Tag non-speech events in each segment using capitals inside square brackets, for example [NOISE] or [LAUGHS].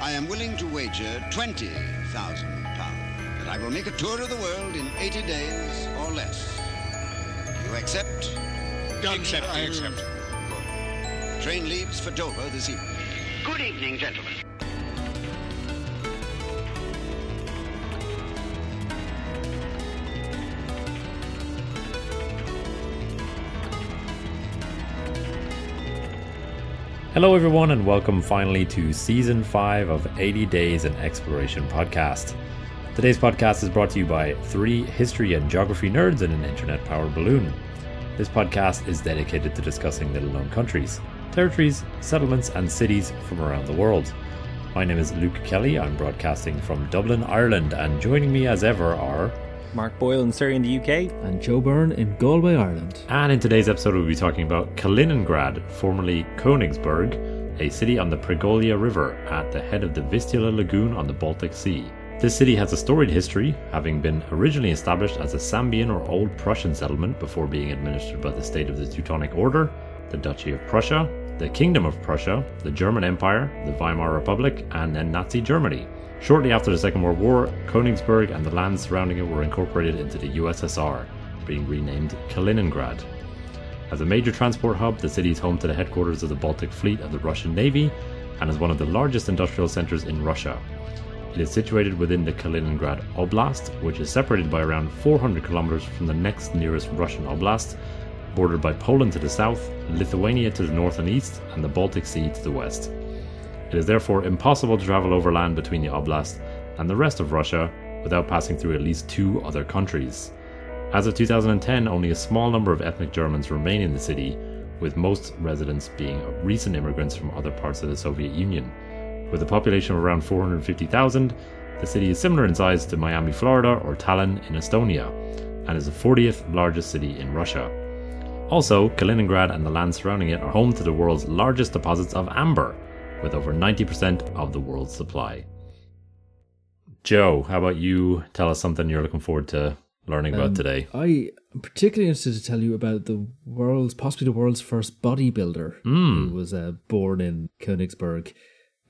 I am willing to wager 20,000 pounds that I will make a tour of the world in 80 days or less. You accept? Accept, I accept. Good. Train leaves for Dover this evening. Good evening, gentlemen. Hello, everyone, and welcome finally to season 5 of 80 Days in Exploration podcast. Today's podcast is brought to you by three history and geography nerds in an internet powered balloon. This podcast is dedicated to discussing little known countries, territories, settlements, and cities from around the world. My name is Luke Kelly. I'm broadcasting from Dublin, Ireland, and joining me as ever are Mark Boyle in Surrey in the UK. and Joe Byrne in Galway, Ireland. And in today's episode, we'll be talking about Kaliningrad, formerly Königsberg, a city on the Pregolia River at the head of the Vistula Lagoon on the Baltic Sea. This city has a storied history, having been originally established as a Sambian or Old Prussian settlement before being administered by the state of the Teutonic Order, the Duchy of Prussia, the Kingdom of Prussia, the German Empire, the Weimar Republic, and then Nazi Germany. Shortly after the Second World War, Königsberg and the lands surrounding it were incorporated into the USSR, being renamed Kaliningrad. As a major transport hub, the city is home to the headquarters of the Baltic Fleet of the Russian Navy and is one of the largest industrial centers in Russia. It is situated within the Kaliningrad Oblast, which is separated by around 400 kilometers from the next nearest Russian oblast, bordered by Poland to the south, Lithuania to the north and east, and the Baltic Sea to the west. It is therefore impossible to travel overland between the oblast and the rest of Russia without passing through at least two other countries. As of 2010, only a small number of ethnic Germans remain in the city, with most residents being recent immigrants from other parts of the Soviet Union. With a population of around 450,000, the city is similar in size to Miami, Florida, or Tallinn in Estonia, and is the 40th largest city in Russia. Also, Kaliningrad and the land surrounding it are home to the world's largest deposits of amber, with over 90% of the world's supply. Joe, how about you tell us something you're looking forward to learning about Um, today? I am particularly interested to tell you about the world's, possibly the world's first bodybuilder Mm. who was uh, born in Königsberg.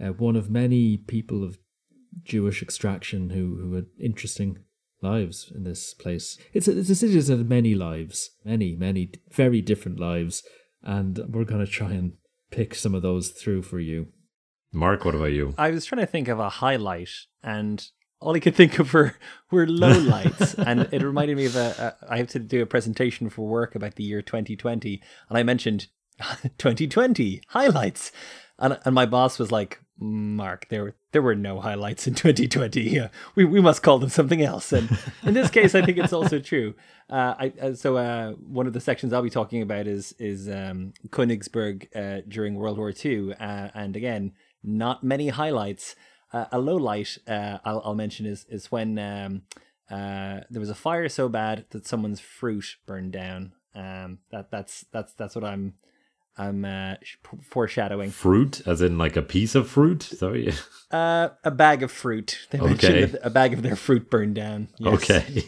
Uh, one of many people of Jewish extraction who, who had interesting lives in this place. It's a, it's a city that's had many lives, many, many very different lives, and we're going to try and pick some of those through for you. Mark, what about you? I was trying to think of a highlight, and all I could think of were were lowlights, [LAUGHS] and it reminded me of a, a. I have to do a presentation for work about the year 2020, and I mentioned [LAUGHS] 2020 highlights, and and my boss was like, "Mark, there were there were no highlights in 2020. Yeah, we we must call them something else." And in this case, I think it's also [LAUGHS] true. Uh, I uh, so uh, one of the sections I'll be talking about is is um, Königsberg uh, during World War II, uh, and again, not many highlights. Uh, a low light uh, I'll, I'll mention is is when um, uh, there was a fire so bad that someone's fruit burned down. Um, that that's that's that's what I'm I'm uh, foreshadowing. Fruit, as in like a piece of fruit? Sorry. [LAUGHS] Uh, a bag of fruit. They Okay. mentioned a bag of their fruit burned down. Yes. Okay.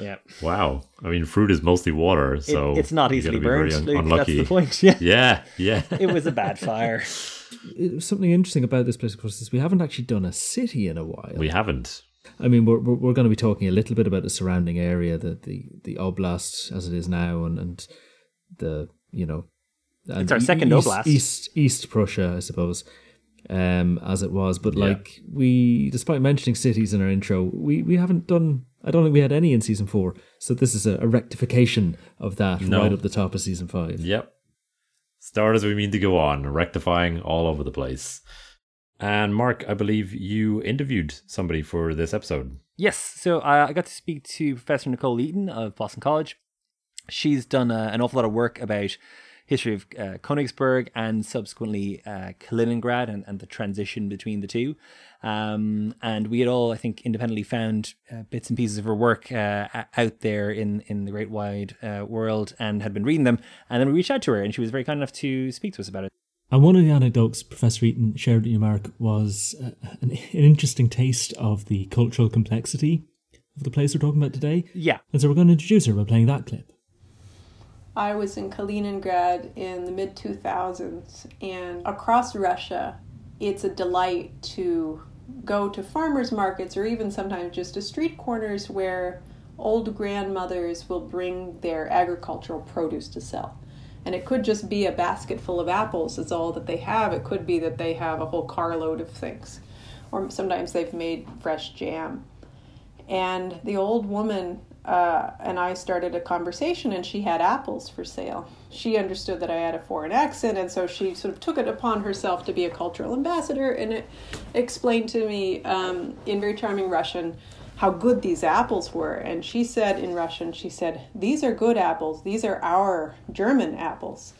Yeah. Wow. I mean, fruit is mostly water, so it, it's not easily burned. un- unlucky. That's the point. [LAUGHS] Yeah. Yeah, yeah. It was a bad [LAUGHS] fire. It, something interesting about this place, of course, is we haven't actually done a city in a while. we haven't. I mean, we're, we're, we're going to be talking a little bit about the surrounding area, the the, the oblast as it is now, and, and the you know, It's our second east, oblast. East East Prussia, I suppose, um, as it was. But Yeah. like we, despite mentioning cities in our intro, we we haven't done. I don't think we had any in season four, so this is a, a rectification of that No. right up the top of season five. Yep. Start as we mean to go on, rectifying all over the place. And Mark, I believe you interviewed somebody for this episode. Yes, so I got to speak to Professor Nicole Eaton of Boston College. She's done uh, an awful lot of work about history of uh, Königsberg and subsequently uh, Kaliningrad and, and the transition between the two. Um, and we had all, I think, independently found uh, bits and pieces of her work uh, out there in, in the great wide uh, world and had been reading them. And then we reached out to her and she was very kind enough to speak to us about it. And one of the anecdotes Professor Eaton shared with you, Mark, was uh, an, an interesting taste of the cultural complexity of the place we're talking about today. Yeah. And so we're going to introduce her by playing that clip. I was in Kaliningrad in the mid 2000s, and across Russia, it's a delight to go to farmers markets or even sometimes just to street corners where old grandmothers will bring their agricultural produce to sell. And it could just be a basket full of apples, is all that they have. It could be that they have a whole carload of things. Or sometimes they've made fresh jam. And the old woman uh, and I started a conversation, and she had apples for sale. She understood that I had a foreign accent, and so she sort of took it upon herself to be a cultural ambassador and it explained to me um, in very charming Russian how good these apples were. And she said in Russian, she said, "These are good apples. These are our German apples."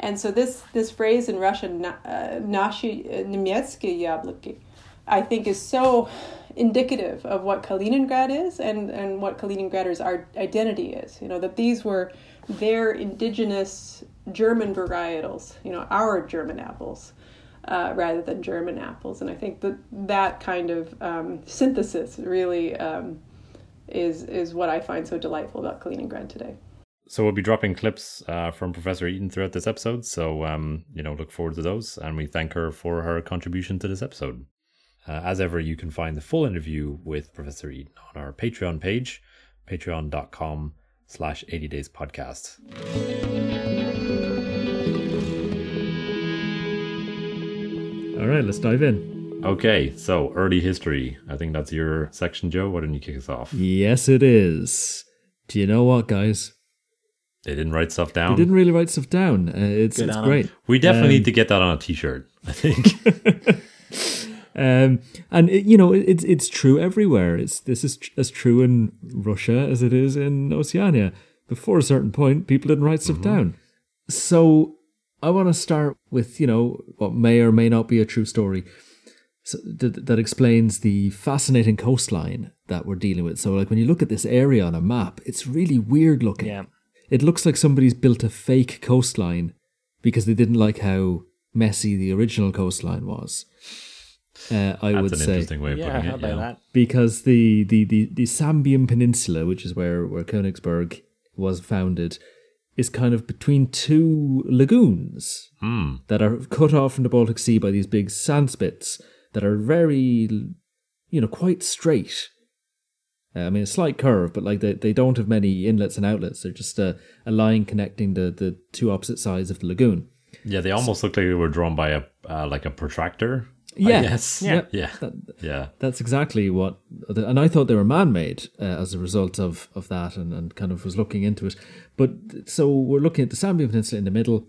And so this this phrase in Russian, "Наши немецкие яблоки," I think is so indicative of what Kaliningrad is and, and what Kaliningraders' our identity is. You know, that these were their indigenous German varietals, you know, our German apples. Uh, rather than German apples, and I think that that kind of um, synthesis really um, is is what I find so delightful about Kaliningrad today. So we'll be dropping clips uh, from Professor Eaton throughout this episode. So um, you know, look forward to those, and we thank her for her contribution to this episode. Uh, as ever, you can find the full interview with Professor Eaton on our Patreon page, patreon.com slash 80 days podcast. All right, let's dive in. Okay, so early history. I think that's your section, Joe. Why don't you kick us off? Yes, it is. Do you know what, guys? They didn't write stuff down. They didn't really write stuff down. Uh, it's it's great. We definitely Um, need to get that on a t-shirt. I think. [LAUGHS] Um, and it, you know, it, it's it's true everywhere. It's this is tr- as true in Russia as it is in Oceania. Before a certain point, people didn't write stuff down. So I want to start with you know what may or may not be a true story so that, that explains the fascinating coastline that we're dealing with. So like when you look at this area on a map, it's really weird looking. Yeah. It looks like somebody's built a fake coastline because they didn't like how messy the original coastline was. Uh, I That's would an say interesting way of Yeah, putting how it. about Yeah. that? because the the the, the Sambian Peninsula, which is where where Königsberg was founded, is kind of between two lagoons Hmm. that are cut off from the Baltic Sea by these big sand spits that are very, you know, quite straight. Uh, I mean, a slight curve, but like they, they don't have many inlets and outlets. They're just a, a line connecting the, the two opposite sides of the lagoon. Yeah, they almost look like they were drawn by a uh, like a protractor. Yeah. Yes. Yeah. Yeah. That, Yeah. That's exactly what, and I thought they were man-made uh, as a result of of that, and, and kind of was looking into it. But so we're looking at the Sambian Peninsula in the middle,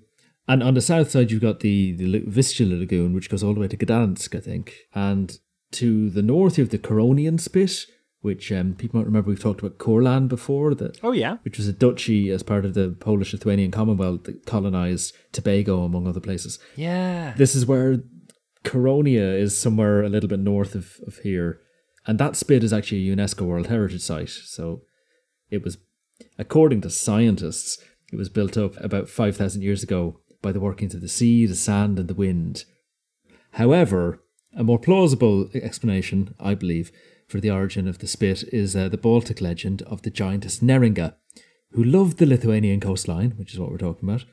and on the south side you've got the the Vistula Lagoon, which goes all the way to Gdansk, I think, and to the north you have the Curonian Spit, which um, people might remember we've talked about Courland before, that Oh yeah. which was a duchy as part of the Polish-Lithuanian Commonwealth that colonized Tobago among other places. Yeah. This is where Curonia is somewhere a little bit north of, of here. And that spit is actually a UNESCO World Heritage Site. So it was, according to scientists, it was built up about 5,000 years ago by the workings of the sea, the sand, and the wind. However, a more plausible explanation, I believe, for the origin of the spit is uh, the Baltic legend of the giantess Neringa, who loved the Lithuanian coastline, which is what we're talking about,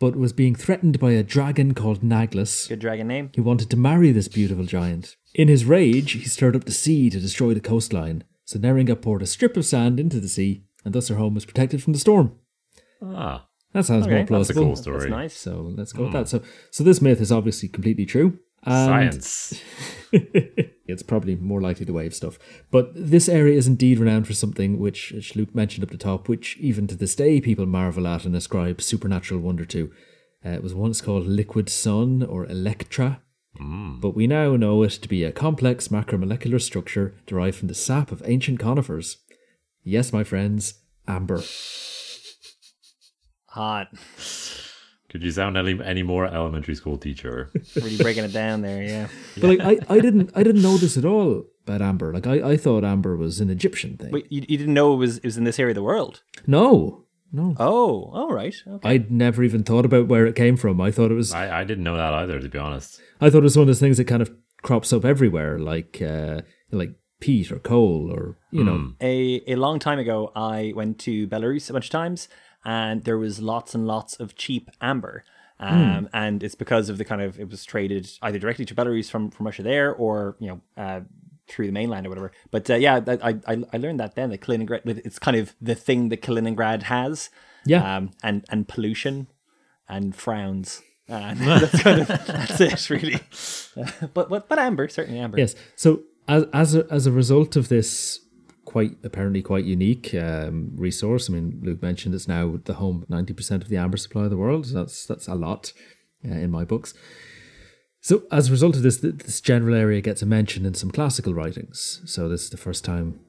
but was being threatened by a dragon called Naglis, Good dragon name. who wanted to marry this beautiful giant. In his rage, he stirred up the sea to destroy the coastline, so Neringa poured a strip of sand into the sea, and thus her home was protected from the storm. Ah. That sounds Okay, more that's a cool story. That's nice. So let's go with that. So, so this myth is obviously completely true. And Science. [LAUGHS] it's probably more likely to wave stuff. But this area is indeed renowned for something which, which Luke mentioned up the top, which even to this day people marvel at and ascribe supernatural wonder to. Uh, it was once called liquid sun or electra, but we now know it to be a complex macromolecular structure derived from the sap of ancient conifers. Yes, my friends, amber. Hot. Could you sound any, any more elementary school teacher? [LAUGHS] Really breaking it down there. Yeah. But like I, I didn't I didn't know this at all about amber. Like I, I thought amber was an Egyptian thing. Wait, you, you didn't know it was it was in this area of the world? No, no. Oh, all right. Okay. I'd never even thought about where it came from. I thought it was I, I didn't know that either, to be honest. I thought it was one of those things that kind of crops up everywhere, like uh, like peat or coal or you know. a a long time ago, I went to Belarus a bunch of times, and there was lots and lots of cheap amber. Um, And it's because of the kind of it was traded either directly to Belarus from, from Russia there, or you know uh, through the mainland or whatever. But uh, yeah, that, I, I I learned that then that Kaliningrad it's kind of the thing that Kaliningrad has. Yeah. Um, and and pollution and frowns. And [LAUGHS] [LAUGHS] that's kind of that's it really. Uh, [LAUGHS] but but but amber certainly amber. Yes. So as as a, as a result of this quite apparently quite unique um, resource, I mean, Luke mentioned it's now the home ninety percent of the amber supply of the world. That's that's a lot uh, in my books. So as a result of this, this general area gets a mention in some classical writings. So this is the first time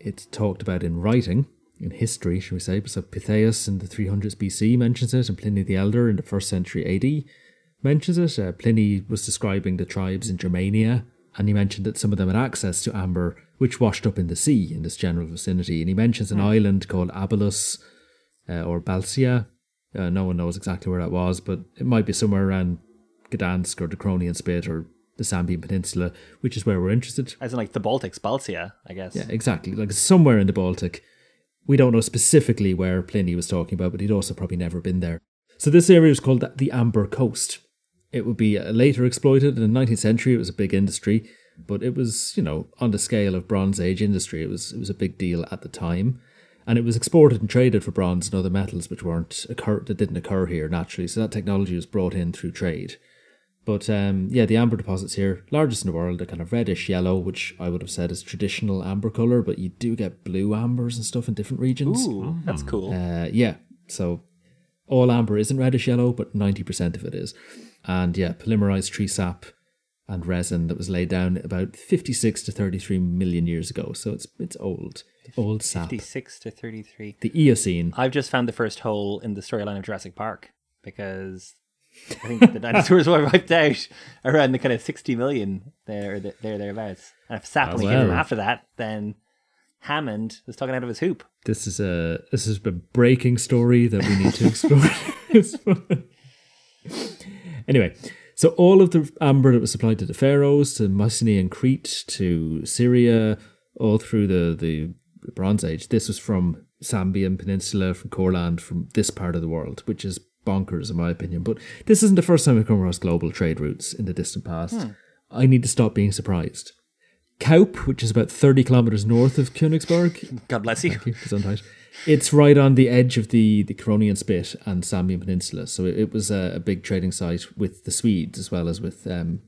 it's talked about in writing. In history, shall we say? So Pytheas in the 300s BC mentions it, and Pliny the Elder in the first century AD mentions it. Uh, Pliny was describing the tribes in Germania, and he mentioned that some of them had access to amber, which washed up in the sea in this general vicinity. And he mentions an island called Abalus uh, or Balsia. Uh, no one knows exactly where that was, but it might be somewhere around Gdansk or the Curonian Spit or the Sambian Peninsula, which is where we're interested. As in like the Baltics, Baltia, I guess. Yeah, exactly. Like somewhere in the Baltic. We don't know specifically where Pliny was talking about, but he'd also probably never been there. So this area is called the Amber Coast. It would be uh, later exploited in the 19th century. It was a big industry, but it was, you know, on the scale of Bronze Age industry. It was it was a big deal at the time, and it was exported and traded for bronze and other metals which weren't occur that didn't occur here naturally. So that technology was brought in through trade. But um, yeah, the amber deposits here, largest in the world, they're kind of reddish yellow, which I would have said is traditional amber color, but you do get blue ambers and stuff in different regions. Ooh, that's cool. Uh, yeah, so all amber isn't reddish yellow, but 90% of it is. And yeah, polymerized tree sap and resin that was laid down about 56 to 33 million years ago. So it's it's old, old sap. 56 to 33. The Eocene. I've just found the first hole in the storyline of Jurassic Park because I think the dinosaurs [LAUGHS] were wiped out around the kind of 60 million there, or there, thereabouts. And if Sap only came from wow. after that, then Hammond was talking out of his hoop. This is a this is a breaking story that we need to explore. [LAUGHS] [LAUGHS] anyway, so all of the amber that was supplied to the pharaohs, to Mycenae and Crete, to Syria, all through the the Bronze Age, this was from Sambian Peninsula, from Courland, from this part of the world, which is bonkers in my opinion. But this isn't the first time we've come across global trade routes in the distant past. Hmm. I need to stop being surprised. Kaup, which is about 30 kilometers north of Königsberg, [LAUGHS] God bless you. Thank you. It's right on the edge of the, the Curonian Spit and Sambian Peninsula. So it, it was a, a big trading site with the Swedes as well as with um,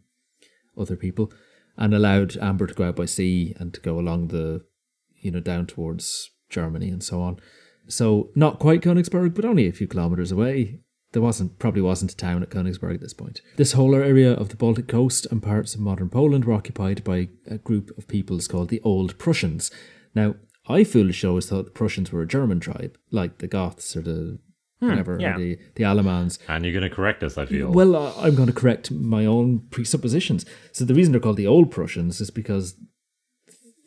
other people and allowed amber to go out by sea and to go along the, you know, down towards Germany and so on. So not quite Königsberg, but only a few kilometers away. There wasn't probably wasn't a town at Königsberg at this point. This whole area of the Baltic coast and parts of modern Poland were occupied by a group of peoples called the Old Prussians. Now, I foolish always thought the Prussians were a German tribe, like the Goths or the whatever, yeah. or the the Alamans. And you're going to correct us, I feel. Well, uh, I'm going to correct my own presuppositions. So the reason they're called the Old Prussians is because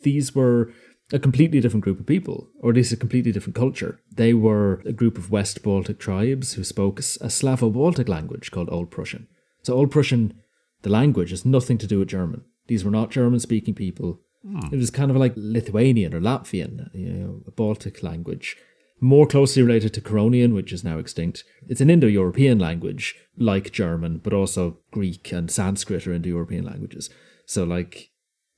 these were a completely different group of people, or at least a completely different culture. They were a group of West Baltic tribes who spoke a a Slavo-Baltic language called Old Prussian. So Old Prussian, the language, has nothing to do with German. These were not German-speaking people. It was kind of like Lithuanian or Latvian, you know, a Baltic language more closely related to Curonian, which is now extinct. It's an Indo European language, like German, but also Greek and Sanskrit are Indo European languages. So, like,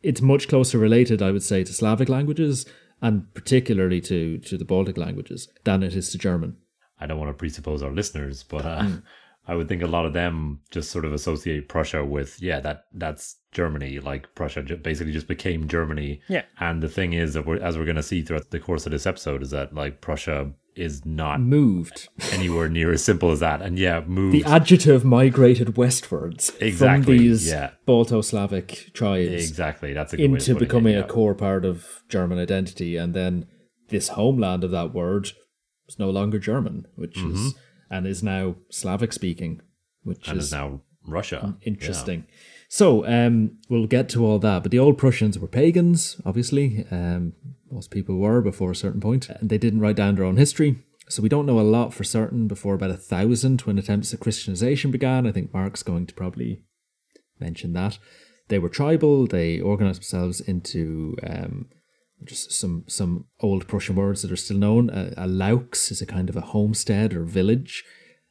it's much closer related, I would say, to Slavic languages and particularly to, to the Baltic languages than it is to German. I don't want to presuppose our listeners, but uh, Mm. [LAUGHS] I would think a lot of them just sort of associate Prussia with, yeah, that that's Germany. Like Prussia basically just became Germany. Yeah. And the thing is that we're, as we're going to see throughout the course of this episode, is that like Prussia is not Moved. anywhere near as simple as that. And yeah, moved. The adjective migrated westwards Exactly, from these yeah. Balto-Slavic tribes exactly. That's a good way into to put it, becoming yeah. a core part of German identity, and then this homeland of that word is no longer German, which is and is now Slavic speaking, which Mm-hmm. and is, is now Russia. interesting. So um, we'll get to all that, but the old Prussians were pagans, obviously. Um, most people were before a certain point. and they didn't write down their own history. So we don't know a lot for certain before about a thousand when attempts at Christianization began. I think Mark's going to probably mention that. They were tribal. They organized themselves into um, just some some old Prussian words that are still known. A, a Laux is a kind of a homestead or village.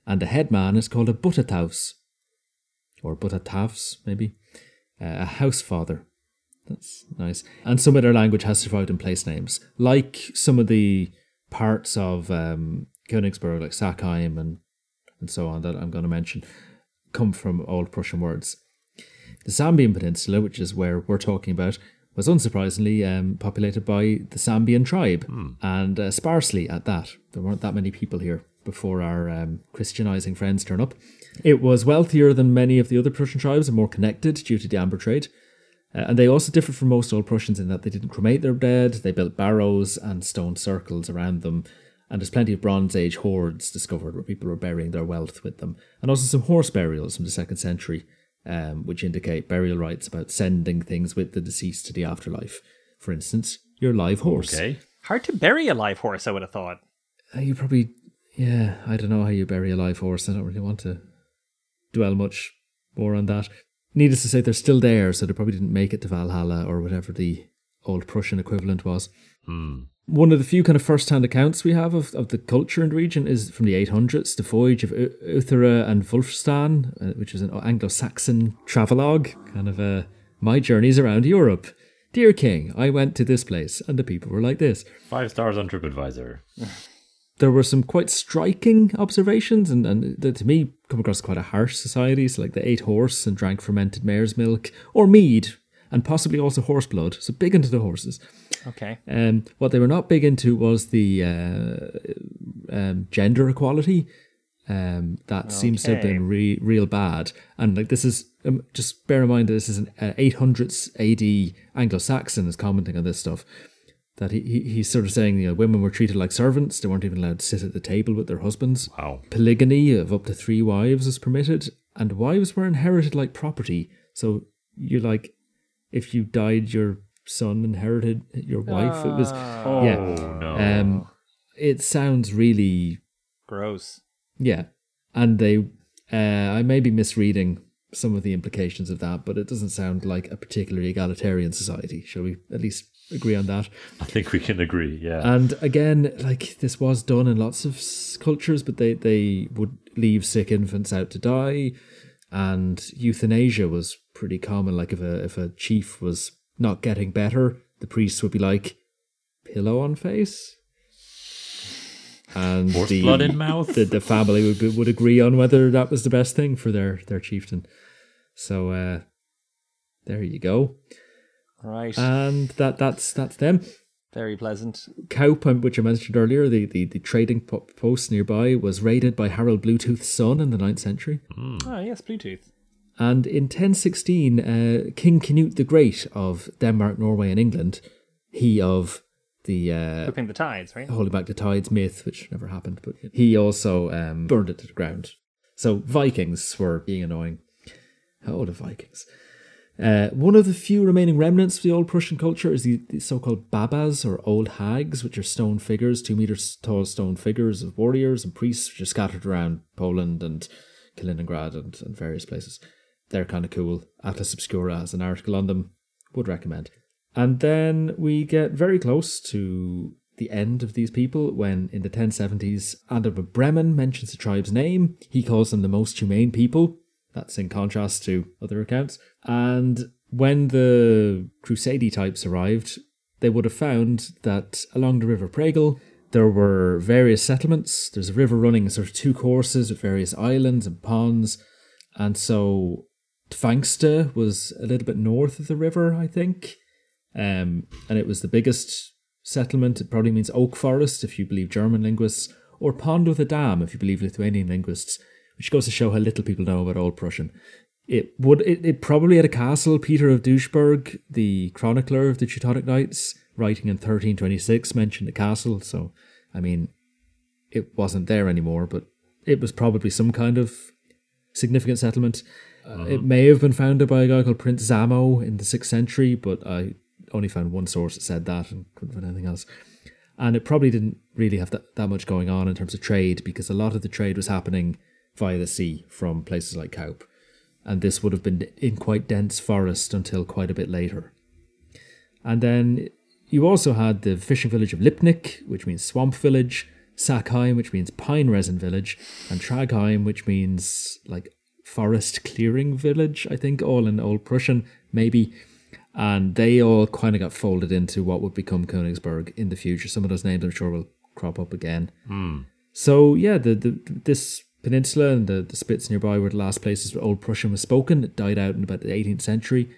and the headman is called a Buttataus, or Buttatavs, maybe, uh, a house father. That's nice. And some of their language has survived in place names, like some of the parts of um, Königsberg, like Sackheim and, and so on, that I'm going to mention, come from Old Prussian words. The Sambian Peninsula, which is where we're talking about, was unsurprisingly um, populated by the Sambian tribe, and uh, sparsely at that. There weren't that many people here before our um, Christianizing friends turn up. It was wealthier than many of the other Prussian tribes and more connected due to the amber trade. Uh, and they also differed from most old Prussians in that they didn't cremate their dead, they built barrows and stone circles around them. And there's plenty of Bronze Age hoards discovered where people were burying their wealth with them. And also some horse burials from the second century, um, which indicate burial rites about sending things with the deceased to the afterlife. For instance, your live horse. Okay. Hard to bury a live horse, I would have thought. Uh, you probably, yeah, I don't know how you bury a live horse. I don't really want to dwell much more on that. Needless to say, they're still there, so they probably didn't make it to Valhalla or whatever the old Prussian equivalent was. One of the few kind of first-hand accounts we have of, of the culture in the region is from the 800s, the voyage of U- Uthera and Wulfstan, uh, which is an Anglo-Saxon travelogue, kind of uh, my journeys around Europe. Dear King, I went to this place, and the people were like this Five stars on TripAdvisor. [LAUGHS] there were some quite striking observations, and, and that to me come across quite a harsh society. So, like they ate horse and drank fermented mare's milk or mead, and possibly also horse blood. So, big into the horses. Okay. Um, what they were not big into was the uh, um, gender equality. Um, that seems to have been re- real bad. And like this is um, just bear in mind that this is an uh, 800s AD Anglo-Saxon is commenting on this stuff. That he, he he's sort of saying you know women were treated like servants. They weren't even allowed to sit at the table with their husbands. Wow. Polygamy of up to three wives was permitted, and wives were inherited like property. So you're like, if you died, your son inherited your wife. It was Oh, yeah. no. Um, it sounds really Gross. yeah, and they. Uh, I may be misreading some of the implications of that, but it doesn't sound like a particularly egalitarian society. Shall we at least agree on that? I think we can agree. Yeah. And again, like this was done in lots of cultures, but they they would leave sick infants out to die, and euthanasia was pretty common. Like if a if a chief was not getting better, the priests would be like, "Pillow on face," and Horse the blood in mouth. [LAUGHS] the, the family would be, would agree on whether that was the best thing for their their chieftain. So uh, there you go, Right. and that that's that's them. Very pleasant. Um, which I mentioned earlier, the, the, the trading post nearby, was raided by Harold Bluetooth's son in the 9th century. Ah, yes, Bluetooth. And in 1016, uh, King Canute the Great of Denmark, Norway, and England, he of the uh, Flipping the tides, right? holding back the tides myth, which never happened, but he also um, burned it to the ground. So Vikings were being annoying. Oh, the Vikings. Uh, one of the few remaining remnants of the old Prussian culture is the, the so-called babas or old hags, which are stone figures, two meters tall stone figures of warriors and priests, which are scattered around Poland and Kaliningrad and, and various places. They're kind of cool. Atlas Obscura has an article on them. Would recommend. And then we get very close to the end of these people when, in the 1070s, Adam of Bremen mentions the tribe's name. He calls them the most humane people. That's in contrast to other accounts. And when the Crusade types arrived, they would have found that along the River Pregel, there were various settlements. There's a river running sort of two courses with various islands and ponds. And so Tvangsta was a little bit north of the river, I think. Um, and it was the biggest settlement. It probably means oak forest if you believe German linguists, or pond with a dam if you believe Lithuanian linguists, which goes to show how little people know about Old Prussian. It would it, it probably had a castle. Peter of Duisburg, the chronicler of the Teutonic Knights, writing in 1326, mentioned a castle. So, I mean, it wasn't there anymore, but it was probably some kind of significant settlement. Uh, It may have been founded by a guy called Prince Zamo in the sixth century, but I only found one source that said that and couldn't find anything else. And it probably didn't really have that, that much going on in terms of trade because a lot of the trade was happening via the sea from places like Kaup. And this would have been in quite dense forest until quite a bit later. And then you also had the fishing village of Lipnik, which means swamp village. Sackheim, which means pine resin village, and Tragheim, which means like forest clearing village, I think, all in Old Prussian, maybe. And they all kind of got folded into what would become Königsberg in the future. Some of those names I'm sure will crop up again. Hmm. So yeah, the, the this peninsula and the, the spits nearby were the last places where Old Prussian was spoken. It died out in about the 18th century.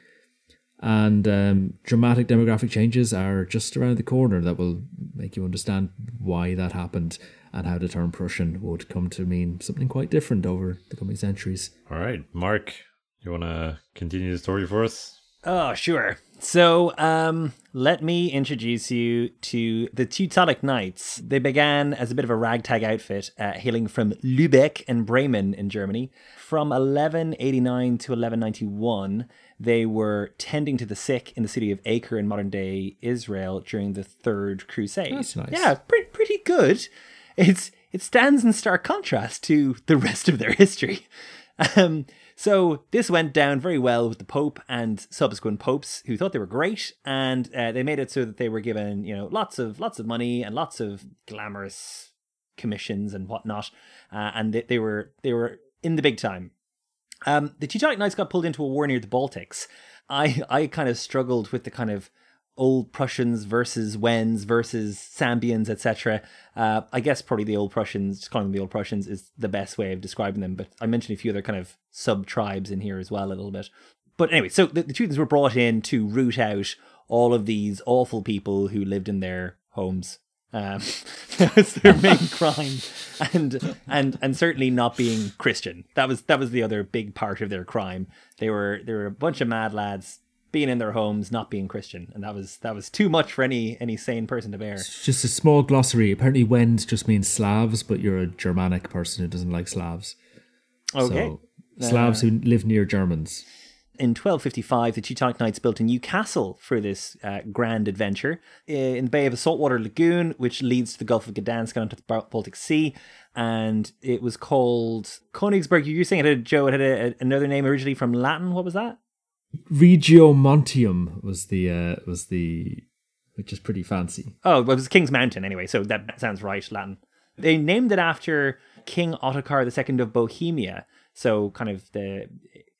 And um, dramatic demographic changes are just around the corner that will make you understand why that happened and how the term Prussian would come to mean something quite different over the coming centuries. All right, Mark, you want to continue the story for us? Oh, sure. So, um, let me introduce you to the Teutonic Knights. They began as a bit of a ragtag outfit, uh, hailing from Lübeck and Bremen in Germany. From 1189 to 1191, they were tending to the sick in the city of Acre in modern day Israel during the Third Crusade. That's nice. Yeah, pretty, pretty good. It's it stands in stark contrast to the rest of their history. Um, so this went down very well with the Pope and subsequent popes who thought they were great, and uh, they made it so that they were given you know lots of lots of money and lots of glamorous commissions and whatnot, uh, and they, they were they were in the big time. Um, the Teutonic Knights got pulled into a war near the Baltics. I I kind of struggled with the kind of old Prussians versus Wends versus Sambians, etc. Uh, I guess probably the old Prussians, just calling them the old Prussians, is the best way of describing them. But I mentioned a few other kind of sub tribes in here as well, a little bit. But anyway, so the, the Teutons were brought in to root out all of these awful people who lived in their homes. Um, [LAUGHS] that was their main [LAUGHS] crime, and and and certainly not being Christian. That was that was the other big part of their crime. They were they were a bunch of mad lads being in their homes, not being Christian, and that was that was too much for any any sane person to bear. It's Just a small glossary. Apparently, Wends just means Slavs, but you're a Germanic person who doesn't like Slavs. Okay. So, Slavs who live near Germans. in 1255, the Teutonic Knights built a new castle for this uh, grand adventure uh, in the bay of a saltwater lagoon, which leads to the Gulf of Gdansk and onto the Baltic Sea. And it was called Königsberg. You were saying it had, Joe, it had a- another name originally from Latin. What was that? Regiomontium was the uh, was the which is pretty fancy. Oh, well, it was King's Mountain anyway, so that sounds right, Latin. They named it after King Ottokar II of Bohemia, so kind of the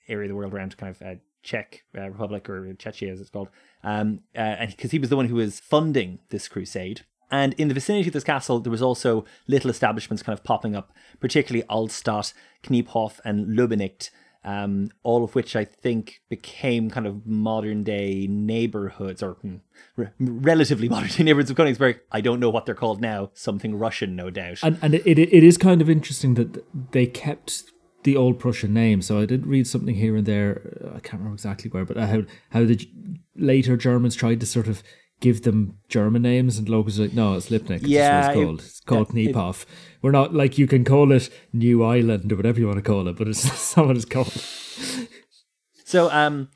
area of the world around kind of uh, Czech uh, Republic or Czechia as it's called, um, uh, and because he was the one who was funding this crusade. And in the vicinity of this castle, there was also little establishments kind of popping up, particularly Altstadt, Kniephof, and Löbenicht, um, all of which I think became kind of modern day neighborhoods or hmm, re- relatively [LAUGHS] modern day neighborhoods of Königsberg. I don't know what they're called now. Something Russian, no doubt. And and it, it it is kind of interesting that they kept the old Prussian name. So I did read something here and there. I can't remember exactly where, but how how the later Germans tried to sort of give them German names, and locals like, no, it's Lipnik. That's Yeah, it's called. It's called yeah, it- We're not like you can call it New Island or whatever you want to call it, but it's [LAUGHS] what it's called. So um,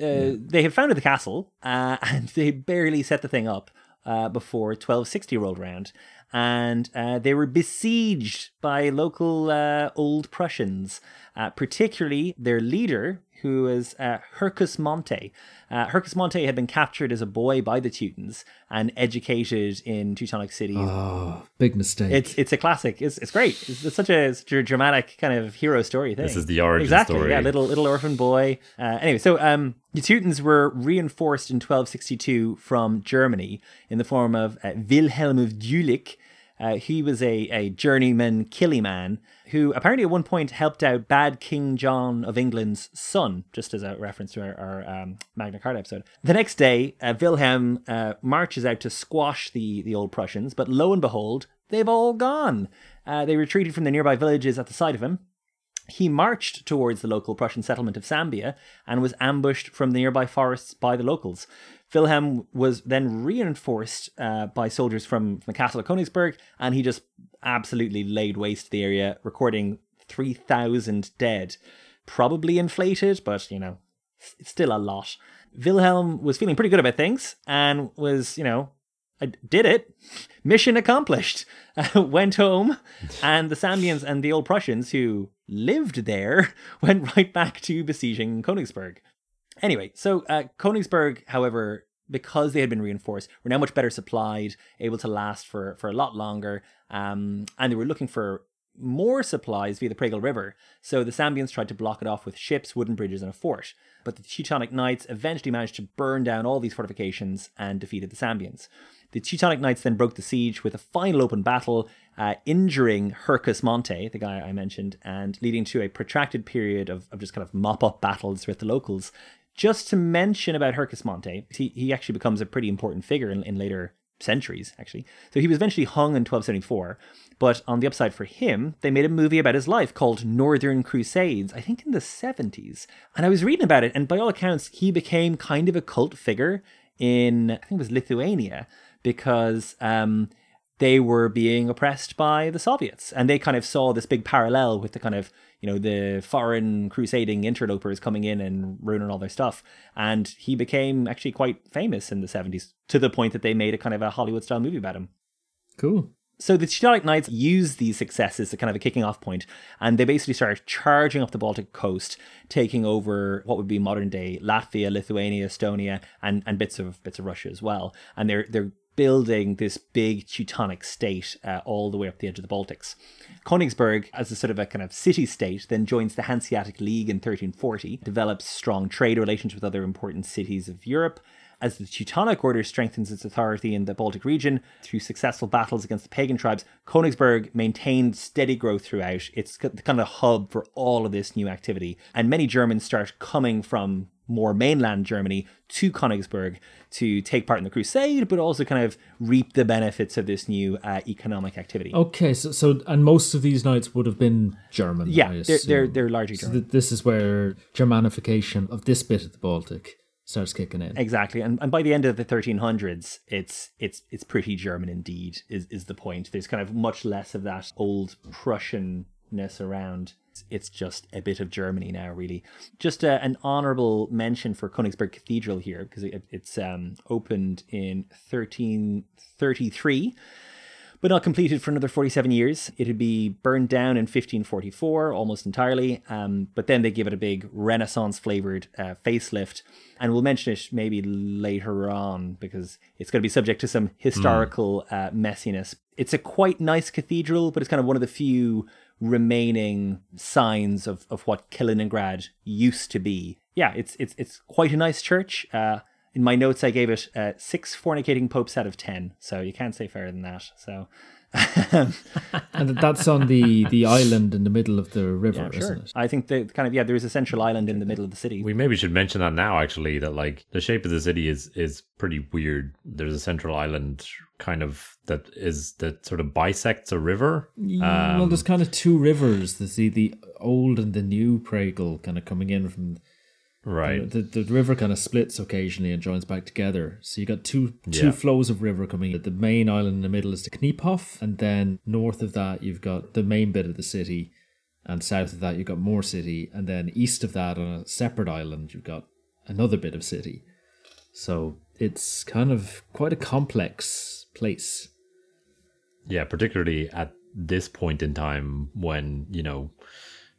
uh, they had founded the castle, uh, [LAUGHS] and they barely set the thing up uh, before 1260 rolled around, and uh, they were besieged by local uh, old Prussians, uh, particularly their leader, who was uh, Hercus Monte. Uh, Hercus Monte had been captured as a boy by the Teutons and educated in Teutonic cities. Oh, big mistake. It's it's a classic. It's it's great. It's, it's such a such a dramatic kind of hero story thing. This is the origin exactly, story. Yeah, little little orphan boy. Uh, anyway, so um, the Teutons were reinforced in 1262 from Germany in the form of uh, Wilhelm of Jülich. Uh, he was a, a journeyman killie man who apparently at one point helped out bad King John of England's son, just as a reference to our, our um, Magna Carta episode. The next day, uh, Wilhelm uh, marches out to squash the, the old Prussians, but lo and behold, they've all gone. Uh, they retreated from the nearby villages at the sight of him. He marched towards the local Prussian settlement of Sambia and was ambushed from the nearby forests by the locals. Wilhelm was then reinforced uh, by soldiers from, from the castle of Königsberg, and he just absolutely laid waste the area, recording 3,000 dead. Probably inflated, but you know, it's still a lot. Wilhelm was feeling pretty good about things and was, you know, I did it. [LAUGHS] Mission accomplished. [LAUGHS] Went home, and the Sambians and the old Prussians who lived there [LAUGHS] went right back to besieging Königsberg. Anyway, so uh, Königsberg, however, because they had been reinforced, were now much better supplied, able to last for, for a lot longer. Um, and they were looking for more supplies via the Pregol River. So the Sambians tried to block it off with ships, wooden bridges, and a fort. But the Teutonic Knights eventually managed to burn down all these fortifications and defeated the Sambians. The Teutonic Knights then broke the siege with a final open battle, uh, injuring Hercus Monte, the guy I mentioned, and leading to a protracted period of, of just kind of mop up battles with the locals. Just to mention about Hercus Monte, he, he actually becomes a pretty important figure in, in later centuries, actually. So he was eventually hung in 1274, but on the upside for him, they made a movie about his life called Northern Crusades, I think in the 70s. And I was reading about it, and by all accounts, he became kind of a cult figure in, I think it was Lithuania, because um, they were being oppressed by the Soviets. And they kind of saw this big parallel with the kind of, you know, the foreign crusading interlopers coming in and ruining all their stuff. And he became actually quite famous in the 70s to the point that they made a kind of a Hollywood style movie about him. Cool. So the Teutonic Knights used these successes as kind of a kicking off point, and they basically started charging up the Baltic coast, taking over what would be modern day Latvia, Lithuania, Estonia, and, and bits of bits of Russia as well. And they're they're building this big Teutonic state uh, all the way up the edge of the Baltics. Königsberg, as a sort of a kind of city state, then joins the Hanseatic League in 1340, develops strong trade relations with other important cities of Europe. As the Teutonic Order strengthens its authority in the Baltic region through successful battles against the pagan tribes, Königsberg maintained steady growth throughout. It's kind of a hub for all of this new activity. And many Germans start coming from more mainland Germany to Königsberg to take part in the crusade, but also kind of reap the benefits of this new uh, economic activity. Okay, so so and most of these knights would have been German. yeah, I they're, they're they're largely So German. th- this is where Germanification of this bit of the Baltic starts kicking in. Exactly, and, and by the end of the 1300s, it's it's it's pretty German indeed. Is is the point? There's kind of much less of that old Prussianness around. It's just a bit of Germany now, really. Just uh, an honourable mention for Königsberg Cathedral here because it, it's um, opened in 1333 but not completed for another 47 years. It'd be burned down in 1544 almost entirely, um, but then they give it a big Renaissance flavored uh, facelift. And we'll mention it maybe later on because it's going to be subject to some historical uh, messiness. It's a quite nice cathedral, but it's kind of one of the few remaining signs of, of what Kaliningrad used to be. Yeah, it's it's it's quite a nice church. Uh, in my notes, I gave it uh, six fornicating popes out of ten, so you can't say fairer than that. So, [LAUGHS] and that's on the the island in the middle of the river, yeah, isn't sure. it? I think the kind of yeah, there is a central island in the middle of the city. We maybe should mention that now, actually, that like the shape of the city is is pretty weird. There's a central island kind of that is that sort of bisects a river. Yeah, well, um, there's kind of two rivers. There's the, the old and the new Pregel kind of coming in from Right. the, the river kind of splits occasionally and joins back together. So you got two two Yeah. flows of river coming. The main island in the middle is the Kniephof, and then north of that you've got the main bit of the city, and south of that you've got more city, and then east of that on a separate island you've got another bit of city. So it's kind of quite a complex place. Yeah, particularly at this point in time when, you know,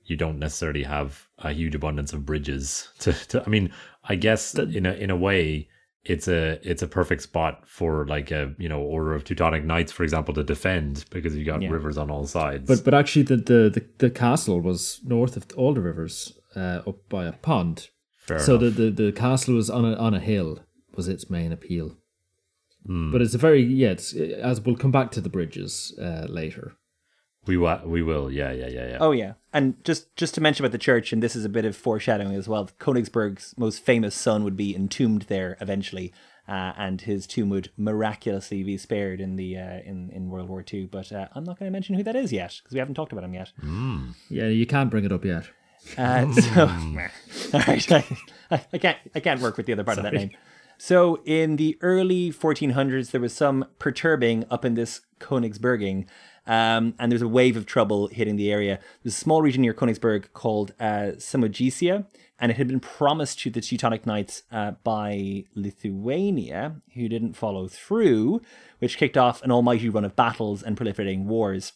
you don't necessarily have a huge abundance of bridges [LAUGHS] to, to I mean, I guess in a in a way it's a it's a perfect spot for like a, you know, order of Teutonic Knights, for example, to defend because you got Yeah. rivers on all sides. But but actually the the, the, the castle was north of all the rivers, uh, up by a pond. Fair so enough. the, the the castle was on a on a hill was its main appeal. Hmm. But it's a very yeah. It's, as we'll come back to the bridges uh, later. We wa- we will. Yeah, yeah, yeah, yeah. Oh yeah, and just just to mention about the church, and this is a bit of foreshadowing as well. Königsberg's most famous son would be entombed there eventually, uh, and his tomb would miraculously be spared in the uh, in in World War II. But uh, I'm not going to mention who that is yet because we haven't talked about him yet. Yeah, you can't bring it up yet. Uh, [LAUGHS] so, [LAUGHS] all right, [LAUGHS] I, I can't I can't work with the other part of that name. So in the early 1400s, there was some perturbing up in this Königsberging, um, and there's a wave of trouble hitting the area. There's a small region near Königsberg called uh, Samogitia, and it had been promised to the Teutonic Knights uh, by Lithuania, who didn't follow through, which kicked off an almighty run of battles and proliferating wars.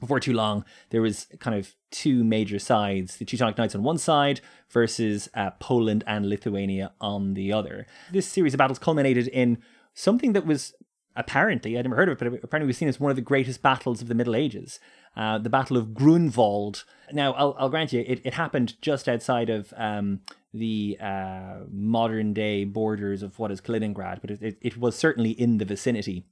before too long, there was kind of two major sides: the Teutonic Knights on one side versus uh, Poland and Lithuania on the other. This series of battles culminated in something that was apparently, I'd never heard of it, but apparently was seen as one of the greatest battles of the Middle Ages, uh, the Battle of Grunwald. Now, I'll, I'll grant you, it, it happened just outside of um, the uh, modern day borders of what is Kaliningrad, but it, it, it was certainly in the vicinity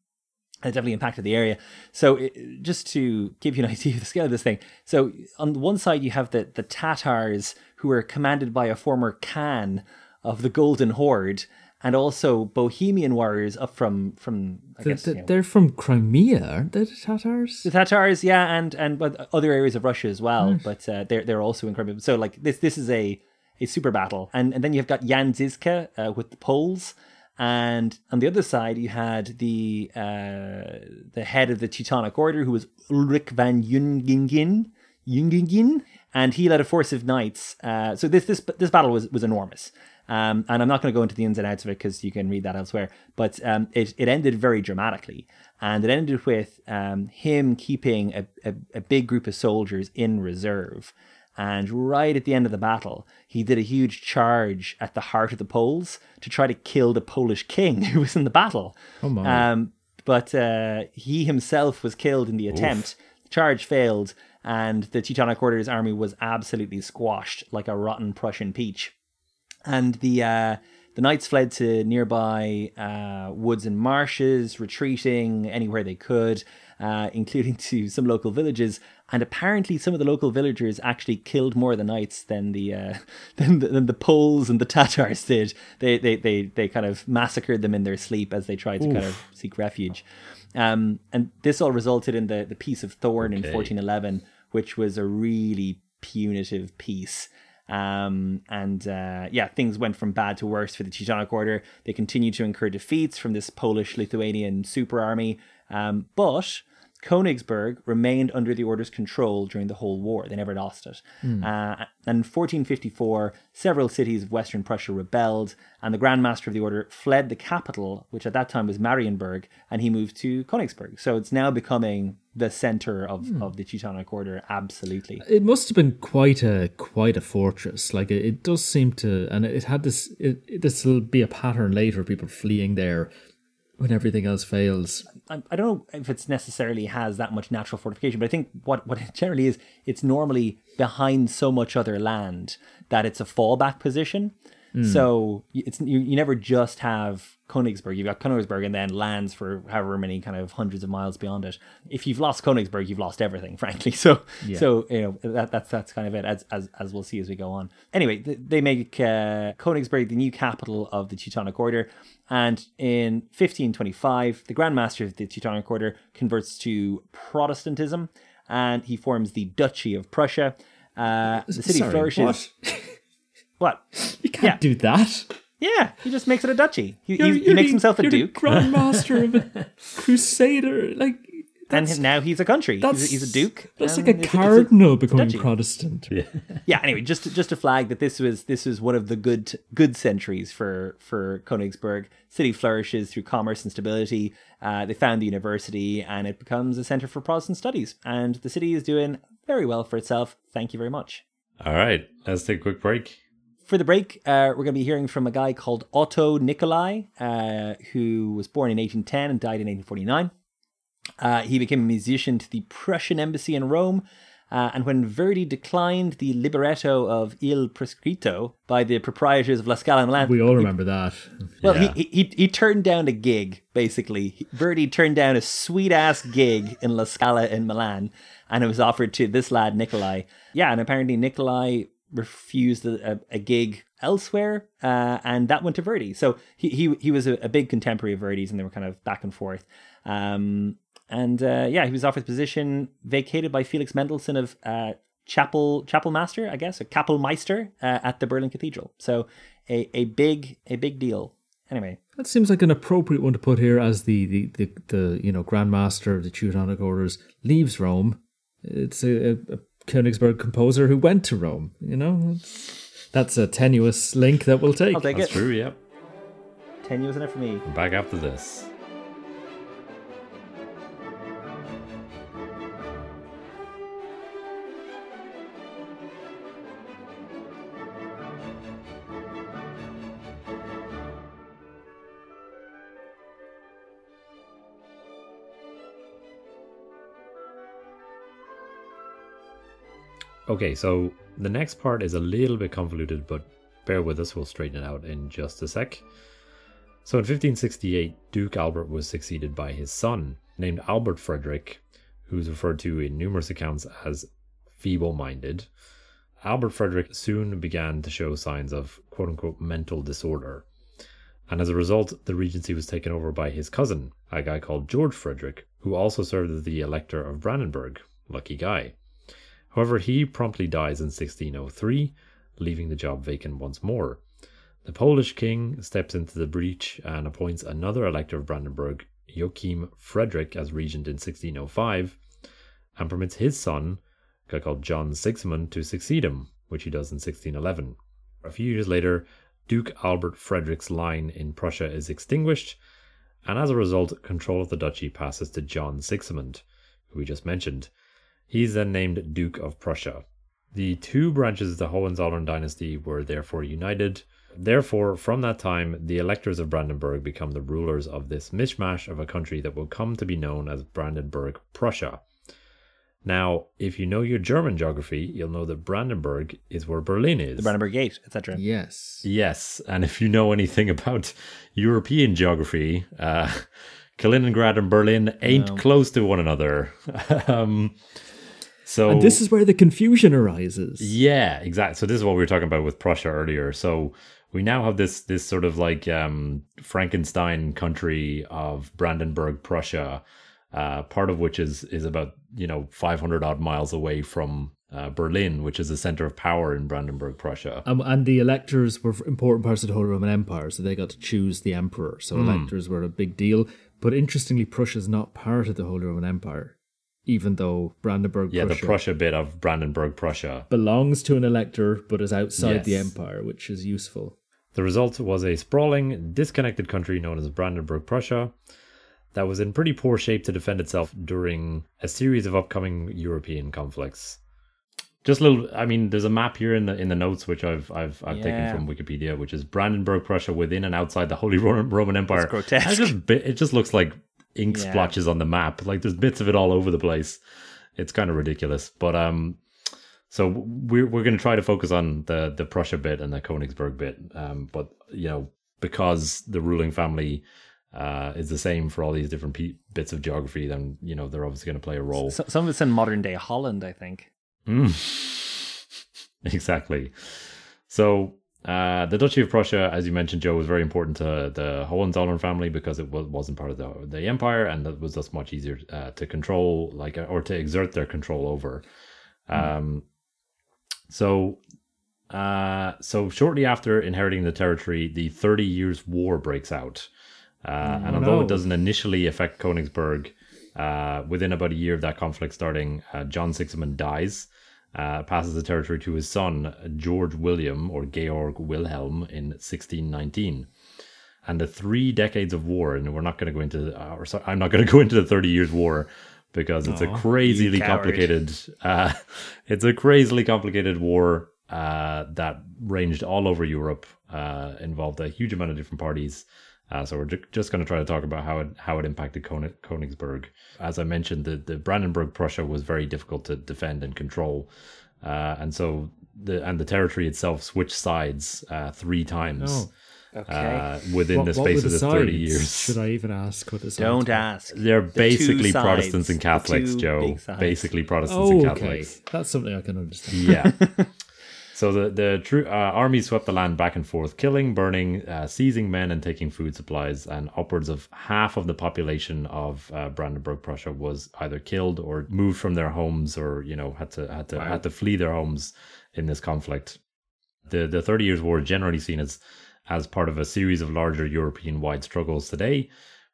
it definitely impacted the area. So, it, just to give you an [LAUGHS] idea of the scale of this thing, so on one side you have the the Tatars, who were commanded by a former Khan of the Golden Horde, and also Bohemian warriors up from from I The- guess the- you know, They're from Crimea, aren't they, the Tatars? the Tatars, yeah, and and but other areas of Russia as well. But uh, they're they're also incredible. So like this this is a a super battle, and and then you've got Jan Zizka uh, with the Poles, and on the other side you had the uh, the head of the Teutonic Order, who was Ulrich von Jungingen, Jungingen, and he led a force of knights. Uh, so this this this battle was was enormous. Um, and I'm not going to go into the ins and outs of it because you can read that elsewhere. But um, it, it ended very dramatically. And it ended with um, him keeping a, a, a big group of soldiers in reserve. And right at the end of the battle, he did a huge charge at the heart of the Poles to try to kill the Polish king [LAUGHS] who was in the battle. Oh, my. Um, but uh, he himself was killed in the attempt. The charge failed, and the Teutonic Order's army was absolutely squashed like a rotten Prussian peach and the uh, the knights fled to nearby uh, woods and marshes, retreating anywhere they could, uh, [LAUGHS] including to some local villages. And apparently, some of the local villagers actually killed more of the knights than the uh, [LAUGHS] than, the, than the Poles and the Tatars did. They, they they they kind of massacred them in their sleep as they tried to kind of seek refuge. Um, and this all resulted in the the Peace of Thorn in 1411, which was a really punitive peace. Um, and uh, yeah, things went from bad to worse for the Teutonic Order. They continued to incur defeats from this Polish Lithuanian super army. Um, but Königsberg remained under the Order's control during the whole war. They never lost it. Uh, and in 1454, several cities of Western Prussia rebelled, and the Grand Master of the Order fled the capital, which at that time was Marienburg, and he moved to Königsberg. So it's now becoming the center of, hmm. of the Teutonic Order, absolutely. It must have been quite a quite a fortress. Like it, it does seem to, and it had this. It, this will be a pattern later. People fleeing there when everything else fails. I, I don't know if it's necessarily has that much natural fortification, but I think what, what it generally is, it's normally behind so much other land that it's a fallback position. So it's you, you never just have Königsberg. You've got Königsberg and then lands for however many kind of hundreds of miles beyond it. If you've lost Königsberg, you've lost everything, [LAUGHS] frankly. So so you know that, that's that's kind of it as as as we'll see as we go on. Anyway, th- they make uh, Königsberg the new capital of the Teutonic Order, and in 1525, the Grand Master of the Teutonic Order converts to Protestantism, and he forms the Duchy of Prussia. Uh, the city Sorry, flourishes. [LAUGHS] what? What? You can't Yeah. do that. Yeah, he just makes it a duchy. He, You're- he, he you're makes the- himself a you're duke, Grand [LAUGHS] Master of a crusader. Like and now he's a country. He's a, he's a duke. That's like a it's it's cardinal becoming duchy. Protestant. yeah yeah. anyway just to, just to flag that this was this was one of the good good centuries for for königsberg city flourishes through commerce and stability uh, they found the university and it becomes a center for protestant studies and the city is doing very well for itself thank you very much All right, let's take a quick break. For the break, uh, we're going to be hearing from a guy called Otto Nicolai, uh, who was born in 1810 and died in 1849. Uh, he became a musician to the Prussian embassy in Rome. Uh, and when Verdi declined the libretto of Il Proscritto by the proprietors of La Scala in Milan, We all remember that. well, Yeah. he, he he turned down a gig basically. Verdi turned down a sweet ass gig in La Scala in Milan, and it was offered to this lad Nicolai. Yeah, and apparently Nicolai refused a, a, gig elsewhere, uh, and that went to Verdi. So he he he was a, a big contemporary of Verdi's, and they were kind of back and forth. Um, and uh, yeah, he was offered the position vacated by Felix Mendelssohn of uh, chapel chapel master, I guess, a Kapellmeister uh, at the Berlin Cathedral. So a, a big a big deal. Anyway, That seems like an appropriate one to put here as the the, the, the you know Grand Master of the Teutonic Orders leaves Rome. It's a, a Königsberg composer who went to Rome. You know, that's a tenuous link that we'll take. I'll take That's it. true, yep. Ten years enough for me. Back after this. Okay, so the next part is a little bit convoluted, but bear with us, we'll straighten it out in just a sec. So in 1568, Duke Albert was succeeded by his son, named Albert Frederick, who's referred to in numerous accounts as feeble minded. Albert Frederick soon began to show signs of quote unquote mental disorder. And as a result, the regency was taken over by his cousin, a guy called George Frederick, who also served as the elector of Brandenburg. Lucky guy. However, he promptly dies in 1603, leaving the job vacant once more. The Polish king steps into the breach and appoints another elector of Brandenburg, Joachim Frederick, as regent in 1605, and permits his son, a guy called John Sigismund, to succeed him, which he does in 1611. A few years later, Duke Albert Frederick's line in Prussia is extinguished, and as a result, control of the duchy passes to John Sigismund, who we just mentioned. He's then named Duke of Prussia. The two branches of the Hohenzollern dynasty were therefore united. Therefore, from that time, the electors of Brandenburg become the rulers of this mishmash of a country that will come to be known as Brandenburg Prussia. Now, if you know your German geography, you'll know that Brandenburg is where Berlin is. The Brandenburg Gate, etc. Yes. Yes, and if you know anything about European geography, uh, Kaliningrad and Berlin ain't No. close to one another. [LAUGHS] um, so And this is where the confusion arises. yeah, exactly. So this is what we were talking about with Prussia earlier. So we now have this this sort of like um, Frankenstein country of Brandenburg, Prussia, uh, part of which is is about you know 500 odd miles away from uh, Berlin, which is the center of power in Brandenburg, Prussia. Um, and the electors were important parts of the Holy Roman Empire, so they got to choose the emperor. So Hmm. electors were a big deal. But interestingly, Prussia's not part of the Holy Roman Empire, even though Brandenburg Yeah, Prussia, the Prussia bit of Brandenburg, Prussia. belongs to an elector but is outside the empire, which is useful. The result was a sprawling, disconnected country known as Brandenburg, Prussia, that was in pretty poor shape to defend itself during a series of upcoming European conflicts. Just a little. I mean, there's a map here in the in the notes which I've I've I've taken from Wikipedia, which is Brandenburg, Prussia, within and outside the Holy Roman, Roman Empire. It's grotesque. It just, it just looks like ink Yeah. splotches on the map. Like there's bits of it all over the place. It's kind of ridiculous, but um, so we're we're going to try to focus on the the Prussia bit and the Königsberg bit. Um, but you know because the ruling family uh is the same for all these different pe- bits of geography, then you know they're obviously going to play a role. So, some of it's in modern day Holland, I think. Mm. [LAUGHS] exactly. So uh, the Duchy of Prussia, as you mentioned, Joe, was very important to the Hohenzollern family because it was, wasn't part of the, the empire, and that was thus much easier uh, to control, like or to exert their control over. Um, so, uh, so shortly after inheriting the territory, the Thirty Years' War breaks out, uh, and although no. it doesn't initially affect Königsberg, uh, within about a year of that conflict starting, uh, John Sigismund dies uh, passes the territory to his son George William or Georg Wilhelm in 1619. And the three decades of war, and we're not going to go into, uh, or sorry, I'm not going [LAUGHS] to go into the Thirty Years' War because it's a crazily complicated, uh, [LAUGHS] it's a crazily complicated war uh, that ranged all over Europe, uh, involved a huge amount of different parties. Uh, so we're ju- just going to try to talk about how it how it impacted Koni- Königsberg. As I mentioned, the, the Brandenburg Prussia was very difficult to defend and control, uh, and so the and the territory itself switched sides uh, three times Oh. Okay. uh, within What- the what were space of the the thirty years. Should I even ask what the sides Don't were? ask. They're The two basically sides, Protestants and Catholics, Joe. Basically Protestants Oh, and okay. Catholics. That's something I can understand. Yeah. [LAUGHS] so the the true uh, army swept the land back and forth, killing, burning, uh, seizing men, and taking food supplies. And upwards of half of the population of uh, Brandenburg, Prussia, was either killed or moved from their homes, or you know had to had to had to flee their homes in this conflict. The the Thirty Years' War is generally seen as as part of a series of larger European wide struggles today,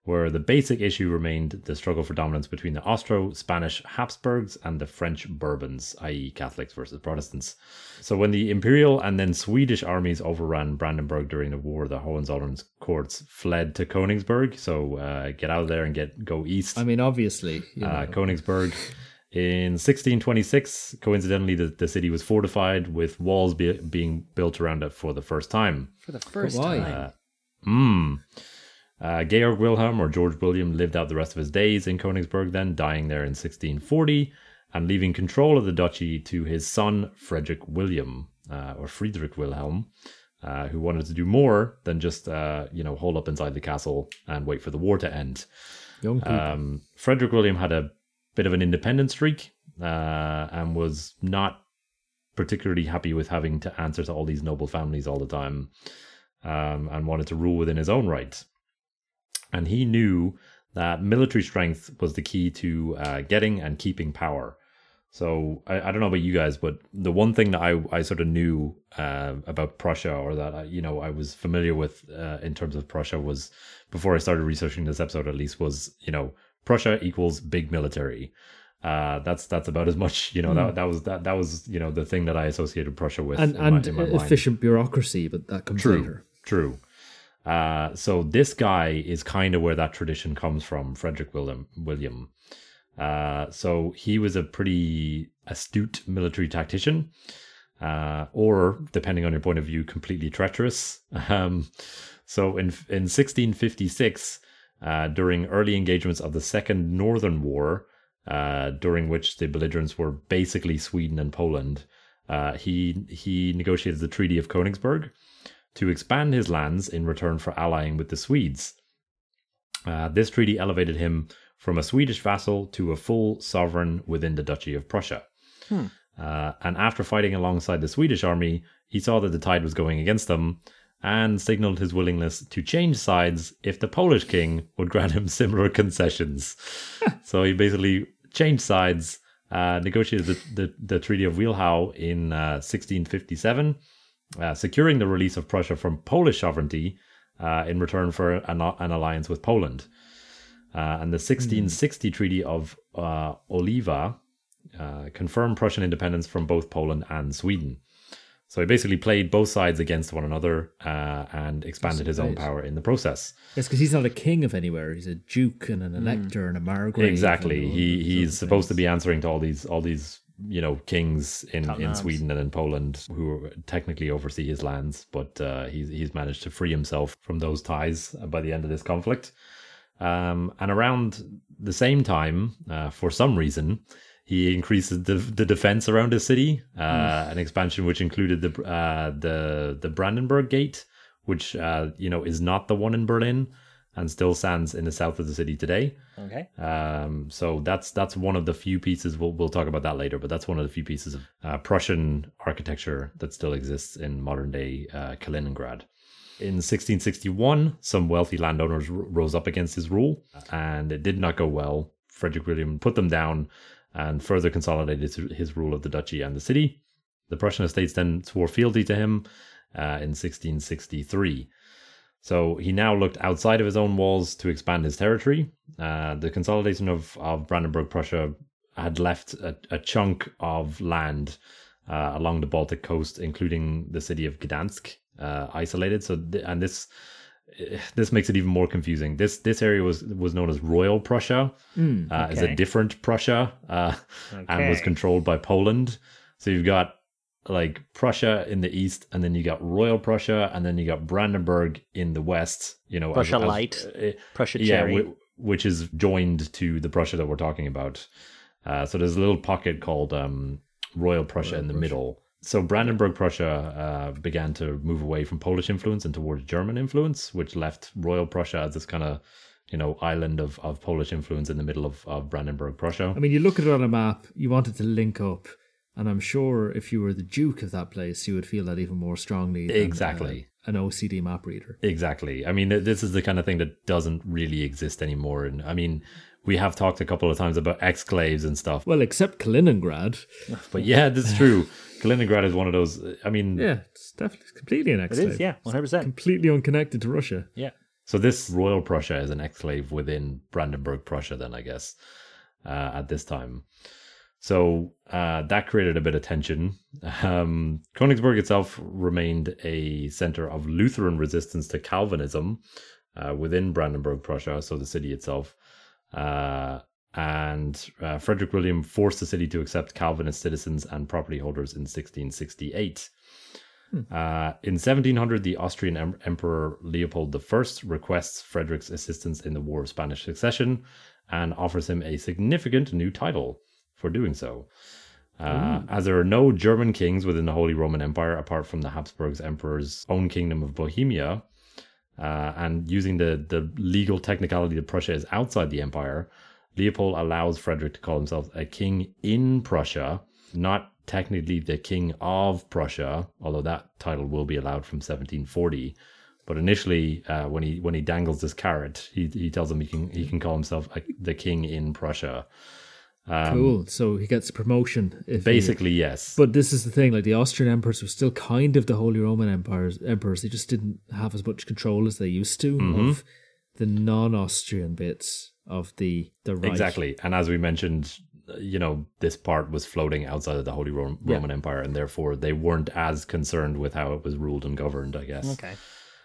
where the basic issue remained the struggle for dominance between the Austro Spanish Habsburgs and the French Bourbons, i.e., Catholics versus Protestants. So, when the Imperial and then Swedish armies overran Brandenburg during the war, the Hohenzollern courts fled to Königsberg. So, uh, get out of there and get go east. I mean, obviously, you uh, Königsberg. In 1626, coincidentally, the, the city was fortified with walls be, being built around it for the first time. For the first why? time. Hmm. Uh, Georg Wilhelm or George William lived out the rest of his days in Königsberg, then dying there in 1640. and leaving control of the duchy to his son Frederick William uh, or Friedrich Wilhelm, uh, who wanted to do more than just uh, you know hold up inside the castle and wait for the war to end. Um, Frederick William had a bit of an independent streak uh, and was not particularly happy with having to answer to all these noble families all the time um, and wanted to rule within his own right. And he knew that military strength was the key to uh, getting and keeping power. So I, I don't know about you guys, but the one thing that I, I sort of knew uh, about Prussia, or that I, you know I was familiar with uh, in terms of Prussia, was before I started researching this episode, at least, was you know Prussia equals big military. Uh, that's that's about as much you know that that was that that was you know the thing that I associated Prussia with and in my- and my mind. efficient bureaucracy, but that comes True. later. True. Uh, so this guy is kind of where that tradition comes from, Frederick William. William. Uh, so he was a pretty astute military tactician, uh, or depending on your point of view, completely treacherous. [LAUGHS] Um, so in in 1656, uh, during early engagements of the Second Northern War, uh, during which the belligerents were basically Sweden and Poland, uh, he he negotiated the Treaty of Königsberg to expand his lands in return for allying with the Swedes. Uh, this treaty elevated him from a Swedish vassal to a full sovereign within the Duchy of Prussia. Uh, and after fighting alongside the Swedish army, he saw that the tide was going against them and signaled his willingness to change sides if the Polish king would grant him [LAUGHS] similar concessions. so he basically changed sides, uh, negotiated the, the, the Treaty of Wehlau in uh, 1657, uh, securing the release of Prussia from Polish sovereignty uh, in return for an, an alliance with Poland. Uh, and the 1660 Treaty of uh, Oliva uh, confirmed Prussian independence from both Poland and Sweden. So he basically played both sides against one another uh, and expanded his own power in the process. Yes, because he's not a king of anywhere. He's a duke and an elector and a margrave. exactly. He he's supposed to be answering to all these all these you know kings in, Top in knobs. Sweden and in Poland who technically oversee his lands, but uh, he's he's managed to free himself from those ties by the end of this conflict. Um, and around the same time, uh, for some reason, he increases the the defense around his city, uh, an expansion which included the uh, the the Brandenburg Gate, which uh, you know is not the one in Berlin and still stands in the south of the city today. Okay. Um, so that's that's one of the few pieces. We'll we'll talk about that later, but that's one of the few pieces of uh, Prussian architecture that still exists in modern day uh, Kaliningrad. In 1661, some wealthy landowners r- rose up against his rule, and it did not go well. Frederick William put them down and further consolidated his- rule of the duchy and the city. The Prussian estates then swore fealty to him uh, in 1663. So he now looked outside of his own walls to expand his territory. Uh, the consolidation of, of Brandenburg Prussia had left a, a chunk of land uh, along the Baltic coast, including the city of Gdansk, uh, isolated. So, th- and this eh, this makes it even more confusing. This this area was was known as Royal Prussia, uh, is a different Prussia, uh, and was controlled by Poland. So you've got like Prussia in the east, and then you got Royal Prussia, and then you got Brandenburg in the west. You know, Prussia Light, uh, Prussia yeah, Cherry. whi- which is joined to the Prussia that we're talking about. Uh, so there's a little pocket called um, Royal Prussia in the middle. So Brandenburg Prussia uh, began to move away from Polish influence and towards German influence, which left Royal Prussia as this kind of you know island of, of Polish influence in the middle of, of Brandenburg Prussia. I mean, you look at it on a map, you want it to link up, and I'm sure if you were the duke of that place, you would feel that even more strongly. Than, Exactly. uh, an OCD map reader. Exactly. I mean, this is the kind of thing that doesn't really exist anymore. And I mean, we have talked a couple of times about exclaves and stuff. Well, except Kaliningrad. [LAUGHS] But yeah, that's true. Kaliningrad is one of those. I mean, Yeah, it's definitely completely an exclave. is, yeah, 100%. Completely unconnected to Russia. Yeah. So this Royal Prussia is an exclave within Brandenburg Prussia, then I guess, uh, at this time. So uh, that created a bit of tension. Um, Königsberg itself remained a center of Lutheran resistance to Calvinism uh, within Brandenburg Prussia, so the city itself. Uh, and uh, Frederick William forced the city to accept Calvinist citizens and property holders in 1668. Uh, in 1700, the Austrian em- Emperor Leopold I requests Frederick's assistance in the War of Spanish Succession and offers him a significant new title, for doing so. Uh, as there are no German kings within the Holy Roman Empire apart from the Habsburgs Emperor's own kingdom of Bohemia, uh, and using the, the legal technicality that Prussia is outside the empire, Leopold allows Frederick to call himself a king in Prussia, not technically the king of Prussia, although that title will be allowed from 1740. But initially, uh, when he when he dangles this carrot, he, he tells him he can he can call himself a, the king in Prussia. Cool. So he gets a promotion. If he- Basically, yes. but this is the thing: like the Austrian emperors were still kind of the Holy Roman empires. Emperors, they just didn't have as much control as they used to Mm-hmm. of the non-Austrian bits of the the Reich. Exactly. And as we mentioned, uh, you know, this part was floating outside of the Holy Ro- Yeah. Roman Empire, and therefore they weren't as concerned with how it was ruled and governed, I guess. Okay.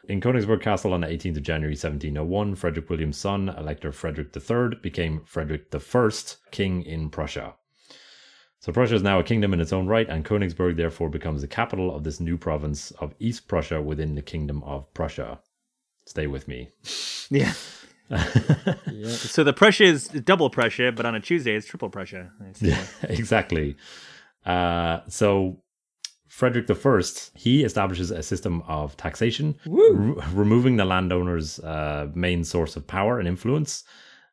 In Königsberg Castle on the 18th of January 1701, Frederick William's son, Elector Frederick III, became Frederick I, king in Prussia. So Prussia is now a kingdom in its own right, and Königsberg therefore becomes the capital of this new province of East Prussia within the Kingdom of Prussia. Stay with me. [LAUGHS] Yeah. [LAUGHS] yeah. So the Prussia is double Prussia, but on a Tuesday it's triple Prussia. I see. [LAUGHS] exactly. Uh, so Frederick I, he establishes a system of taxation, re- removing the landowner's uh, main source of power and influence,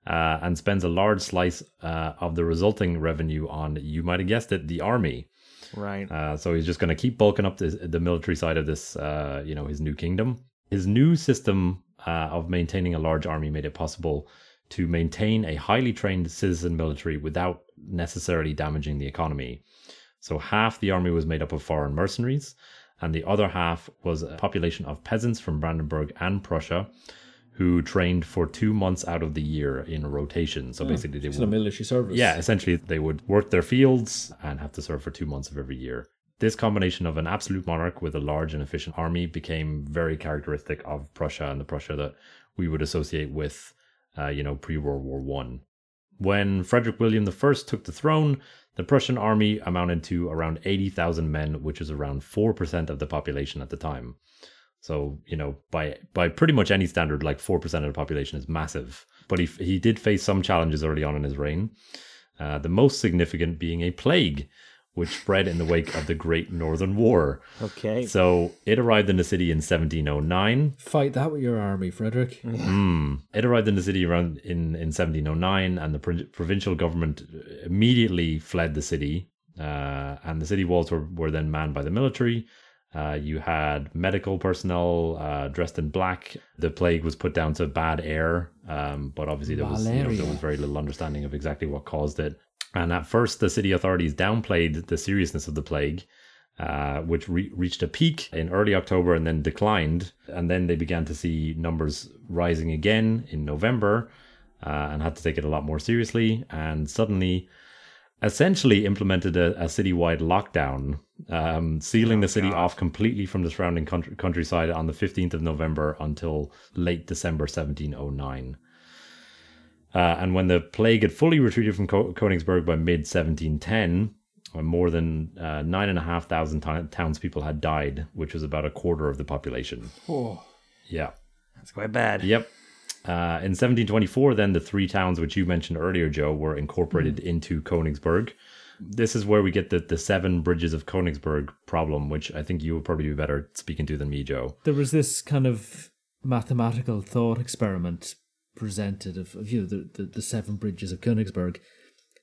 uh, and spends a large slice uh, of the resulting revenue on, you might have guessed it, the army. Right. Uh, so he's just going to keep bulking up the, the military side of this, uh, you know, his new kingdom. His new system uh, of maintaining a large army made it possible to maintain a highly trained citizen military without necessarily damaging the economy. So half the army was made up of foreign mercenaries, and the other half was a population of peasants from Brandenburg and Prussia who trained for two months out of the year in rotation. So basically, they would military service. yeah, essentially, they would work their fields and have to serve for two months of every year. This combination of an absolute monarch with a large and efficient army became very characteristic of Prussia and the Prussia that we would associate with, uh, you know, pre World War One. When Frederick William I took the throne, the Prussian army amounted to around 80,000 men, which is around 4% of the population at the time. So, you know, by by pretty much any standard, like 4% of the population is massive. But he, he did face some challenges early on in his reign, uh, the most significant being a plague, which spread in the wake of the Great Northern War. Okay. So it arrived in the city in 1709. Fight that with your army, Frederick. [LAUGHS] Mm. It arrived in the city around in, in 1709, and the pro- provincial government immediately fled the city. Uh, and the city walls were, were then manned by the military. Uh, you had medical personnel uh, dressed in black. The plague was put down to bad air, um, but obviously there was you know, there was very little understanding of exactly what caused it. And at first, the city authorities downplayed the seriousness of the plague, uh, which re- reached a peak in early October and then declined. And then they began to see numbers rising again in November uh, and had to take it a lot more seriously. And suddenly, essentially implemented a, a citywide lockdown, um, sealing the city off completely from the surrounding country, countryside on the 15th of November until late December 1709. Uh, and when the plague had fully retreated from Ko- Königsberg by mid 1710, uh, more than uh, nine and a half thousand to- townspeople had died, which was about a quarter of the population. Oh, Yeah. that's quite bad. Yep. Uh, in 1724, then the three towns which you mentioned earlier, Joe, were incorporated into Königsberg. This is where we get the, the seven bridges of Königsberg problem, which I think you would probably be better speaking to than me, Joe. There was this kind of mathematical thought experiment presented of, of you know, the, the, the seven bridges of Königsberg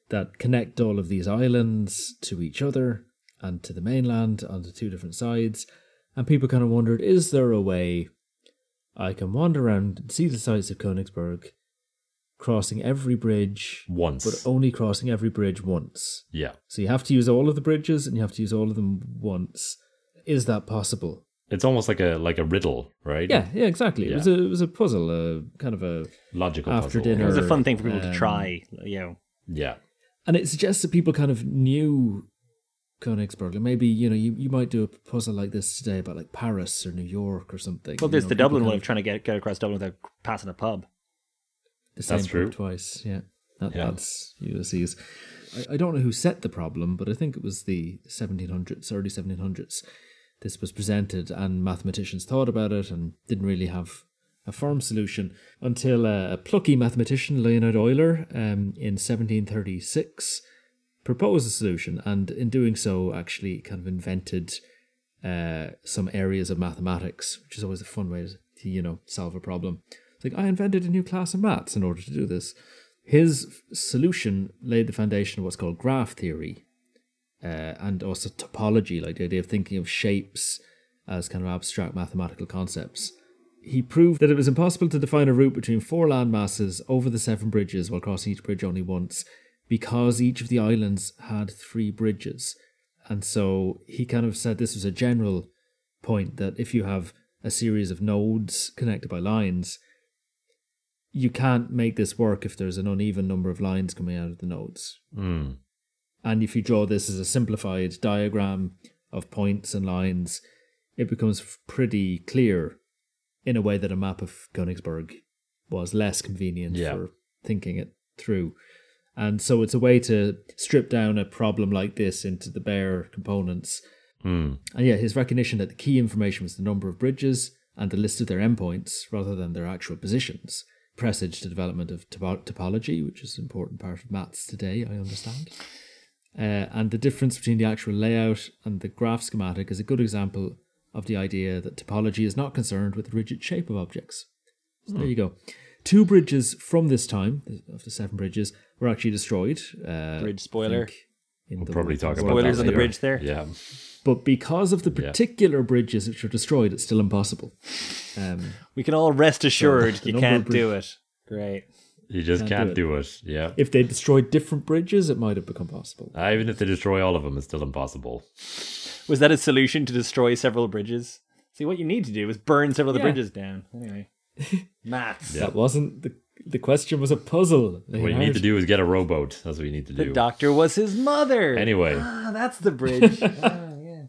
that connect all of these islands to each other and to the mainland on the two different sides. And people kind of wondered, is there a way I can wander around and see the sights of Königsberg, crossing every bridge, Once. but only crossing every bridge once? yeah. So you have to use all of the bridges and you have to use all of them once. Is that possible? It's almost like a like a riddle, right? Yeah, yeah, exactly. It was a it was a puzzle, uh, kind of a Logical After puzzle. dinner. It was a fun thing for people to Um, try. You know. Yeah. and it suggests that people kind of knew Königsberg. Like maybe you know you, you might do a puzzle like this today about like Paris or New York or something. Well, you there's know, the Dublin one of- of trying to get get across Dublin without passing a pub. the same That's true. twice. Yeah, that, Yeah. that's Ulysses. I, I don't know who set the problem, but I think it was the 1700s, early 1700s. This was presented, and mathematicians thought about it and didn't really have a firm solution until a plucky mathematician, Leonhard Euler, um, in 1736, proposed a solution, and in doing so, actually kind of invented uh, some areas of mathematics, which is always a fun way to you know solve a problem. It's like I invented a new class of maths in order to do this. His solution laid the foundation of what's called graph theory, uh, and also topology, like the idea of thinking of shapes as kind of abstract mathematical concepts. He proved that it was impossible to define a route between four land masses over the seven bridges while crossing each bridge only once because each of the islands had three bridges. And so he kind of said this was a general point that if you have a series of nodes connected by lines, you can't make this work if there's an uneven number of lines coming out of the nodes. Mm. And if you draw this as a simplified diagram of points and lines, it becomes pretty clear in a way that a map of Königsberg was less convenient Yeah. for thinking it through. And so it's a way to strip down a problem like this into the bare components. Mm. And yeah, his recognition that the key information was the number of bridges and the list of their endpoints rather than their actual positions presaged the development of topo- topology, which is an important part of maths today, I understand. Uh, and the difference between the actual layout and the graph schematic is a good example of the idea that topology is not concerned with the rigid shape of objects. So there you go. Two bridges from this time, of the seven bridges, were actually destroyed. Uh, Bridge spoiler. In We'll the probably talk about Spoilers that on the bridge there. Yeah. But because of the Yeah. particular bridges which were destroyed, it's still impossible. Um, We can all rest assured the you can't of do it. Great. You just Can't can't, do do it. Yeah. if they destroyed different bridges, it might have become possible. Uh, even if they destroy all of them, it's still impossible. Was that a solution to destroy several bridges? See, what you need to do is burn several of the Yeah. bridges down. Anyway, [LAUGHS] maths. That wasn't the the question was a puzzle. They What you need to do is get a rowboat. That's what you need to do. The doctor was his mother. Anyway, Ah, that's the bridge. [LAUGHS] Ah, yeah.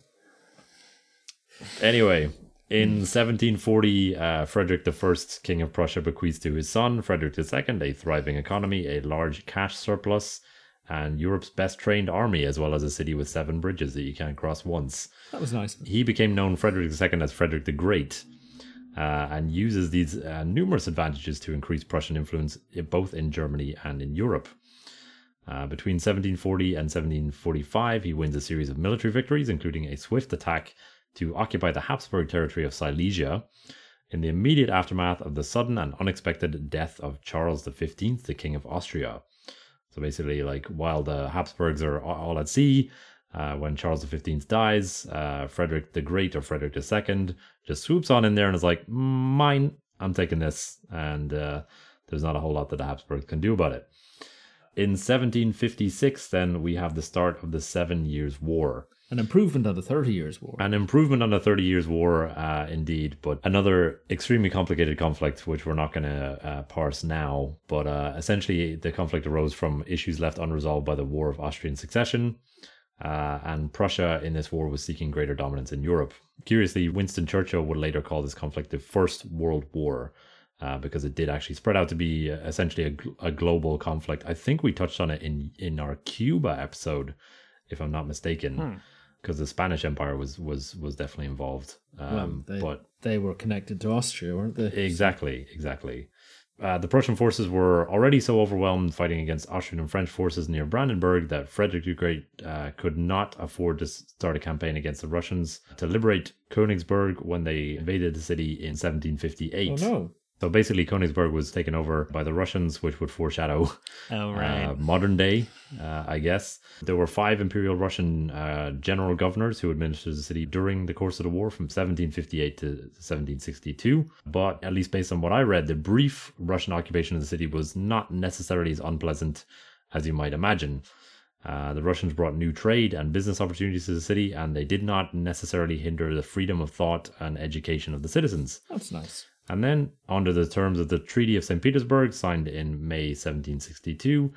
anyway, in 1740, uh, Frederick I, King of Prussia, bequeathed to his son Frederick II a thriving economy, a large cash surplus, and Europe's best trained army, as well as a city with seven bridges that you can't cross once. That was nice. He became known Frederick II as Frederick the Great, uh, and uses these uh, numerous advantages to increase Prussian influence both in Germany and in Europe. Uh, between 1740 and 1745, he wins a series of military victories, including a swift attack to occupy the Habsburg territory of Silesia. In the immediate aftermath of the sudden and unexpected death of Charles V, the King of Austria. So basically, like while the Habsburgs are all at sea, uh, when Charles V dies, uh, Frederick the Great or Frederick II just swoops on in there and is like, "Mine, I'm taking this," and uh, there's not a whole lot that the Habsburgs can do about it. In 1756, then we have the start of the Seven Years' War. An improvement on the Thirty Years' War. An improvement on the Thirty Years' War, uh, indeed, but another extremely complicated conflict, which we're not going to uh, parse now. But uh, essentially, the conflict arose from issues left unresolved by the War of Austrian Succession, uh, and Prussia in this war was seeking greater dominance in Europe. Curiously, Winston Churchill would later call this conflict the First World War. Uh, because it did actually spread out to be uh, essentially a, gl- a global conflict. I think we touched on it in in our Cuba episode, if I'm not mistaken because the Spanish Empire was was was definitely involved. Um, they, but they were connected to Austria, weren't they? exactly, exactly. Uh, the Prussian forces were already so overwhelmed fighting against Austrian and French forces near Brandenburg that Frederick the Great uh, could not afford to start a campaign against the Russians to liberate Königsberg when they invaded the city in 1758. oh no. So basically, Königsberg was taken over by the Russians, which would foreshadow [LAUGHS] Oh, right. uh, modern day, uh, I guess. There were five Imperial Russian uh, general governors who administered the city during the course of the war from 1758 to 1762. But at least based on what I read, the brief Russian occupation of the city was not necessarily as unpleasant as you might imagine. Uh, the Russians brought new trade and business opportunities to the city, and they did not necessarily hinder the freedom of thought and education of the citizens. That's nice. And then, under the terms of the Treaty of St. Petersburg, signed in May 1762,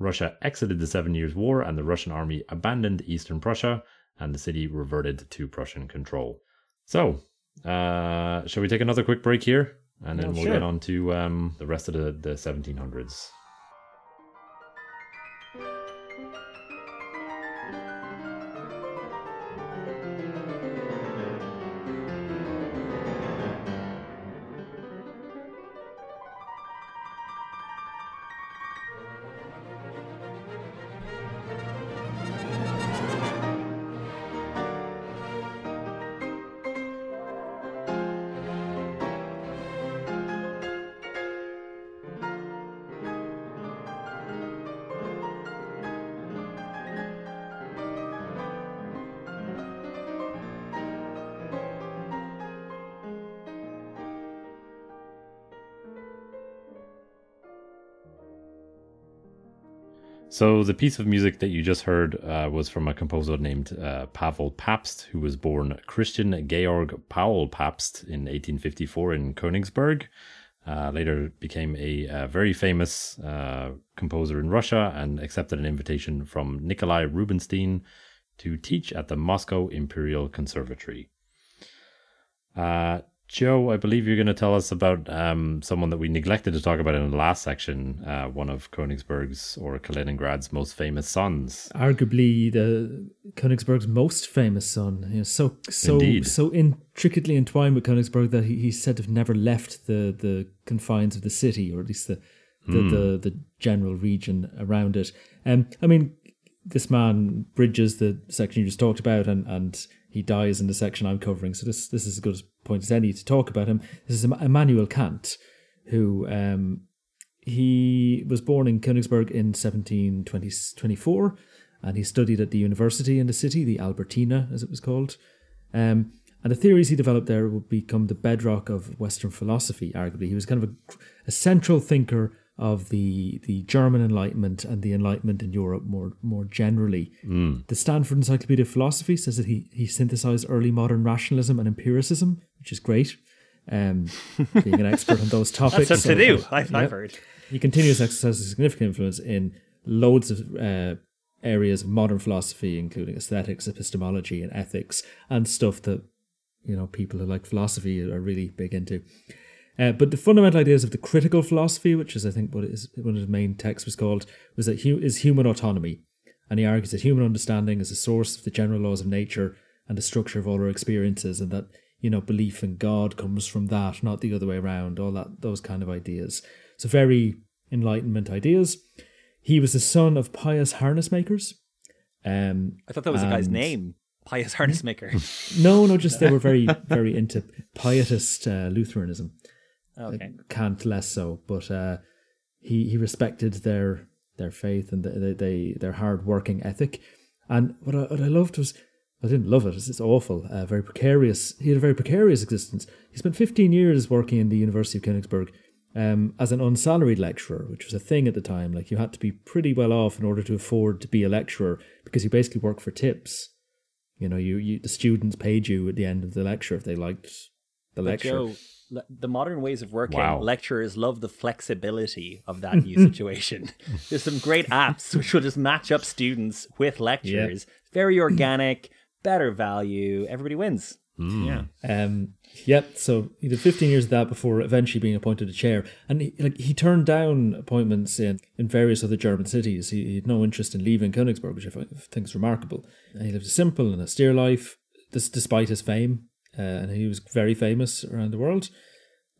Russia exited the Seven Years' War and the Russian army abandoned eastern Prussia, and the city reverted to Prussian control. So, uh, shall we take another quick break here? And then we'll sure. get on to um, the rest of the, the 1700s. So the piece of music that you just heard uh, was from a composer named uh, Pavel Pabst, who was born Christian Georg Paul Pabst in 1854 in Königsberg. Uh, later became a, uh, very famous uh, composer in Russia and accepted an invitation from Nikolai Rubinstein to teach at the Moscow Imperial Conservatory. Joe, I believe you're going to tell us about um, someone that we neglected to talk about in the last section, uh, one of Königsberg's or Kaliningrad's most famous sons. Arguably the Königsberg's most famous son. You know, so so Indeed. so intricately entwined with Königsberg that he, he's said to have never left the, the confines of the city, or at least the the, the, the general region around it. Um, I mean, this man bridges the section you just talked about, and, and he dies in the section I'm covering. So this this is as good a point as any to talk about him. This is Immanuel Kant, who um, he was born in Königsberg in 1724, and he studied at the university in the city, the Albertina, as it was called. Um, and the theories he developed there would become the bedrock of Western philosophy, arguably. He was kind of a, a central thinker of the the German Enlightenment and the Enlightenment in Europe more more generally. The Stanford Encyclopedia of Philosophy says that he he synthesized early modern rationalism and empiricism, which is great. Um, [LAUGHS] being an expert on those topics, That's up to do. I've, yeah. I've heard. He continues to exercise a significant influence in loads of uh, areas of modern philosophy, including aesthetics, epistemology, and ethics, and stuff that you know people who like philosophy are really big into. Uh, but the fundamental ideas of the critical philosophy, which is I think what one of the main texts was called, was that hu- is human autonomy, and he argues that human understanding is the source of the general laws of nature and the structure of all our experiences, and that you know belief in God comes from that, not the other way around. All that those kind of ideas. So very Enlightenment ideas. He was the son of pious harness makers. Um, I thought that was a guy's name. Pious harness maker. [LAUGHS] No, no, just they [LAUGHS] were very, very into pietist uh, Lutheranism. Okay. Kant less so, but uh, he he respected their their faith and they, they their hard working ethic. And what I, what I loved was I didn't love it. It's, it's awful. Uh, very precarious. He had a very precarious existence. He spent 15 years working in the University of Königsberg um, as an unsalaried lecturer, which was a thing at the time. Like you had to be pretty well off in order to afford to be a lecturer because you basically worked for tips. You know, you, you the students paid you at the end of the lecture if they liked the But lecture. Joe, le- the modern ways of working, Wow. lecturers love the flexibility of that new [LAUGHS] situation. There's some great apps which will just match up students with lecturers. Very organic, better value. Everybody wins. Yeah. Um, yep. So he did 15 years of that before eventually being appointed a chair, and he, like he turned down appointments in, in various other German cities. He, he had no interest in leaving Königsberg, which I fi- think is remarkable. And he lived a simple and austere life, this despite his fame, uh, and he was very famous around the world.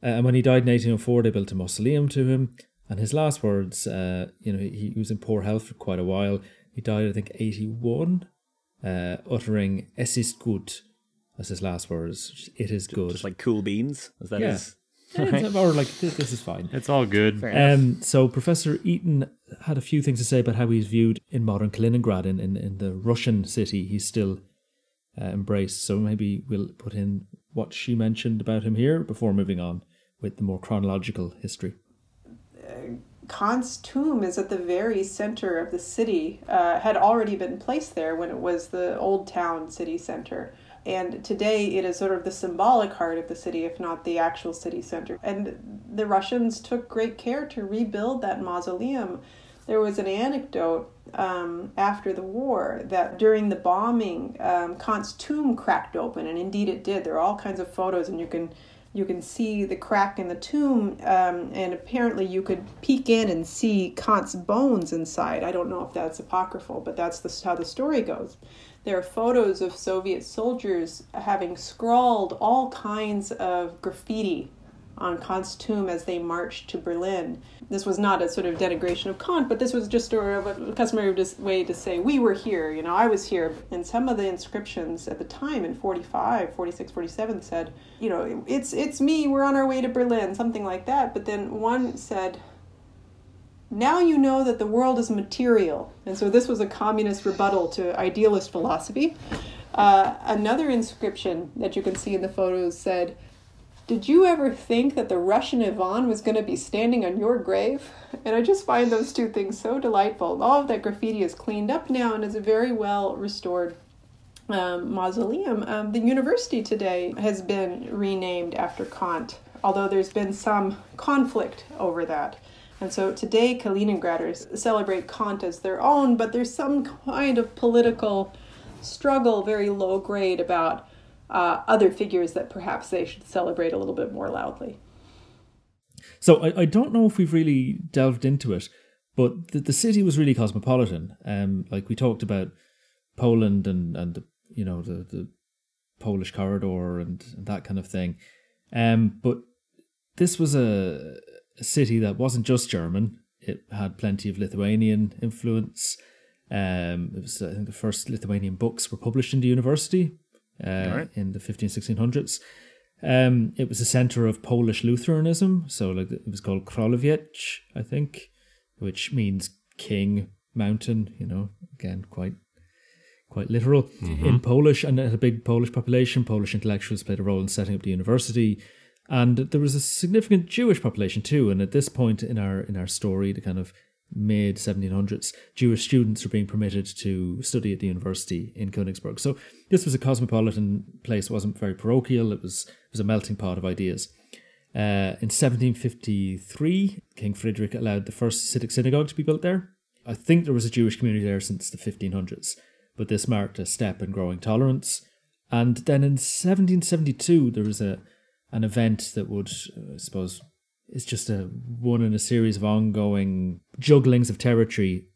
Uh, and when he died in 1804, they built a mausoleum to him. And his last words, uh, you know, he, he was in poor health for quite a while. He died, I think, 81, uh, uttering "Es ist gut." as his last words. It is good. Just like cool beans. As that Yeah. is. Yeah, or like this, this is fine. It's all good. Fair enough. Um, so Professor Eaton had a few things to say about how he's viewed in modern Kaliningrad, in, in, in the Russian city he's still uh, embraced. So maybe we'll put in what she mentioned about him here before moving on with the more chronological history. Kant's tomb is at the very center of the city, uh, had already been placed there when it was the old town city center. And today it is sort of the symbolic heart of the city, if not the actual city center. And the Russians took great care to rebuild that mausoleum. There was an anecdote um, after the war that during the bombing, um, Kant's tomb cracked open, and indeed it did. There are all kinds of photos, and you can you can see the crack in the tomb, um, and apparently you could peek in and see Kant's bones inside. I don't know if that's apocryphal, but that's the, how the story goes. There are photos of Soviet soldiers having scrawled all kinds of graffiti on Kant's tomb as they marched to Berlin. This was not a sort of denigration of Kant, but this was just sort of a customary way to say, we were here, you know, I was here. And some of the inscriptions at the time in 45, 46, 47 said, you know, it's, it's me, we're on our way to Berlin, something like that. But then one said, now you know that the world is material. And so this was a communist rebuttal to idealist philosophy. Uh, another inscription that you can see in the photos said, Did you ever think that the Russian Ivan was going to be standing on your grave? And I just find those two things so delightful. All of that graffiti is cleaned up now and is a very well restored um, mausoleum. Um, the university today has been renamed after Kant, although there's been some conflict over that. And so today, Kaliningraders celebrate Kant as their own, but there's some kind of political struggle, very low grade, about uh, other figures that perhaps they should celebrate a little bit more loudly. So I, I don't know if we've really delved into it, but the, the city was really cosmopolitan. Um, like we talked about Poland and, and the you know the the Polish corridor and, and that kind of thing. Um, but this was a, a, city that wasn't just German. It had plenty of Lithuanian influence. Um, it was I think the first Lithuanian books were published in the university uh, right. in the 15, 1600s. Um, it was a center of Polish Lutheranism, so like it was called Królewiec, I think, which means king mountain. You know, again, quite quite literal mm-hmm. in Polish, and it had a big Polish population. Polish intellectuals played a role in setting up the university, and there was a significant Jewish population too. And at this point in our in our story, the kind of mid 1700s, Jewish students were being permitted to study at the university in Königsberg. So this was a cosmopolitan place. It wasn't very parochial. It was it was a melting pot of ideas. Uh, in 1753, King Friedrich allowed the first Hasidic synagogue to be built there. I think there was a Jewish community there since the 1500s, but this marked a step in growing tolerance. And then in 1772, there was a an event that would, uh, I suppose, it's just a one in a series of ongoing jugglings of territory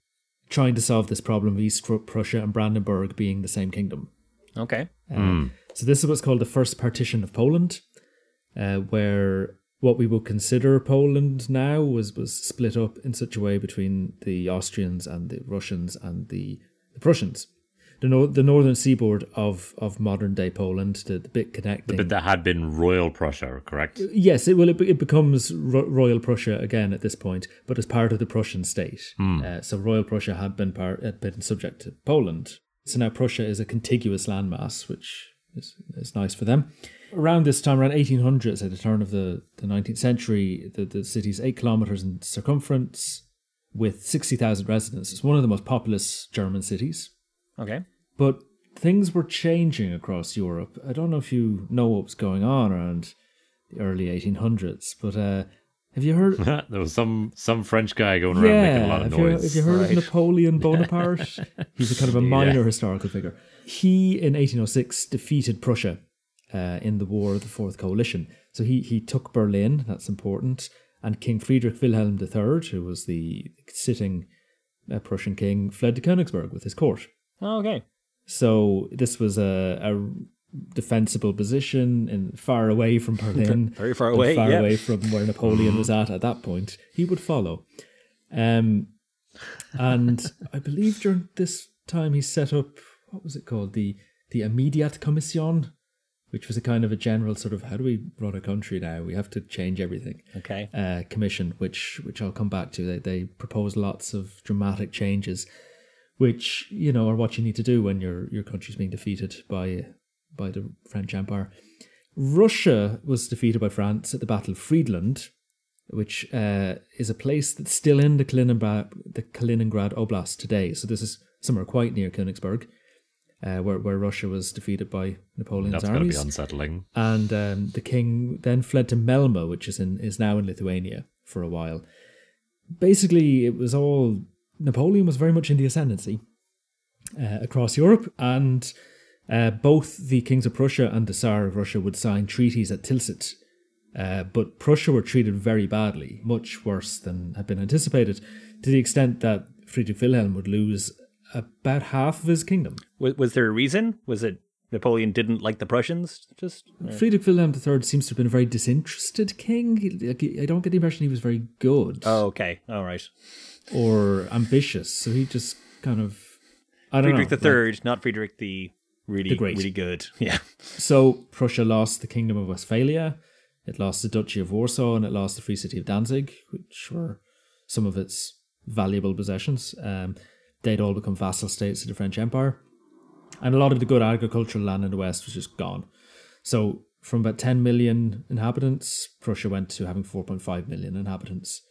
trying to solve this problem of East Prussia and Brandenburg being the same kingdom. Okay. Uh, mm. So this is what's called the first partition of Poland, uh, where what we would consider Poland now was was split up in such a way between the Austrians and the Russians and the, the Prussians the no- the northern seaboard of, of modern day Poland, the, the bit connecting. The bit that had been Royal Prussia, correct? Yes, it will. It, it becomes Ro- Royal Prussia again at this point, but as part of the Prussian state. Mm. Uh, so Royal Prussia had been part had been subject to Poland. So now Prussia is a contiguous landmass, which is, is nice for them. Around this time, around 1800s, at the turn of the, the 19th century, the, the city's eight kilometers in circumference with 60,000 residents. It's one of the most populous German cities. Okay. But things were changing across Europe. I don't know if you know what was going on around the early 1800s, but uh, have you heard? [LAUGHS] there was some some French guy going around yeah, making a lot of have noise. You, have you heard right. of Napoleon [LAUGHS] Bonaparte? He's a kind of a [LAUGHS] minor yeah. historical figure. He, in 1806, defeated Prussia uh, in the War of the Fourth Coalition. So he he took Berlin. That's important. And King Friedrich Wilhelm III, who was the sitting uh, Prussian king, fled to Königsberg with his court. Oh, okay. So this was a, a defensible position and far away from [LAUGHS] Berlin, very far away, far yeah. away from where Napoleon was at at that point. He would follow, um, and I believe during this time he set up what was it called the the immediate commission which was a kind of a general sort of how do we run a country now? We have to change everything. Okay. Uh, commission, which which I'll come back to. They they proposed lots of dramatic changes which you know are what you need to do when your your country's being defeated by by the French Empire. Russia was defeated by France at the Battle of Friedland, which uh, is a place that's still in the Kaliningrad, the Kaliningrad Oblast today. So this is somewhere quite near Königsberg, uh, where where Russia was defeated by Napoleon's that's armies. That's going to be unsettling. And um, the king then fled to Memel, which is in is now in Lithuania for a while. Basically, it was all Napoleon was very much in the ascendancy uh, across Europe, and uh, both the kings of Prussia and the Tsar of Russia would sign treaties at Tilsit. Uh, but Prussia were treated very badly, much worse than had been anticipated, to the extent that Friedrich Wilhelm would lose about half of his kingdom. Was, was there a reason? Was it Napoleon didn't like the Prussians? Just or? Friedrich Wilhelm III seems to have been a very disinterested king. I don't get the impression he was very good. Oh, okay, all right or ambitious. So he just kind of I don't Friedrich know, the Third, like, not Friedrich the really the great. really good. [LAUGHS] Yeah. So Prussia lost the Kingdom of Westphalia, it lost the Duchy of Warsaw, and it lost the Free City of Danzig, which were some of its valuable possessions. Um, they'd all become vassal states of the French Empire, and a lot of the good agricultural land in the west was just gone. So from about 10 million inhabitants, Prussia went to having 4.5 million inhabitants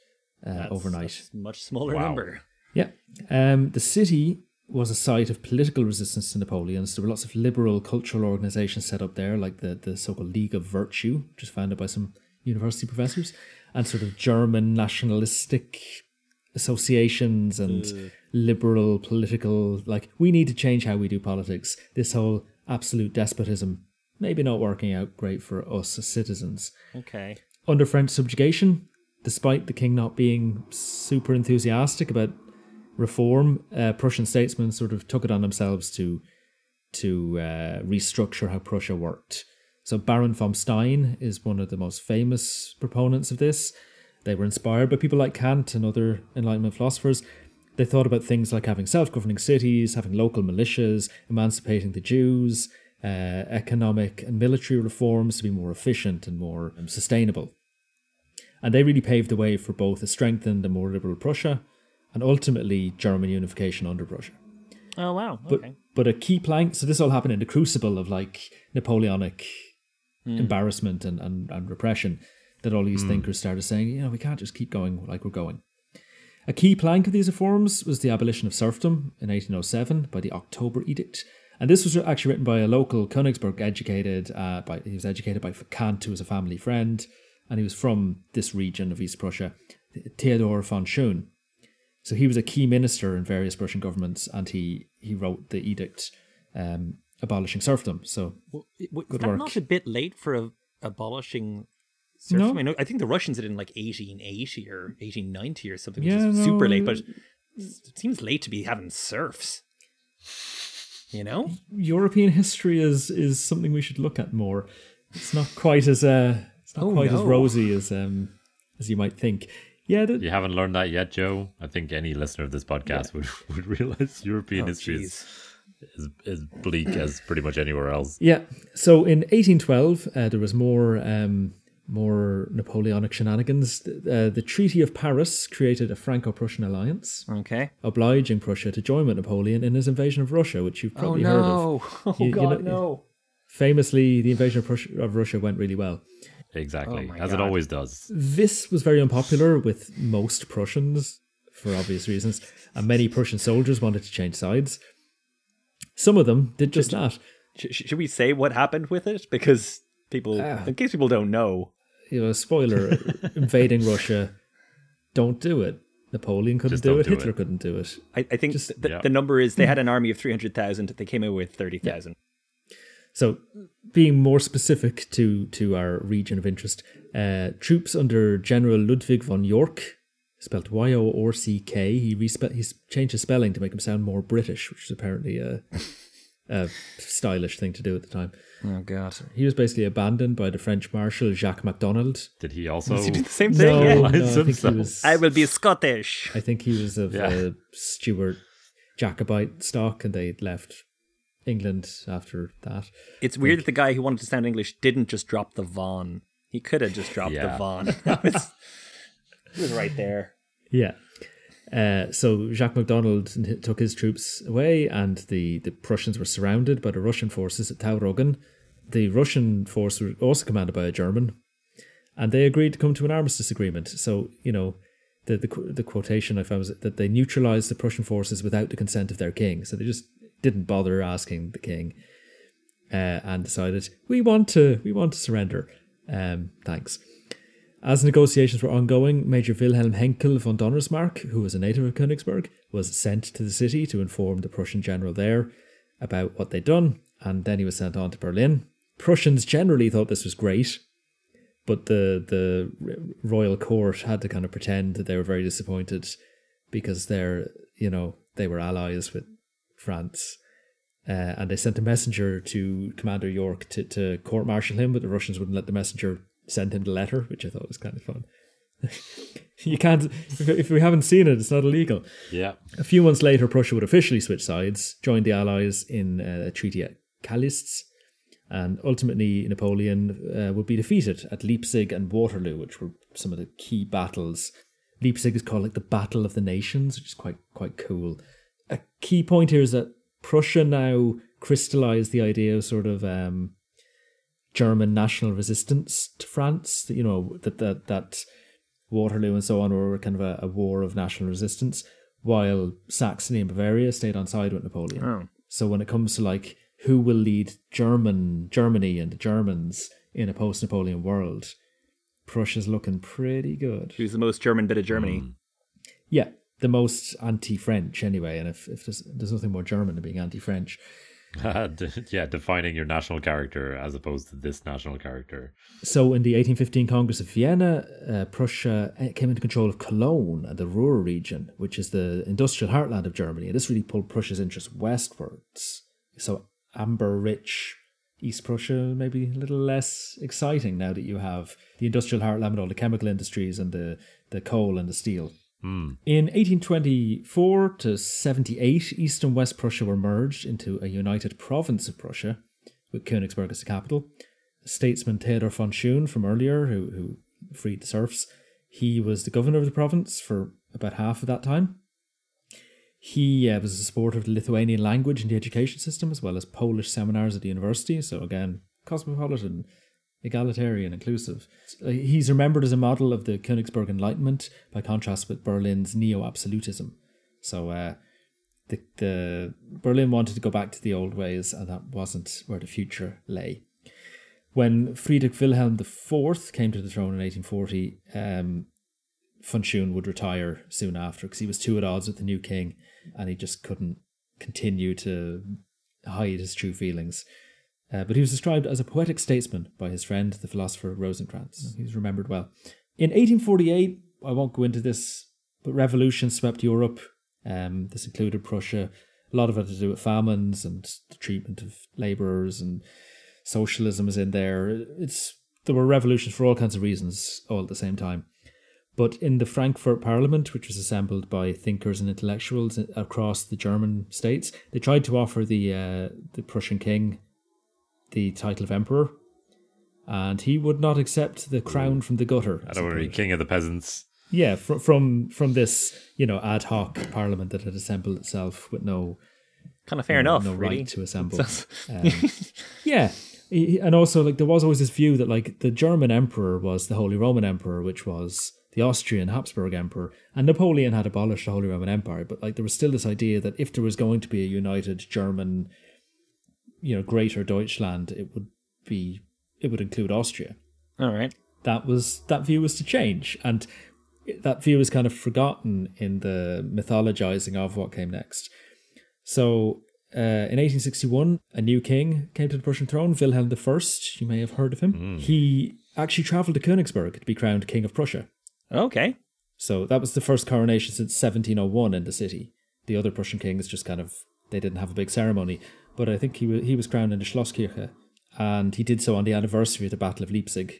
uh, That's- overnight. that's much smaller Wow. number. Yeah. Um, the city was a site of political resistance to Napoleon. So there were lots of liberal cultural organizations set up there, like the, the so called League of Virtue, which was founded by some university professors, and sort of German nationalistic associations and liberal political, like, we need to change how we do politics. This whole absolute despotism, maybe not working out great for us as citizens Okay. under French subjugation, despite the king not being super enthusiastic about reform, uh, Prussian statesmen sort of took it on themselves to to uh, restructure how Prussia worked. So Baron von Stein is one of the most famous proponents of this. They were inspired by people like Kant and other Enlightenment philosophers. They thought about things like having self-governing cities, having local militias, emancipating the Jews, uh, economic and military reforms to be more efficient and more um, sustainable. And they really paved the way for both a strengthened and more liberal Prussia and ultimately German unification under Prussia. Oh wow. But, Okay. but a key plank, so this all happened in the crucible of like Napoleonic Hmm. embarrassment and, and, and repression that all these thinkers started saying, you know, we can't just keep going like we're going. A key plank of these reforms was the abolition of serfdom in 1807 by the October Edict. And this was actually written by a local Königsberg educated, uh, by, he was educated by Kant, who was a family friend, and he was from this region of East Prussia, Theodor von Schoen. So he was a key minister in various Prussian governments, and he, he wrote the edict um, abolishing serfdom. So Well, was Good that work. not a bit late for a, abolishing serfdom? No. I, know, I think the Russians did it in like 1880 or 1890 or something, Yeah, which is super late, but it seems late to be having serfs. You know? European history is is something we should look at more. It's not quite as uh, it's not Oh, quite as rosy as um as you might think. Yeah, the, You haven't learned that yet, Joe? I think any listener of this podcast would, [LAUGHS] would realize European Oh, history is, jeez. is, is bleak as pretty much anywhere else. yeah. So in 1812, uh, there was more um more Napoleonic shenanigans. Uh, the Treaty of Paris created a Franco-Prussian alliance, Okay. obliging Prussia to join with Napoleon in his invasion of Russia, which you've probably oh heard of. [LAUGHS] Oh You- you god, know- no! Famously, the invasion of, Prussia, of Russia went really well. Exactly, Oh my as it always does. This was very unpopular with most Prussians for obvious reasons, and many Prussian soldiers wanted to change sides. Some of them did just that. Sh- sh- should we say what happened with it? Because people, Ah. in case people don't know, You know, spoiler: [LAUGHS] invading Russia, don't do it. Napoleon couldn't Just do don't it. do Hitler it. couldn't do it. I, I think Just- the, yeah. the number is they had an army of 300,000, they came out with 30,000. So, being more specific to to our region of interest, uh, troops under General Ludwig von York, spelled Y O R C K, he respe- he's changed his spelling to make him sound more British, which is apparently a, a stylish thing to do at the time. Oh god. He was basically abandoned by the French Marshal Jacques MacDonald. Did he also? Does he do the same thing? no, yeah. no, I Lies think he was. I will be Scottish. I think he was of Yeah. uh, Stuart Jacobite stock, and they left England after that. It's weird that the guy who wanted to sound English didn't just drop the Von. He could have just dropped the Yeah. Von. [LAUGHS] That was, it was right there. Yeah. Uh, so Jacques MacDonald took his troops away, and the, the Prussians were surrounded by the Russian forces at Tauroggen. The Russian force were also commanded by a German, and they agreed to come to an armistice agreement. So you know, the the, the quotation I found was that they neutralized the Prussian forces without the consent of their king. So they just didn't bother asking the king, uh, and decided we want to we want to surrender. Um, thanks. As negotiations were ongoing, Major Wilhelm Henckel von Donnersmarck, who was a native of Königsberg, was sent to the city to inform the Prussian general there about what they'd done, and then he was sent on to Berlin. Prussians generally thought this was great, but the the royal court had to kind of pretend that they were very disappointed because they're you know they were allies with France. Uh, and they sent a messenger to Commander York to, to court martial him, but the Russians wouldn't let the messenger send him the letter, which I thought was kind of fun. [LAUGHS] you can't, if, if we haven't seen it, it's not illegal. Yeah. A few months later, Prussia would officially switch sides, join the Allies in uh, a treaty at Kalisz, and ultimately Napoleon uh, would be defeated at Leipzig and Waterloo, which were some of the key battles. Leipzig is called like the Battle of the Nations, which is quite quite cool. A key point here is that Prussia now crystallized the idea of sort of um, German national resistance to France. You know that that that Waterloo and so on were kind of a, a war of national resistance, while Saxony and Bavaria stayed on side with Napoleon. Oh. So when it comes to like who will lead German Germany and the Germans in a post-Napoleon world, Prussia's looking pretty good. Who's the most German bit of Germany? Mm. Yeah, the most anti-French anyway. And if, if there's, there's nothing more German than being anti-French. [LAUGHS] yeah, defining your national character as opposed to this national character. So in the 1815 Congress of Vienna, uh, Prussia uh, came into control of Cologne and the Ruhr region, which is the industrial heartland of Germany. And this really pulled Prussia's interest westwards. So amber-rich East Prussia maybe a little less exciting now that you have the industrial heartland with all the chemical industries and the, the coal and the steel. Mm. In 1824 to 78, East and West Prussia were merged into a united province of Prussia, with Königsberg as the capital. Statesman Theodor von Schoen from earlier, who, who freed the serfs, he was the governor of the province for about half of that time. He uh, was a supporter of the Lithuanian language and the education system, as well as Polish seminars at the university. So, again, cosmopolitan, egalitarian, inclusive. He's remembered as a model of the Königsberg Enlightenment, by contrast with Berlin's neo absolutism. So, uh, the, the Berlin wanted to go back to the old ways, and that wasn't where the future lay. When Friedrich Wilhelm IV came to the throne in 1840, um, von Schoen would retire soon after because he was too at odds with the new king and he just couldn't continue to hide his true feelings. Uh, but he was described as a poetic statesman by his friend, the philosopher Rosenkranz. He's remembered well. In 1848, I won't go into this, but revolution swept Europe. Um, this included Prussia. A lot of it had to do with famines and the treatment of labourers and socialism is in there. It's there were revolutions for all kinds of reasons all at the same time. But in the Frankfurt Parliament, which was assembled by thinkers and intellectuals across the German states, they tried to offer the uh, the Prussian king the title of emperor, and he would not accept the crown from the gutter. I don't want to be king of the peasants. Yeah, from from from this you know ad hoc parliament that had assembled itself with no kind of fair enough, no really. right to assemble. um, [LAUGHS] yeah, and also like there was always this view that like the German emperor was the Holy Roman Emperor, which was the Austrian Habsburg Emperor, and Napoleon had abolished the Holy Roman Empire, but like there was still this idea that if there was going to be a united German, you know, greater Deutschland, it would be it would include Austria. All right. That was that view was to change, and that view was kind of forgotten in the mythologizing of what came next. So uh, in 1861, a new king came to the Prussian throne, Wilhelm I. You may have heard of him. Mm. He actually travelled to Königsberg to be crowned King of Prussia. Okay. So that was the first coronation since 1701 in the city. The other Prussian kings just kind of they didn't have a big ceremony, but I think he was, he was crowned in the Schlosskirche, and he did so on the anniversary of the Battle of Leipzig,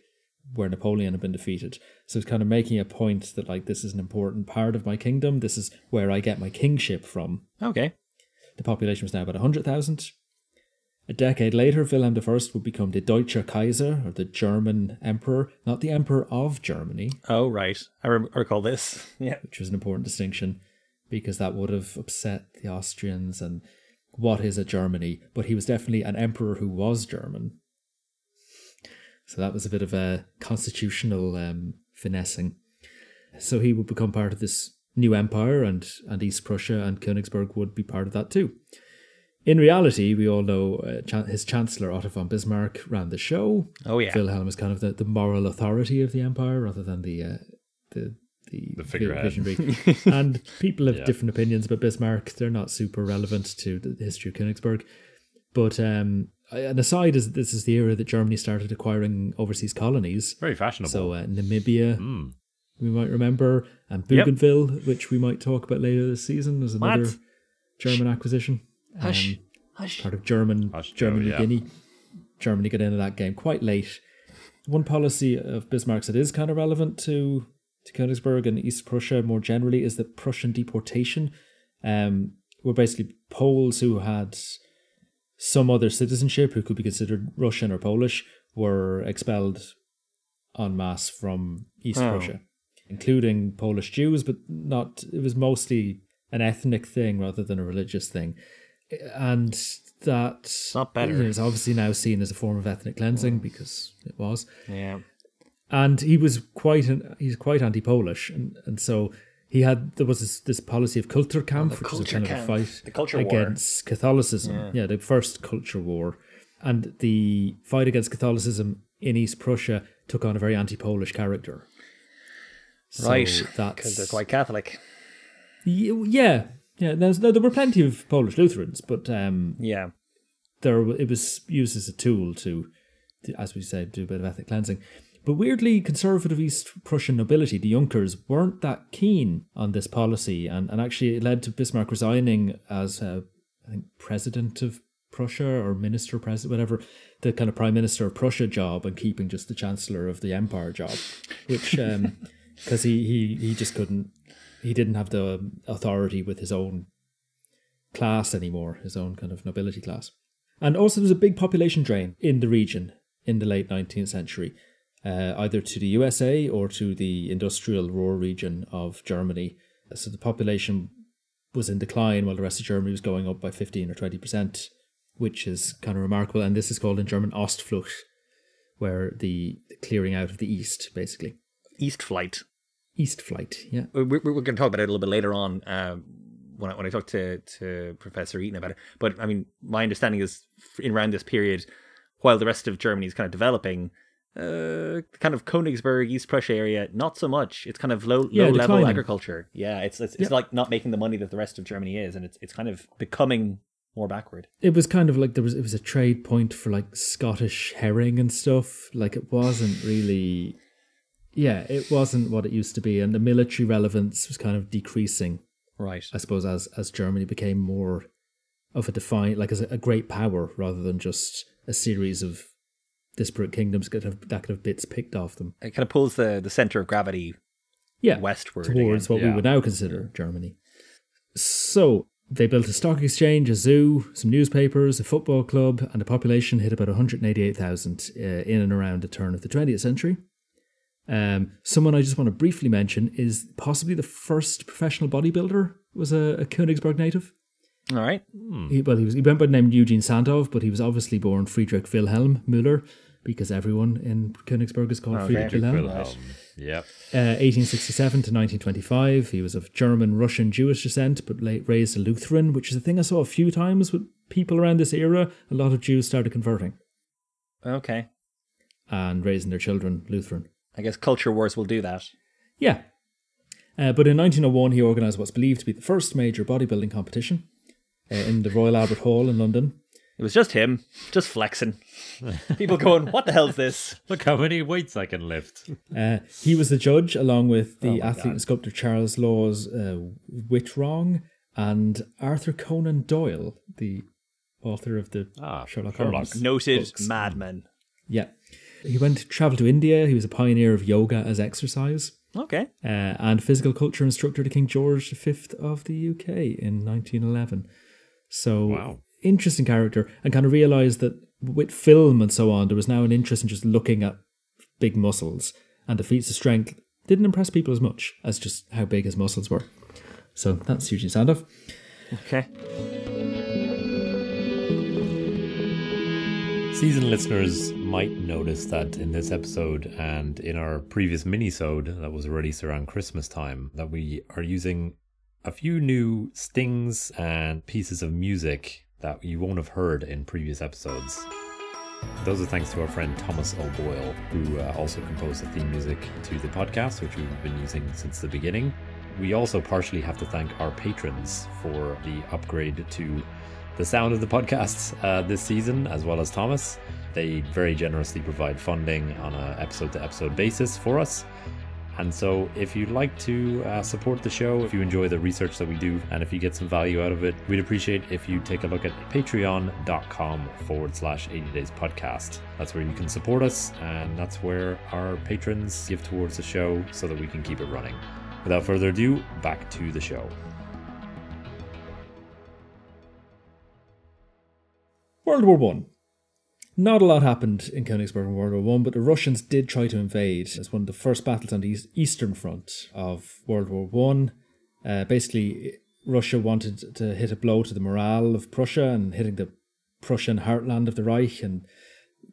where Napoleon had been defeated. So it's kind of making a point that like this is an important part of my kingdom. This is where I get my kingship from. Okay. The population was now about hundred thousand. A decade later, Wilhelm I would become the Deutscher Kaiser, or the German Emperor, not the Emperor of Germany. Oh, right. I re- recall this. [LAUGHS] Yeah. Which was an important distinction because that would have upset the Austrians and what is a Germany. But he was definitely an emperor who was German. So that was a bit of a constitutional um, finessing. So he would become part of this new empire, and, and East Prussia and Königsberg would be part of that too. In reality, we all know uh, his chancellor Otto von Bismarck ran the show. Oh yeah, Wilhelm is kind of the, the moral authority of the empire rather than the uh, the the, the figurehead. visionary. [LAUGHS] and people have Yeah. different opinions about Bismarck. They're not super relevant to the history of Königsberg. But um, an aside is this is the era that Germany started acquiring overseas colonies. Very fashionable. So uh, Namibia, Mm. we might remember, and Yep. Bougainville, which we might talk about later this season, is another What? German acquisition. Hush. Um, Hush. part of German Hush, German Joe, yeah. Guinea. Germany got into that game quite late. One policy of Bismarck's that is kind of relevant to to Königsberg and East Prussia more generally is the Prussian deportation. Um, were basically Poles who had some other citizenship who could be considered Russian or Polish were expelled en masse from East Oh. Prussia, including Polish Jews, but not. It was mostly an ethnic thing rather than a religious thing and that not better. is obviously now seen as a form of ethnic cleansing because it was. Yeah. And he was quite an, he's quite anti-Polish, and and so he had there was this, this policy of Kulturkampf, which was a culture kind of a fight The culture war. against Catholicism. Yeah. the first culture war, and the fight against Catholicism in East Prussia took on a very anti-Polish character. So right. Because they're quite Catholic. Yeah, yeah. There's, there were plenty of Polish Lutherans, but um, Yeah. there it was used as a tool to, to, as we said, do a bit of ethnic cleansing. But weirdly, conservative East Prussian nobility, the Junkers, weren't that keen on this policy, and, and actually it led to Bismarck resigning as, uh, I think, president of Prussia or minister president, whatever, the kind of prime minister of Prussia job, and keeping just the chancellor of the empire job, which [LAUGHS] because he, he he just couldn't, he didn't have the authority with his own class anymore, his own kind of nobility class. And also, there's a big population drain in the region in the late 19th century, uh, either to the USA or to the industrial Ruhr region of Germany. So the population was in decline while the rest of Germany was going up by 15 or 20%, which is kind of remarkable. And this is called in German Ostflucht, where the clearing out of the east, basically. East Flight. East flight, yeah. We're, we're going to talk about it a little bit later on um, when I, when I talk to, to Professor Eaton about it. But I mean, my understanding is in around this period, while the rest of Germany is kind of developing, uh, kind of Königsberg, East Prussia area, not so much. It's kind of low Yeah, low level agriculture. Yeah, it's it's, it's Yep. like not making the money that the rest of Germany is, and it's it's kind of becoming more backward. it was kind of like there was it was a trade point for like Scottish herring and stuff. Like it wasn't really yeah, it wasn't what it used to be and the military relevance was kind of decreasing, Right. I suppose, as as Germany became more of a defined like as a, a great power rather than just a series of disparate kingdoms that have that could have bits picked off them. It kind of pulls the the center of gravity Yeah. westward towards again. what we would now consider Germany. So they built a stock exchange, a zoo, some newspapers, a football club, and the population hit about 188,000 uh, in and around the turn of the 20th century. Um, someone I just want to briefly mention is possibly the first professional bodybuilder was a, a Königsberg native. All right. He, well, he was he went by the name Eugene Sandow, but he was obviously born Friedrich Wilhelm Müller because everyone in Königsberg is called Okay. Friedrich Wilhelm. Wilhelm. Yep. Uh, 1867 to 1925, he was of German, Russian, Jewish descent, but late raised a Lutheran, which is a thing I saw a few times with people around this era. A lot of Jews started converting Okay. and raising their children Lutheran. I guess culture wars will do that. Yeah. Uh, but in 1901, he organised what's believed to be the first major bodybuilding competition uh, in the Royal Albert Hall in London. It was just him, just flexing. People going, "What the hell's this?" [LAUGHS] Look how many weights I can lift. Uh, he was the judge, along with the Oh athlete God. and sculptor Charles Lawes uh, Wittewronge and Arthur Conan Doyle, the author of the Ah, Sherlock Sherlock. Holmes. Noted books. madman. Yeah. He went to travel to India. He was a pioneer of yoga as exercise Okay. uh, and physical culture instructor to King George V of the UK in 1911. So, Wow. Interesting character, and kind of realized that with film and so on, there was now an interest in just looking at big muscles and the feats of strength didn't impress people as much as just how big his muscles were. So, that's Eugene Sandow. Okay. Season listeners might notice that in this episode and in our previous mini-sode that was released around Christmas time, that we are using a few new stings and pieces of music that you won't have heard in previous episodes. Those are thanks to our friend Thomas O'Boyle, who uh, also composed the theme music to the podcast, which we've been using since the beginning. We also partially have to thank our patrons for the upgrade to the sound of the podcasts uh, this season, as well as Thomas. They very generously provide funding on a episode to episode basis for us. And so, if you'd like to uh, support the show, if you enjoy the research that we do, and if you get some value out of it, we'd appreciate if you take a look at patreon.com forward slash 80 days podcast. That's where you can support us, and that's where our patrons give towards the show so that we can keep it running. Without further ado, back to the show. World War One. Not a lot happened in Königsberg in World War One, but the Russians did try to invade as one of the first battles on the eastern front of World War One. Uh, basically, Russia wanted to hit a blow to the morale of Prussia, and hitting the Prussian heartland of the Reich, and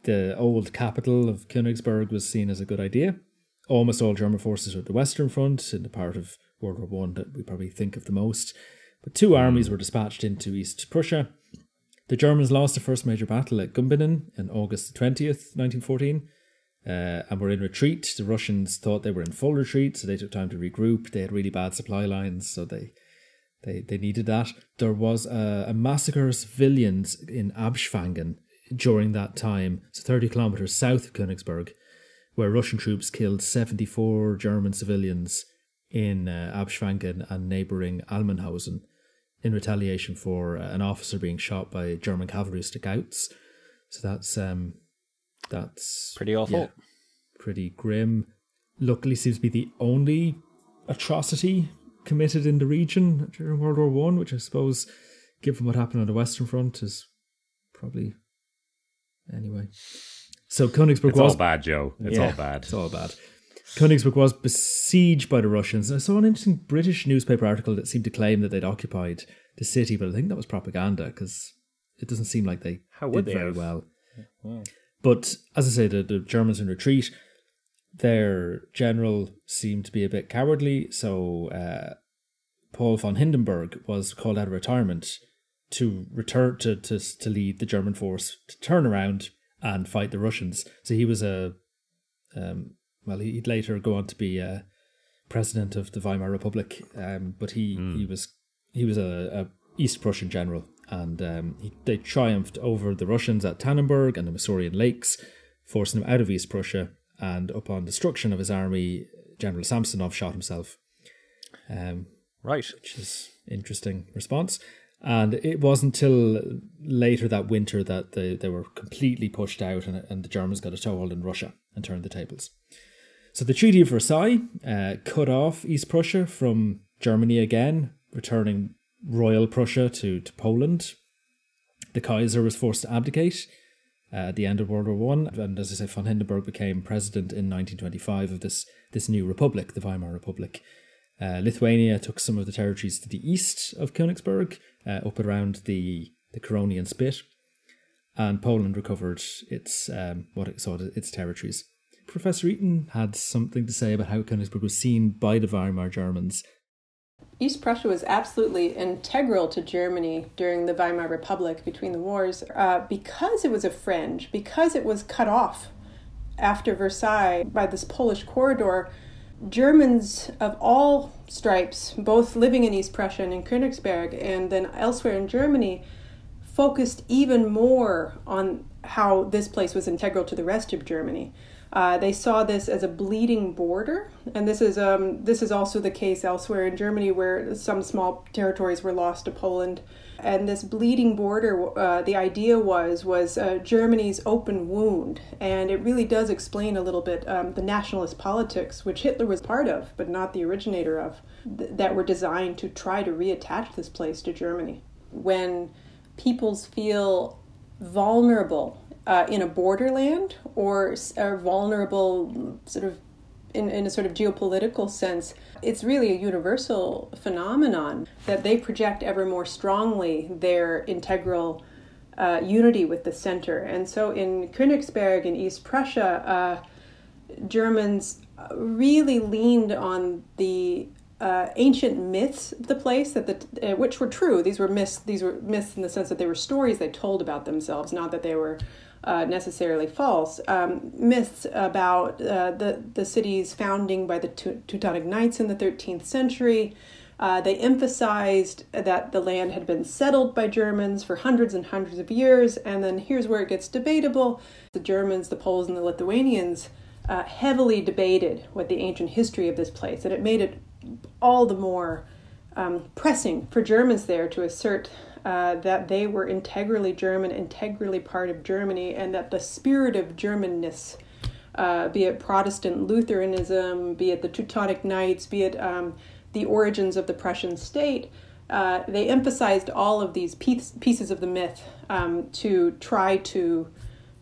the old capital of Königsberg was seen as a good idea. Almost all German forces were at the Western Front, in the part of World War One that we probably think of the most. But two armies were dispatched into East Prussia. The Germans lost the first major battle at Gumbinnen on August 20th, 1914, uh, and were in retreat. The Russians thought they were in full retreat, so they took time to regroup. They had really bad supply lines, so they they, they needed that. There was a, a massacre of civilians in Abschwangen during that time, so 30 kilometers south of Königsberg, where Russian troops killed 74 German civilians in uh, Abschwangen and neighboring Almenhausen in retaliation for uh, an officer being shot by German cavalry scouts. So that's um, that's Pretty awful. yeah, pretty grim. Luckily, seems to be the only atrocity committed in the region during World War One, which I suppose, given what happened on the Western Front, is probably anyway. So Königsberg It's was all bad, Joe. It's yeah, all bad. It's all bad. Königsberg was besieged by the Russians. I saw an interesting British newspaper article that seemed to claim that they'd occupied the city, but I think that was propaganda because it doesn't seem like they How did they very have? well. But as I say, the, the Germans in retreat. Their general seemed to be a bit cowardly, so uh, Paul von Hindenburg was called out of retirement to return to, to to lead the German force to turn around and fight the Russians. So he was a um, well, he'd later go on to be uh, president of the Weimar Republic, um, but he he was he was a, a East Prussian general, and um, he, they triumphed over the Russians at Tannenberg and the Masurian Lakes, forcing him out of East Prussia. And upon destruction of his army, General Samsonov shot himself. Um, Right. which is interesting response. And it wasn't until later that winter that they, they were completely pushed out and, and the Germans got a toehold in Russia and turned the tables. So the Treaty of Versailles uh, cut off East Prussia from Germany again, returning Royal Prussia to, to Poland. The Kaiser was forced to abdicate uh, at the end of World War One, and as I say, von Hindenburg became president in 1925 of this this new republic, the Weimar Republic. Uh, Lithuania took some of the territories to the east of Königsberg, uh, up around the the Curonian Spit, and Poland recovered its um, what it saw its territories. Professor Eaton had something to say about how Königsberg was seen by the Weimar Germans. East Prussia was absolutely integral to Germany during the Weimar Republic between the wars uh, because it was a fringe, because it was cut off after Versailles by this Polish corridor. Germans of all stripes, both living in East Prussia and in Königsberg, and then elsewhere in Germany, focused even more on how this place was integral to the rest of Germany. Uh, they saw this as a bleeding border, and this is um, this is also the case elsewhere in Germany, where some small territories were lost to Poland. And this bleeding border, uh, the idea was was uh, Germany's open wound, and it really does explain a little bit um, the nationalist politics, which Hitler was part of, but not the originator of, th- that were designed to try to reattach this place to Germany. When peoples feel vulnerable uh, in a borderland or are vulnerable sort of in, in a sort of geopolitical sense, it's really a universal phenomenon that they project ever more strongly their integral uh, unity with the center. And so in Königsberg in East Prussia, uh, Germans really leaned on the uh, ancient myths of the place that the uh, which were true. These were myths. These were myths in the sense that they were stories they told about themselves, not that they were uh, necessarily false. Um, myths about uh, the the city's founding by the Teutonic Knights in the 13th century. Uh, they emphasized that the land had been settled by Germans for hundreds and hundreds of years, and then here's where it gets debatable: the Germans, the Poles, and the Lithuanians uh, heavily debated what the ancient history of this place, and it made it all the more um, pressing for Germans there to assert uh, that they were integrally German, integrally part of Germany, and that the spirit of Germanness, uh, be it Protestant Lutheranism, be it the Teutonic Knights, be it um, the origins of the Prussian state, uh, they emphasized all of these piece, pieces of the myth um, to try to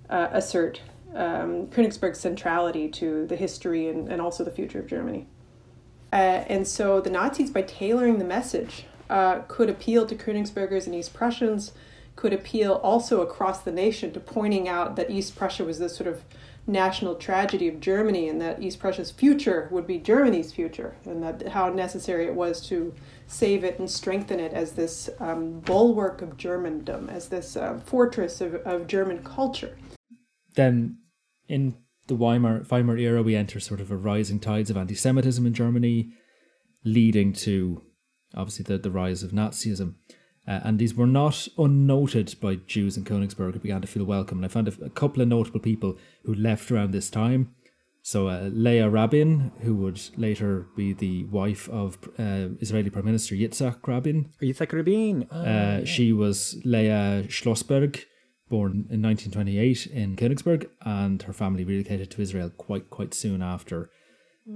uh, assert um, Königsberg's centrality to the history and, and also the future of Germany. Uh, and so the Nazis, by tailoring the message, uh, could appeal to Königsbergers and East Prussians, could appeal also across the nation to pointing out that East Prussia was this sort of national tragedy of Germany and that East Prussia's future would be Germany's future and that how necessary it was to save it and strengthen it as this um, bulwark of Germandom, as this uh, fortress of, of German culture. Then in the Weimar, Weimar era, we enter sort of a rising tides of anti Semitism in Germany, leading to obviously the, the rise of Nazism. Uh, and these were not unnoted by Jews in Königsberg who began to feel welcome. And I found a, a couple of notable people who left around this time. So uh, Leah Rabin, who would later be the wife of uh, Israeli Prime Minister Yitzhak Rabin. Yitzhak Rabin. Oh, uh, yeah. She was Leah Schlossberg, born in 1928 in Königsberg, and her family relocated to Israel quite quite soon after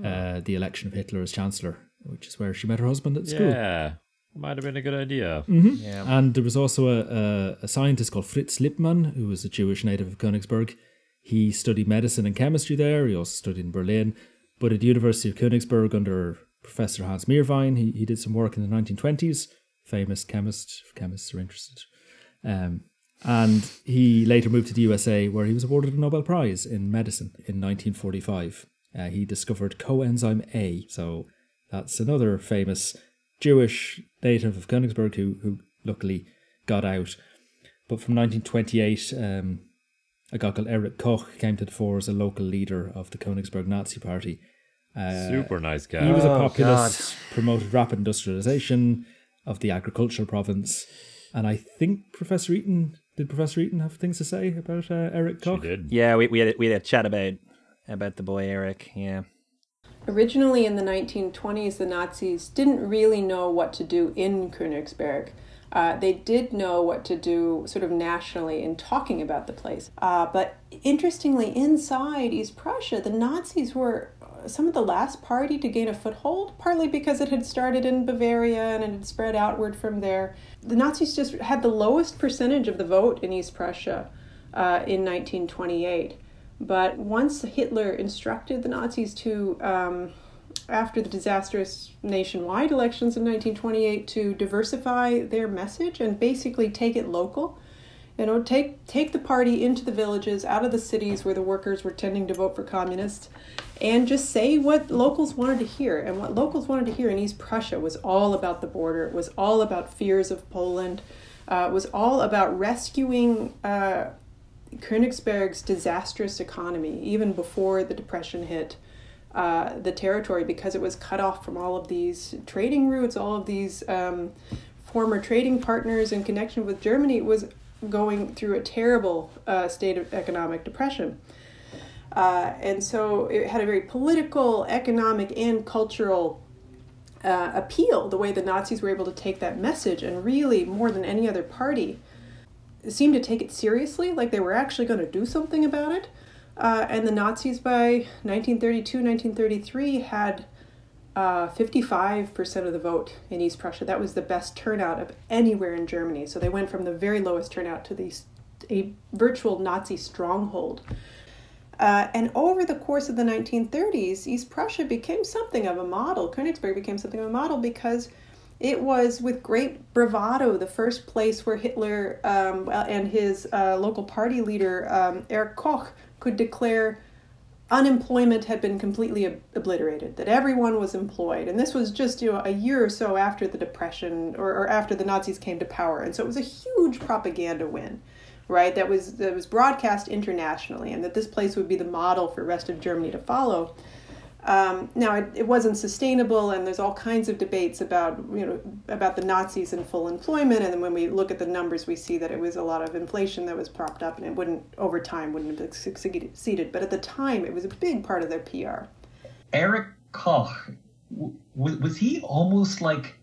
uh, the election of Hitler as chancellor, which is where she met her husband at school. Yeah, might have been a good idea. Mm-hmm. Yeah. And there was also a, a, a scientist called Fritz Lipmann, who was a Jewish native of Königsberg he studied medicine and chemistry there. He also studied in Berlin. But at the University of Königsberg under Professor Hans Meerwein, he, he did some work in the 1920s. Famous chemist, if chemists are interested. Um, and he later moved to the USA where he was awarded a Nobel Prize in medicine in 1945. Uh, he discovered coenzyme A. So that's another famous Jewish native of Königsberg who, who luckily got out. But from 1928 um, a guy called Erich Koch came to the fore as a local leader of the Königsberg Nazi Party. Uh, Super nice guy. He was a oh, populist, God. promoted rapid industrialization of the agricultural province. And I think Professor Eaton did Professor Eaton have things to say about uh, Erich Koch? She did. Yeah, we, we had we had a chat about about the boy Eric. Yeah. Originally in the 1920s, the Nazis didn't really know what to do in Königsberg. Uh, they did know what to do sort of nationally in talking about the place. Uh, but interestingly, inside East Prussia, the Nazis were uh, some of the last party to gain a foothold, partly because it had started in Bavaria and it had spread outward from there. The Nazis just had the lowest percentage of the vote in East Prussia uh, in 1928. But once Hitler instructed the Nazis to um, after the disastrous nationwide elections in 1928 to diversify their message and basically take it local. You know, take take the party into the villages, out of the cities where the workers were tending to vote for communists, and just say what locals wanted to hear. And what locals wanted to hear in East Prussia was all about the border. It was all about fears of Poland. Uh, was all about rescuing uh, Königsberg's disastrous economy, even before the depression hit uh, the territory because it was cut off from all of these trading routes, all of these um, former trading partners in connection with Germany. Was going through a terrible uh, state of economic depression. Uh, and so it had a very political, economic, and cultural uh, appeal, the way the Nazis were able to take that message and really, more than any other party, seemed to take it seriously, like they were actually going to do something about it. Uh, and the Nazis by 1932, 1933 had uh, 55% of the vote in East Prussia. That was the best turnout of anywhere in Germany. So they went from the very lowest turnout to the, a virtual Nazi stronghold. Uh, and over the course of the 1930s, East Prussia became something of a model. Königsberg became something of a model because it was with great bravado the first place where Hitler um, and his uh, local party leader, um, Erich Koch, could declare unemployment had been completely ob- obliterated, that everyone was employed. And this was just you know, a year or so after the Depression or, or after the Nazis came to power. And so it was a huge propaganda win right that was that was broadcast internationally and that this place would be the model for rest of germany to follow um, now it, it, wasn't sustainable, and there's all kinds of debates about you know about the Nazis and full employment. And when we look at the numbers, we see that it was a lot of inflation that was propped up, and it wouldn't over time wouldn't have succeeded. But at the time, it was a big part of their PR. Eric Koch was was he almost like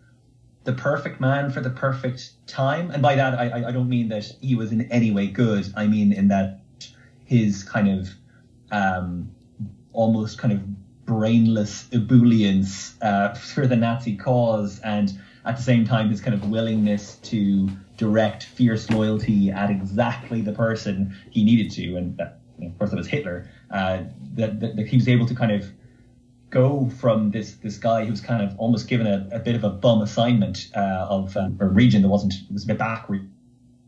the perfect man for the perfect time? And by that, I I don't mean that he was in any way good. I mean in that his kind of um, almost kind of brainless ebullience uh, for the Nazi cause, and at the same time his kind of willingness to direct fierce loyalty at exactly the person he needed to, and that, you know, of course that was Hitler. Uh, that, that, he was able to kind of go from this this guy who was kind of almost given a, a bit of a bum assignment uh, of um, a region that wasn't was a bit backward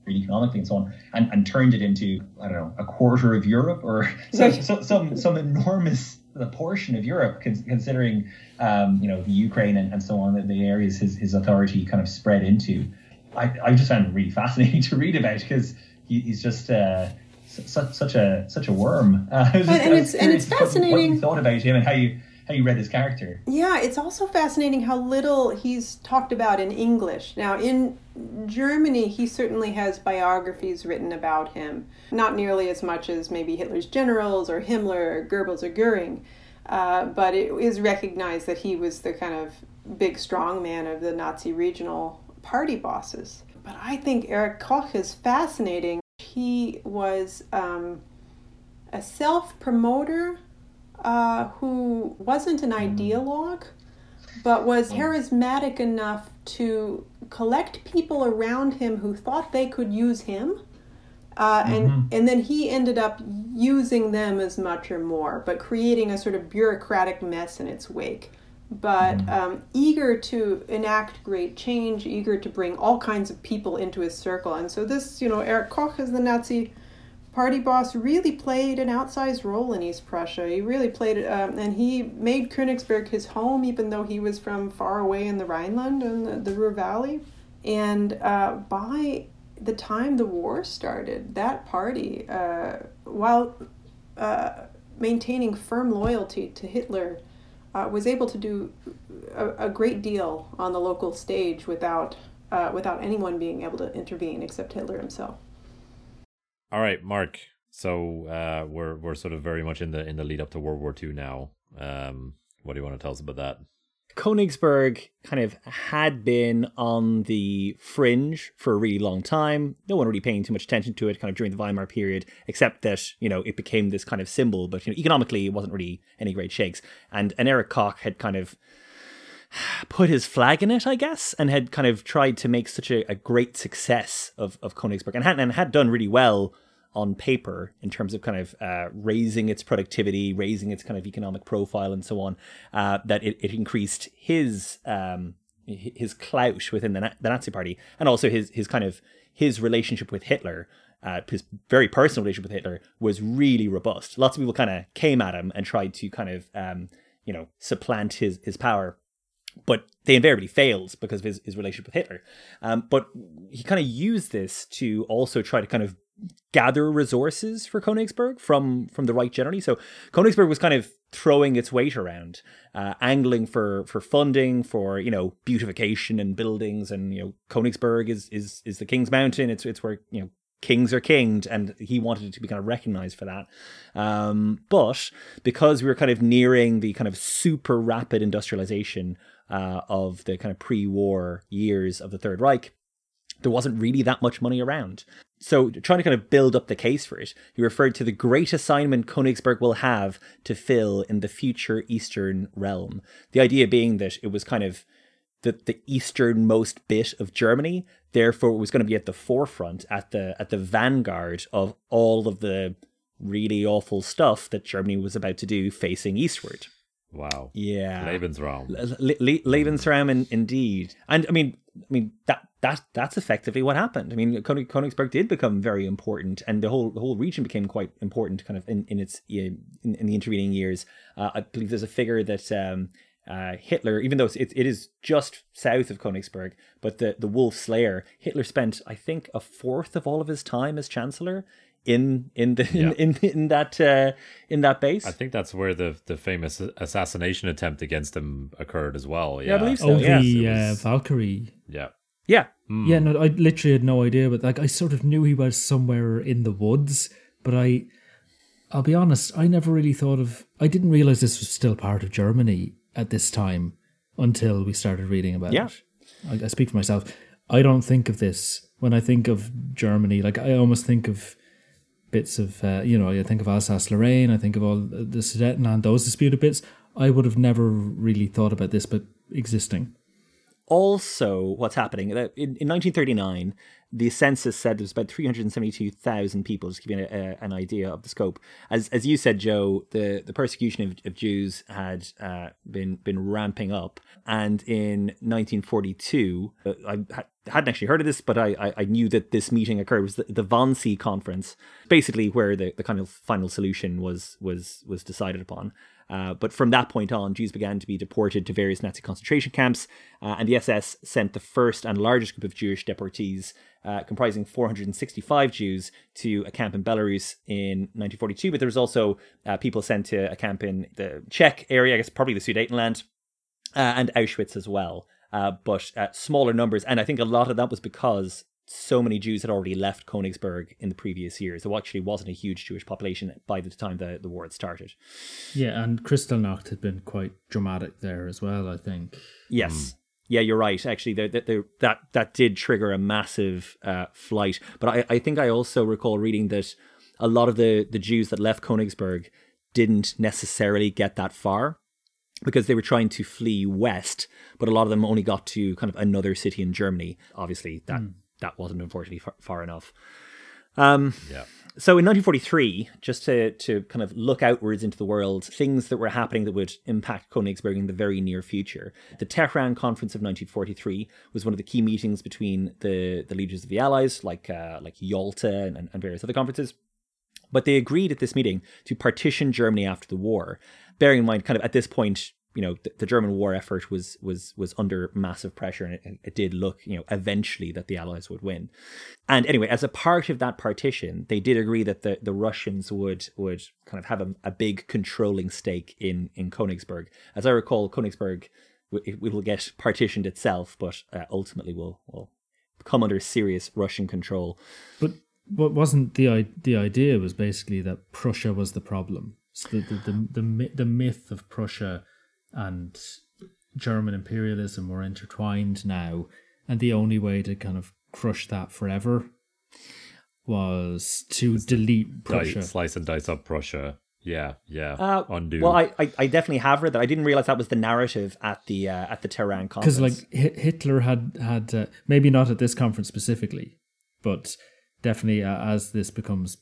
economically and so on, and, and turned it into I don't know a quarter of Europe or [LAUGHS] so, so, some some enormous portion of Europe, considering um, you know the Ukraine and, and so on, the, the areas his, his authority kind of spread into. I, I just found it really fascinating [LAUGHS] to read about because he, he's just uh, such such a such a worm. [LAUGHS] Uh, just, and, it's and it's fascinating. What, what you thought about him and how you how you read his character. Yeah, it's also fascinating how little he's talked about in English. Now, in Germany, he certainly has biographies written about him, not nearly as much as maybe Hitler's generals or Himmler or Goebbels or Goering, uh, but it is recognized that he was the kind of big strong man of the Nazi regional party bosses. But I think Erich Koch is fascinating. He was um, a self promoter uh, who wasn't an mm-hmm. ideologue, but was mm. charismatic enough to collect people around him who thought they could use him. Uh, and mm-hmm. and then he ended up using them as much or more, but creating a sort of bureaucratic mess in its wake. But mm-hmm. um, eager to enact great change, eager to bring all kinds of people into his circle, and so this, you know, Erich Koch is the Nazi party boss really played an outsized role in East Prussia. He really played, um, and he made Königsberg his home, even though he was from far away in the Rhineland and the, the Ruhr Valley. And uh, by the time the war started, that party, uh, while uh, maintaining firm loyalty to Hitler, uh, was able to do a, a, great deal on the local stage without uh, without anyone being able to intervene except Hitler himself. All right, Mark. So uh, we're we're sort of very much in the in the lead up to World War II now. Um, what do you want to tell us about that? Königsberg kind of had been on the fringe for a really long time. No one really paying too much attention to it kind of during the Weimar period, except that, you know, it became this kind of symbol, but you know, economically it wasn't really any great shakes. And, and Erich Koch had kind of put his flag in it, I guess, and had kind of tried to make such a, a great success of, of Königsberg and had, and had done really well on paper in terms of kind of uh, raising its productivity, raising its kind of economic profile, and so on, uh, that it, it increased his um, his clout within the, the Nazi Party, and also his his kind of his relationship with Hitler. Uh, his very personal relationship with Hitler was really robust. Lots of people kind of came at him and tried to kind of um, you know supplant his his power but they invariably fails because of his, his relationship with Hitler. Um, but he kind of used this to also try to kind of gather resources for Königsberg from from the right generally. So Königsberg was kind of throwing its weight around, uh, angling for for funding for you know beautification and buildings, and you know Königsberg is is is the king's mountain. It's it's where you know kings are kinged and he wanted it to be kind of recognized for that um, but because we were kind of nearing the kind of super rapid industrialization uh, of the kind of pre-war years of the Third Reich, there wasn't really that much money around. So, trying to kind of build up the case for it, he referred to the great assignment Königsberg will have to fill in the future Eastern realm. The idea being that it was kind of the, the easternmost bit of Germany, therefore it was going to be at the forefront, at the at the vanguard of all of the really awful stuff that Germany was about to do facing eastward. Wow. Yeah. Lebensraum. Le- Le- Lebensraum, in, indeed. And I mean, I mean that that that's effectively what happened. I mean, Königsberg did become very important, and the whole the whole region became quite important, kind of in in its in, in the intervening years. Uh, I believe there's a figure that. Um, uh, Hitler, even though it, it is just south of Königsberg, but the, the Wolf's Lair, Hitler spent, I think, a fourth of all of his time as chancellor in in the yeah. in, in, in that uh, in that base. I think that's where the the famous assassination attempt against him occurred as well. Yeah, yeah I believe so. Oh, yeah. the uh, Valkyrie. Yeah. Yeah. Mm. Yeah, no, I literally had no idea, but like I sort of knew he was somewhere in the woods, but I I'll be honest, I never really thought of I didn't realize this was still part of Germany at this time until we started reading about yeah. it. I, I speak for myself. I don't think of this when I think of Germany. Like I almost think of bits of, uh, you know, I think of Alsace Lorraine, I think of all the Sudetenland, those disputed bits. I would have never really thought about this, but existing. also what's happening. In, in 1939, the census said there was about 372,000 people, just giving a, a, an idea of the scope. As as you said, Joe, the, the persecution of, of Jews had uh, been been ramping up. And in 1942, uh, I hadn't actually heard of this, but I, I, I knew that this meeting occurred. It was the, the Wannsee Conference, basically where the, the kind of final solution was was was decided upon. Uh, but from that point on, Jews began to be deported to various Nazi concentration camps, uh, and the SS sent the first and largest group of Jewish deportees, uh, comprising 465 Jews, to a camp in Belarus in 1942. But there was also uh, people sent to a camp in the Czech area, I guess probably the Sudetenland, uh, and Auschwitz as well. but smaller numbers, and I think a lot of that was because so many Jews had already left Königsberg in the previous years. There actually wasn't a huge Jewish population by the time the, the war had started. Yeah, and Kristallnacht had been quite dramatic there as well, I think. Yes. Mm. Yeah, you're right. Actually, the, the, the, that that did trigger a massive uh, flight. But I, I think I also recall reading that a lot of the, the Jews that left Königsberg didn't necessarily get that far because they were trying to flee west, but a lot of them only got to kind of another city in Germany. Obviously, that mm that wasn't unfortunately far, far enough. Um, yeah. So in 1943, just to to kind of look outwards into the world, things that were happening that would impact Königsberg in the very near future. The Tehran Conference of 1943 was one of the key meetings between the the leaders of the Allies, like uh, like Yalta and, and various other conferences. But they agreed at this meeting to partition Germany after the war. Bearing in mind, kind of at this point, you know the, the, German war effort was was was under massive pressure, and it, it, did look you know eventually that the Allies would win. And anyway, as a part of that partition, they did agree that the, the Russians would would kind of have a, a big controlling stake in in Königsberg. As I recall, Königsberg it, will get partitioned itself, but uh, ultimately will will come under serious Russian control. But what wasn't the the idea was basically that Prussia was the problem. So the, the the the, the myth of Prussia and German imperialism were intertwined now, and the only way to kind of crush that forever was to delete Prussia, slice and dice up Prussia. Yeah, yeah. Uh, Undo. Well, I, I, I, definitely have read that. I didn't realize that was the narrative at the uh, at the Tehran conference. Because like Hitler had had uh, maybe not at this conference specifically, but definitely uh, as this becomes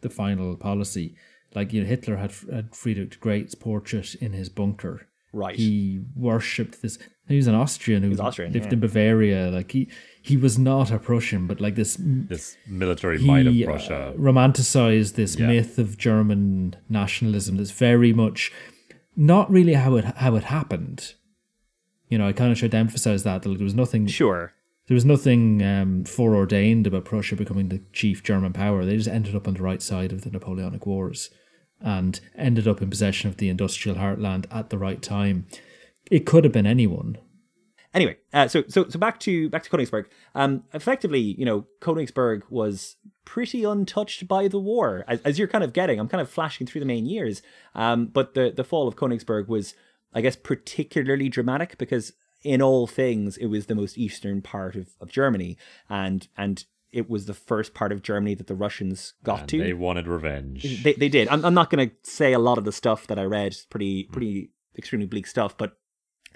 the final policy, like you know, Hitler had had Friedrich Great's portrait in his bunker, Right. He worshipped this. He was an Austrian who Austrian, lived yeah. in Bavaria. Like he, he was not a Prussian, but like this this military might of Prussia uh, romanticized this yeah. myth of German nationalism. That's very much not really how it how it happened. You know, I kind of tried to emphasize that, that there was nothing. Sure. There was nothing um, foreordained about Prussia becoming the chief German power. They just ended up on the right side of the Napoleonic Wars and ended up in possession of the industrial heartland at the right time. It could have been anyone. Anyway, uh, so so so back to back to Königsberg. Um, effectively, you know, Königsberg was pretty untouched by the war, as, as you're kind of getting. I'm kind of flashing through the main years, um, but the the fall of Königsberg was, I guess, particularly dramatic because in all things it was the most eastern part of, of Germany, and and it was the first part of Germany that the Russians got and to. They wanted revenge. They, they did. I'm, I'm not going to say a lot of the stuff that I read. It's pretty, hmm. pretty mm. extremely bleak stuff. But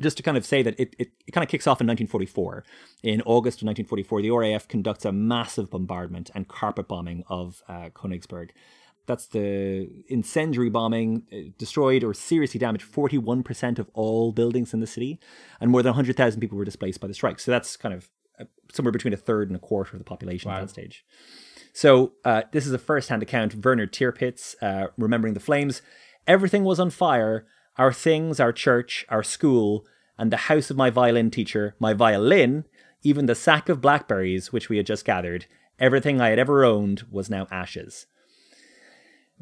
just to kind of say that it, it, it kind of kicks off in 1944. In August of 1944, the RAF conducts a massive bombardment and carpet bombing of uh, Königsberg. That's the incendiary bombing, uh, destroyed or seriously damaged 41% of all buildings in the city, and more than 100,000 people were displaced by the strike. So that's kind of somewhere between a third and a quarter of the population wow. at that stage. So uh, this is a first-hand account. Werner Tirpitz, uh, remembering the flames. Everything was on fire. Our things, our church, our school, and the house of my violin teacher, my violin, even the sack of blackberries which we had just gathered. Everything I had ever owned was now ashes.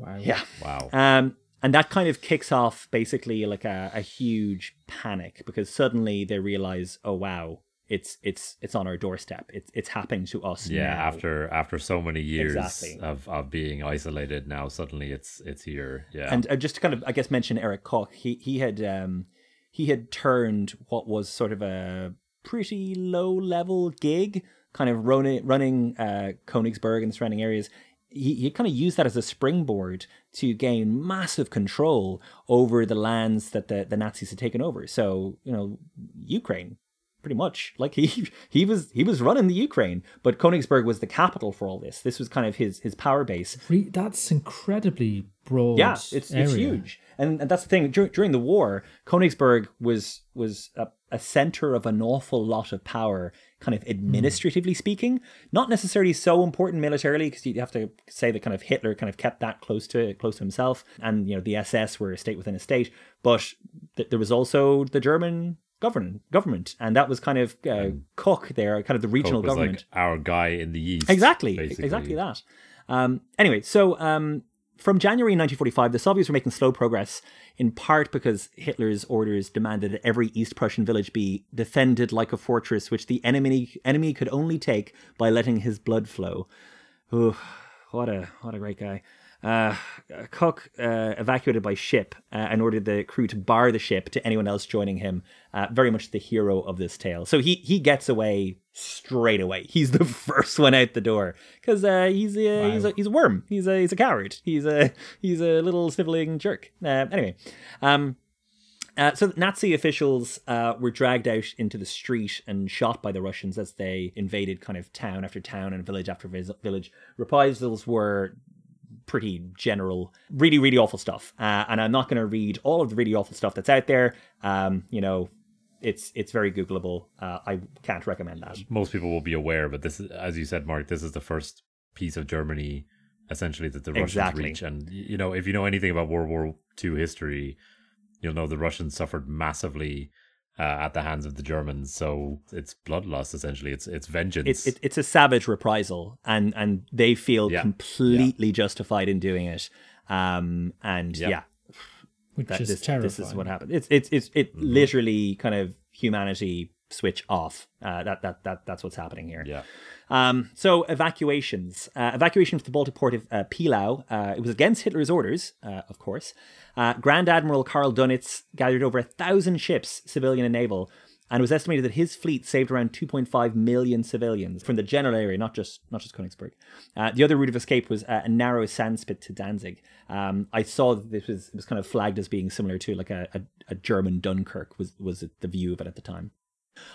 Wow. Yeah. Wow. Um, and that kind of kicks off basically like a, a huge panic because suddenly they realize, oh wow, it's it's it's on our doorstep. It's it's happening to us. Yeah, now. after after so many years exactly. of, of being isolated, now suddenly it's it's here. Yeah, and uh, just to kind of I guess mention Erich Koch. He he had um he had turned what was sort of a pretty low level gig, kind of running running uh, Königsberg and surrounding areas. He, he kind of used that as a springboard to gain massive control over the lands that the, the Nazis had taken over. So, you know, Ukraine, pretty much [LAUGHS] like he he was he was running the Ukraine, but Königsberg was the capital for all this. This was kind of his his power base. That's incredibly broad. Yeah, it's it's huge, and, and that's the thing. Dur- during the war, Königsberg was was a, a center of an awful lot of power, kind of administratively speaking. Not necessarily so important militarily, because you have to say that kind of Hitler kind of kept that close to close to himself, and you know the SS were a state within a state. But th- there was also the German government government, and that was kind of uh, Koch there, kind of the regional government. like our guy in the east. Exactly, basically. exactly that. Um, anyway, so um, from January 1945, the Soviets were making slow progress, in part because Hitler's orders demanded that every East Prussian village be defended like a fortress, which the enemy enemy could only take by letting his blood flow. Ooh, what a what a great guy. Uh, Koch uh, evacuated by ship uh, and ordered the crew to bar the ship to anyone else joining him. Uh, very much the hero of this tale. So he he gets away straight away. He's the [LAUGHS] first one out the door because uh, he's a, he's a he's a worm. He's a he's a coward. He's a he's a little sniveling jerk. Uh, anyway, um, uh, so Nazi officials uh, were dragged out into the street and shot by the Russians as they invaded kind of town after town and village after vis- village. Reprisals were pretty general, really, really awful stuff. Uh, and I'm not going to read all of the really awful stuff that's out there. Um, you know, it's it's very Googleable. Uh, I can't recommend that. Most people will be aware, but this is, as you said, Mark, this is the first piece of Germany essentially that the Russians Exactly. reach. And you know, if you know anything about World War II history, you'll know the Russians suffered massively uh, at the hands of the Germans. So it's bloodlust essentially. It's it's vengeance. It's it, it's a savage reprisal, and and they feel Yeah. completely justified in doing it. Um, and Yeah. yeah, which that is this, terrifying. this is what happened. It's it's it's it Mm-hmm. literally kind of humanity switch off. Uh, that that that that's what's happening here. yeah. Um, so evacuations, uh, evacuation from the Baltic port of uh, Pillau. Uh, it was against Hitler's orders, uh, of course. Uh, Grand Admiral Karl Dönitz gathered over a thousand ships, civilian and naval, and it was estimated that his fleet saved around 2.5 million civilians from the general area, not just not just Königsberg. Uh, the other route of escape was uh, a narrow sandspit to Danzig. Um, I saw that this was was kind of flagged as being similar to like a, a, a German Dunkirk was was the view of it at the time.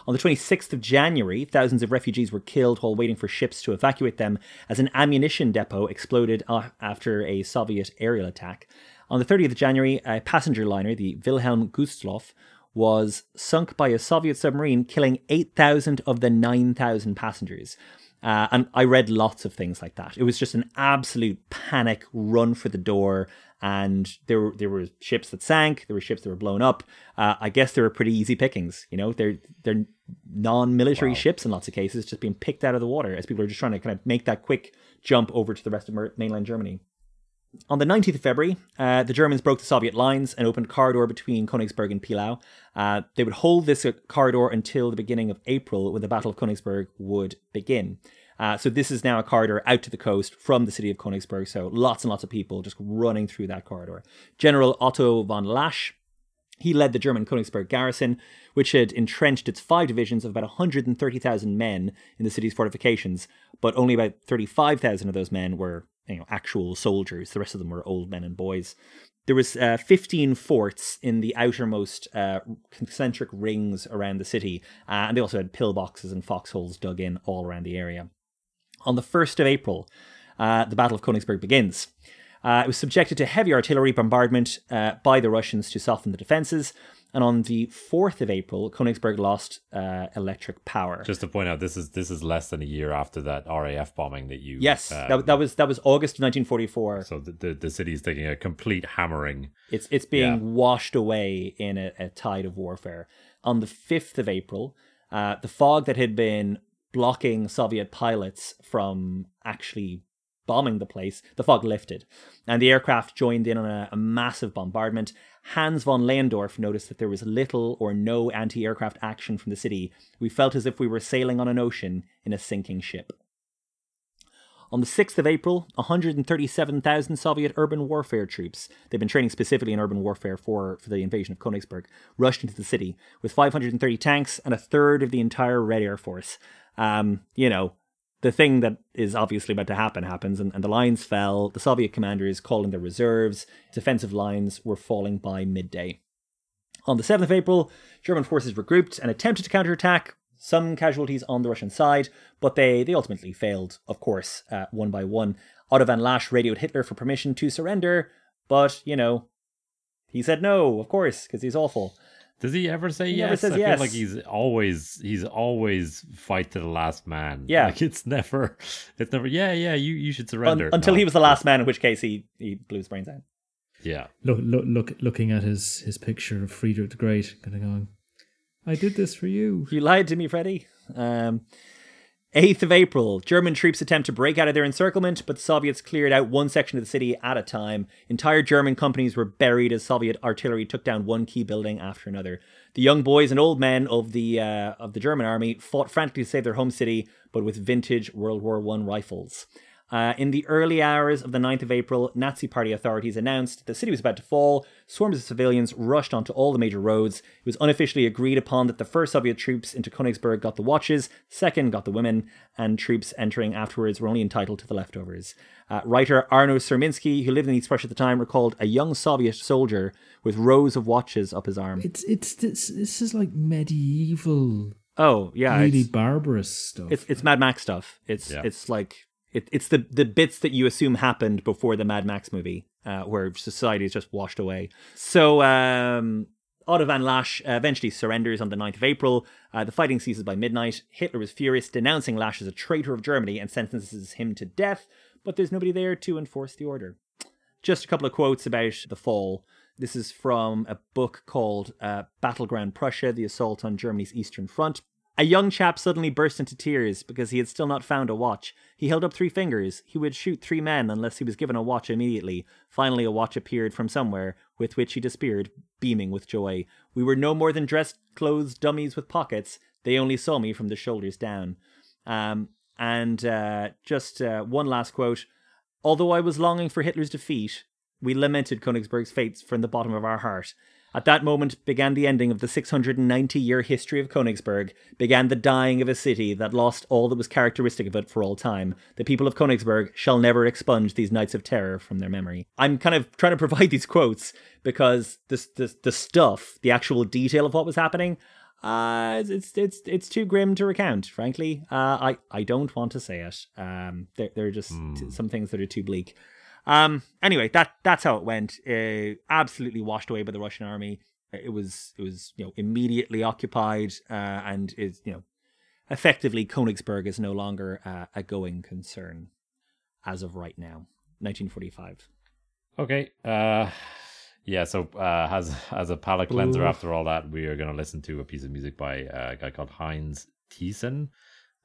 On the 26th of January, thousands of refugees were killed while waiting for ships to evacuate them as an ammunition depot exploded uh, after a Soviet aerial attack. On the 30th of January, a passenger liner, the Wilhelm Gustloff, was sunk by a Soviet submarine, killing 8,000 of the 9,000 passengers. Uh, and I read lots of things like that. It was just an absolute panic run for the door. And there were there were ships that sank. There were ships that were blown up. Uh, I guess they were pretty easy pickings. You know, they're they're non-military ships in lots of cases, just being picked out of the water as people are just trying to kind of make that quick jump over to the rest of mainland Germany. On the 19th of February, uh, the Germans broke the Soviet lines and opened a corridor between Königsberg and Pillau. Uh, they would hold this uh, corridor until the beginning of April, when the Battle of Königsberg would begin. Uh, so this is now a corridor out to the coast from the city of Königsberg. So lots and lots of people just running through that corridor. General Otto von Lasch he led the German Königsberg garrison, which had entrenched its five divisions of about 130,000 men in the city's fortifications, but only about 35,000 of those men were you know, actual soldiers. The rest of them were old men and boys. There was uh, 15 forts in the outermost uh, concentric rings around the city, uh, and they also had pillboxes and foxholes dug in all around the area. On the 1st of April, uh, the Battle of Königsberg begins. Uh, it was subjected to heavy artillery bombardment uh, by the Russians to soften the defences. And on the 4th of April, Königsberg lost uh, electric power. Just to point out, this is this is less than a year after that RAF bombing that you. yes, um, that, that was that was August 1944. So the, the the city is taking a complete hammering. It's it's being Yeah. washed away in a, a tide of warfare. On the 5th of April, uh, the fog that had been blocking Soviet pilots from actually bombing the place, the fog lifted, and the aircraft joined in on a, a massive bombardment. Hans von Lehndorff noticed that there was little or no anti aircraft action from the city. We felt as if we were sailing on an ocean in a sinking ship. On the 6th of April, 137,000 Soviet urban warfare troops, they've been training specifically in urban warfare for, for the invasion of Königsberg, rushed into the city with 530 tanks and a third of the entire Red Air Force. Um, you know, the thing that is obviously about to happen happens, and, and the lines fell. The Soviet commanders called in their reserves. Defensive lines were falling by midday. On the 7th of April, German forces regrouped and attempted to counterattack. Some casualties on the Russian side, but they, they ultimately failed, of course, uh, one by one. Otto von Lasch radioed Hitler for permission to surrender, but, you know, he said no, of course, because he's awful. Does he ever say He yes? never says I yes. feel like he's always he's always fight to the last man. Yeah. like it's never it's never. Yeah, yeah. You you should Un- surrender until No. he was the last man, in which case he, he blew his brains out. Yeah, Look, look, look, looking at his his picture of Friedrich the Great, kind of going, "I did this for you." You lied to me, Freddie. Um, 8th of April, German troops attempt to break out of their encirclement, but the Soviets cleared out one section of the city at a time. Entire German companies were buried as Soviet artillery took down one key building after another. The young boys and old men of the uh, of the German army fought frantically to save their home city, but with vintage World War One rifles. Uh, in the early hours of the 9th of April, Nazi Party authorities announced the city was about to fall. Swarms of civilians rushed onto all the major roads. It was unofficially agreed upon that the first Soviet troops into Königsberg got the watches, second got the women, and troops entering afterwards were only entitled to the leftovers. Uh, writer Arno Surminski, who lived in East Prussia at the time, recalled a young Soviet soldier with rows of watches up his arm. It's it's this this is like medieval, Oh, yeah. really it's- barbarous stuff. It's it's Mad Max stuff. It's Yeah. it's like it, it's the the bits that you assume happened before the Mad Max movie, uh, where society is just washed away. So um, Otto von Lasch uh, eventually surrenders on the 9th of April. Uh, the fighting ceases by midnight. Hitler is furious, denouncing Lasch as a traitor of Germany and sentences him to death. But there's nobody there to enforce the order. Just a couple of quotes about the fall. This is from a book called uh, Battleground Prussia: The Assault on Germany's Eastern Front. A young chap suddenly burst into tears because he had still not found a watch. He held up three fingers. He would shoot three men unless he was given a watch immediately. Finally, a watch appeared from somewhere, with which he disappeared, beaming with joy. We were no more than dressed clothes dummies with pockets. They only saw me from the shoulders down. Um, and uh, just uh, one last quote. Although I was longing for Hitler's defeat, we lamented Königsberg's fates from the bottom of our heart. At that moment began the ending of the 690 year history of Königsberg, began the dying of a city that lost all that was characteristic of it for all time. The people of Königsberg shall never expunge these nights of terror from their memory. I'm kind of trying to provide [LAUGHS] these quotes because this, this, the stuff, the actual detail of what was happening, uh, it's, it's it's too grim to recount. Frankly, uh, I I don't want to say it. Um, there there are just t- some things that are too bleak. Um, anyway, that that's how it went. Uh, absolutely washed away by the Russian army. It was it was you know immediately occupied, uh, and is you know effectively Königsberg is no longer uh, a going concern as of right now. 1945. Okay. Uh yeah, so uh as as a palate cleanser Ooh. after all that, we are gonna listen to a piece of music by uh, a guy called Heinz Thiessen,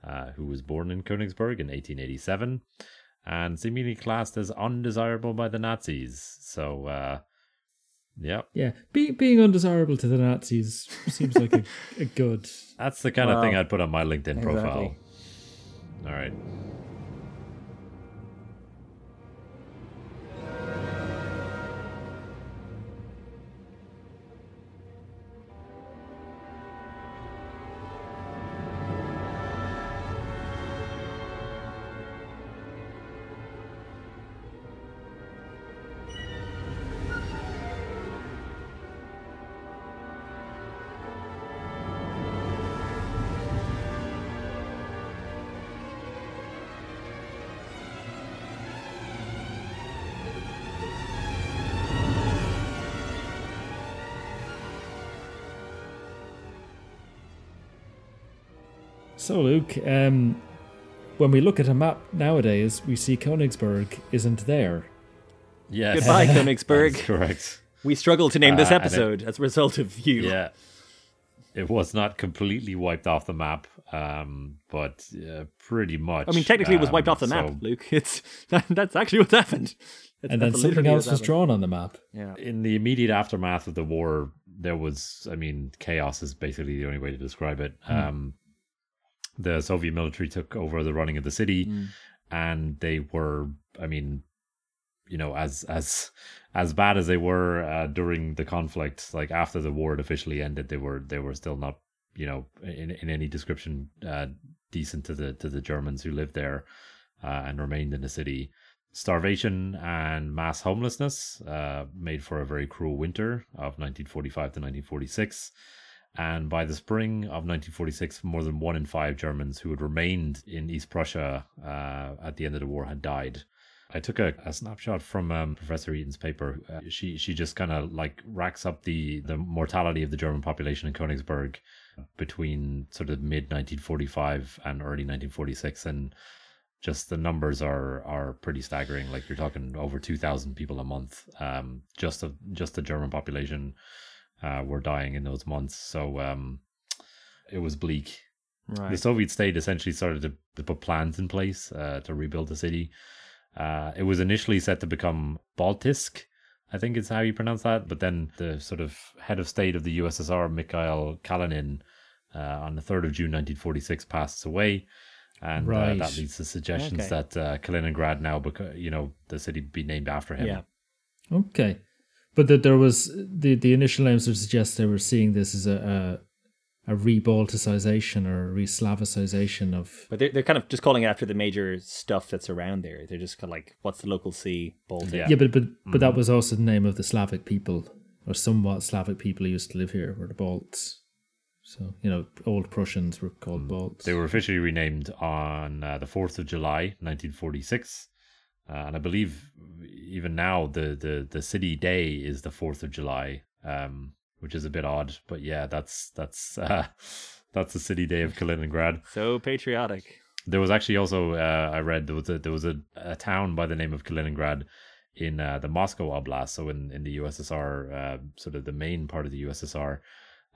uh, who was born in Königsberg in 1887 and seemingly classed as undesirable by the Nazis. So uh yeah, yeah, Be, being undesirable to the Nazis seems like a, a good. [LAUGHS] that's the kind of thing I'd put on my LinkedIn profile. Exactly. All right. So, Luke, um, when we look at a map nowadays, we see Königsberg isn't there. Yes. Goodbye, [LAUGHS] That's Königsberg. correct. We struggle to name this Uh, and it- episode as a result of you. Yeah. It was not completely wiped off the map, um, but uh, pretty much. I mean, technically, it was wiped um, off the map, so Luke. [LAUGHS] It's that, that's actually what happened. That's- And then something else was drawn on the map. Yeah. In the immediate aftermath of the war, there was, I mean, chaos is basically the only way to describe it. Um, the Soviet military took over the running of the city, and they were, I mean, you know, as as as bad as they were uh, during the conflict, like after the war had officially ended, they were they were still not, you know, in in any description uh, decent to the to the Germans who lived there uh, and remained in the city. Starvation and mass homelessness uh, made for a very cruel winter of 1945 to 1946. And by the spring of 1946, more than one in five Germans who had remained in East Prussia uh, at the end of the war had died. I took a, a snapshot from um, Professor Eaton's paper. Uh, she she just kind of like racks up the the mortality of the German population in Königsberg between sort of mid 1945 and early 1946, and just the numbers are are pretty staggering. Like you're talking over 2,000 people a month. Um, just of just the German population uh, were dying in those months. So um, it was bleak. Right. The Soviet state essentially started to, to put plans in place uh, to rebuild the city. Uh, it was initially set to become Baltisk, I think is how you pronounce that. But then the sort of head of state of the USSR, Mikhail Kalinin, uh, on the 3rd of June 1946 passes away. And uh, Right. that leads to suggestions Okay. that uh, Kaliningrad now, beca- you know, the city be named after him. Yeah. Okay, but that there was the the initial names would suggest they were seeing this as a a, a re-Balticization or a re-Slavicization of. But they're, they're kind of just calling it after the major stuff that's around there. They're just kind of like, what's the local sea? Baltic. Yeah. Yeah, but but but that was also the name of the Slavic people or somewhat Slavic people who used to live here were the Balts. So you know, old Prussians were called Balts. They were officially renamed on uh, the 4th of July, 1946. Uh, and I believe even now the, the, the city day is the 4th of July, um, which is a bit odd. But yeah, that's that's [LAUGHS] uh, that's the city day of Kaliningrad. [LAUGHS] So patriotic. There was actually also uh, I read there was a there was a, a town by the name of Kaliningrad in uh, the Moscow Oblast, so in in the USSR, uh, sort of the main part of the USSR,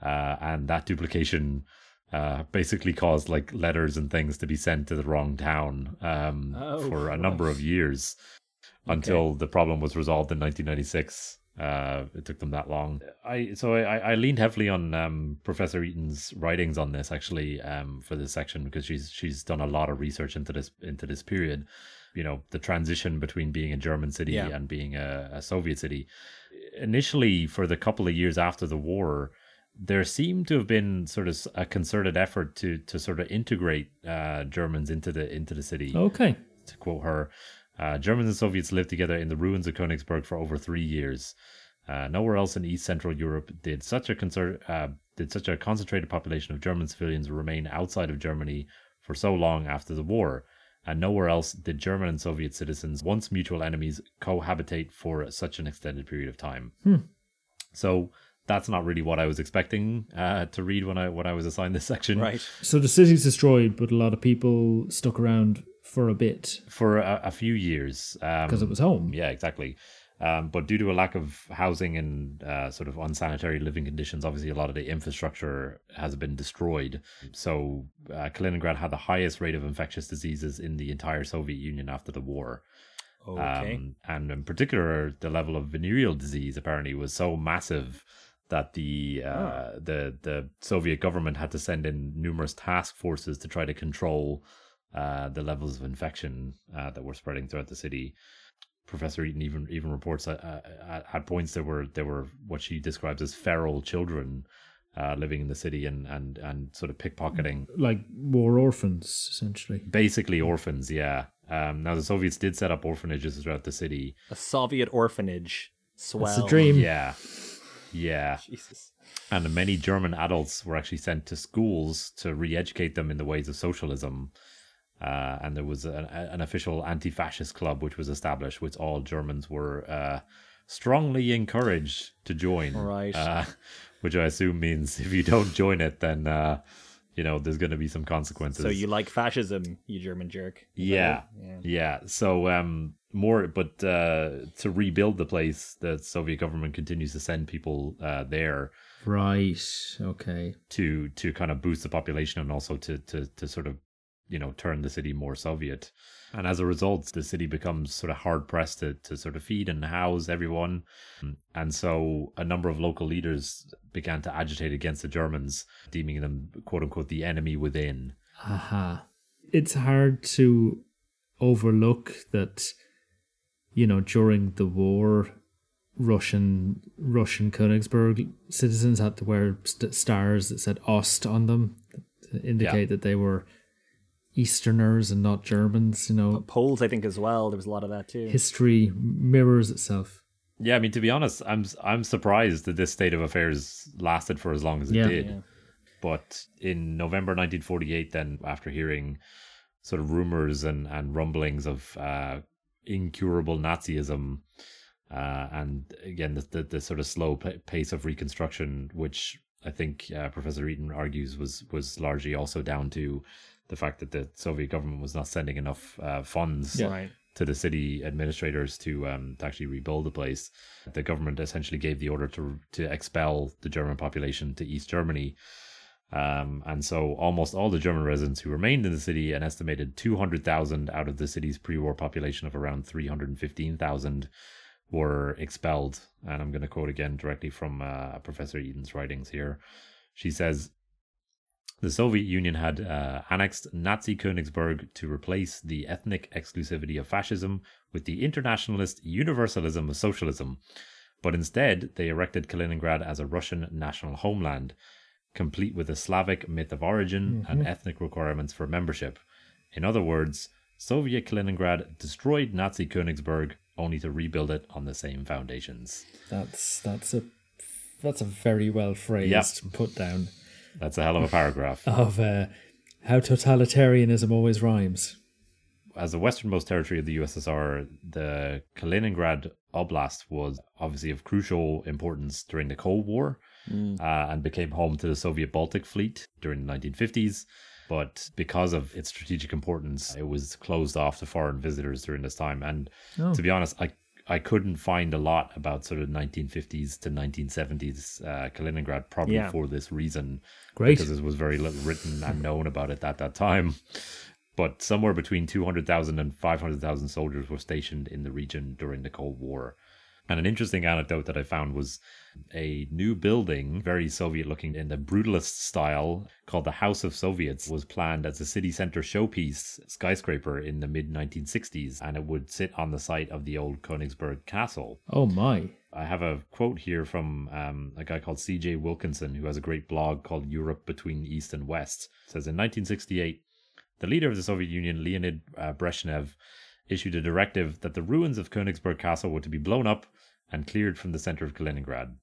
uh, and that duplication uh, basically caused like letters and things to be sent to the wrong town um, Oh, for a number of years until the problem was resolved in 1996. Uh, it took them that long. I so I, I leaned heavily on um, Professor Eaton's writings on this actually um, for this section because she's she's done a lot of research into this into this period. You know, the transition between being a German city Yeah. and being a, a Soviet city. Initially, for the couple of years after the war, there seemed to have been sort of a concerted effort to to sort of integrate uh, Germans into the into the city okay. to quote her, uh, Germans and Soviets lived together in the ruins of Königsberg for over three years. Uh, nowhere else in East Central Europe did such a concert, uh, did such a concentrated population of German civilians remain outside of Germany for so long after the war. And nowhere else did German and Soviet citizens, once mutual enemies, cohabitate for such an extended period of time. So that's not really what I was expecting uh, to read when I when I was assigned this section. Right. So the city's destroyed, but a lot of people stuck around for a bit For a, a few years. Um, because it was home. Yeah, exactly. Um, but due to a lack of housing and uh, sort of unsanitary living conditions, obviously a lot of the infrastructure has been destroyed. So uh, Kaliningrad had the highest rate of infectious diseases in the entire Soviet Union after the war. Okay. Um, and in particular, the level of venereal disease apparently was so massive that the uh, the the Soviet government had to send in numerous task forces to try to control uh, the levels of infection uh, that were spreading throughout the city. Professor Eaton even even reports that uh, at, at points there were there were what she describes as feral children uh, living in the city and and and sort of pickpocketing Like war orphans, essentially. basically orphans. Yeah. Um, now the Soviets did set up orphanages throughout the city. a Soviet orphanage. Swell. That's a dream. Yeah. Yeah. Jesus. And many German adults were actually sent to schools to re educate them in the ways of socialism. Uh, and there was an, an official anti fascist club which was established, which all Germans were uh, strongly encouraged to join. Right. Uh, [LAUGHS] which I assume means if you don't join it, then, uh, you know, there's going to be some consequences. So you like fascism, you German jerk. That Yeah, yeah. So um, more, but uh, to rebuild the place, the Soviet government continues to send people uh, there Right. Okay. to to kind of boost the population and also to to to sort of you know turn the city more Soviet. And as a result, the city becomes sort of hard pressed to to sort of feed and house everyone. And so a number of local leaders began to agitate against the Germans, deeming them quote unquote the enemy within. Aha. It's hard to overlook that, you know, during the war, Russian Russian Königsberg citizens had to wear st- stars that said Ost on them to indicate that they were Easterners and not Germans. You know, Poles, I think, as well. There was a lot of that too. history mirrors itself. Yeah, I mean to be honest, I'm I'm surprised that this state of affairs lasted for as long as it Yeah. did. Yeah. But in November 1948, then after hearing sort of rumors and and rumblings of uh, incurable Nazism, uh, and again the, the the sort of slow pa- pace of reconstruction, which I think uh, Professor Eaton argues was was largely also down to the fact that the Soviet government was not sending enough uh, funds Right. to the city administrators to um to actually rebuild the place. The government essentially gave the order to to expel the German population to East Germany. Um, and so almost all the German residents who remained in the city, an estimated 200,000 out of the city's pre-war population of around 315,000 were expelled. And I'm going to quote again directly from uh, Professor Eaton's writings here. She says, the Soviet Union had uh, annexed Nazi Königsberg to replace the ethnic exclusivity of fascism with the internationalist universalism of socialism. But instead, they erected Kaliningrad as a Russian national homeland, complete with a Slavic myth of origin and ethnic requirements for membership. In other words, Soviet Kaliningrad destroyed Nazi Königsberg only to rebuild it on the same foundations. That's that's a that's a very well phrased yep. put down That's a hell of a paragraph. [LAUGHS] of uh, how totalitarianism always rhymes. as the westernmost territory of the USSR, the Kaliningrad Oblast was obviously of crucial importance during the Cold War uh, and became home to the Soviet Baltic Fleet during the 1950s. But because of its strategic importance, it was closed off to foreign visitors during this time. And to be honest, I I couldn't find a lot about sort of 1950s to 1970s uh, Kaliningrad, probably Yeah. for this reason. Great. Because there was very little written and known about it at that time but somewhere between 200,000 and 500,000 soldiers were stationed in the region during the Cold War. And an interesting anecdote that I found was a new building, very Soviet looking in the brutalist style, called the House of Soviets, was planned as a city center showpiece skyscraper in the mid 1960s, and it would sit on the site of the old Königsberg Castle. Oh my! I have a quote here from um, a guy called C.J. Wilkinson, who has a great blog called Europe Between East and West. It says in 1968, the leader of the Soviet Union, Leonid uh, Brezhnev, issued a directive that the ruins of Königsberg Castle were to be blown up and cleared from the center of Kaliningrad.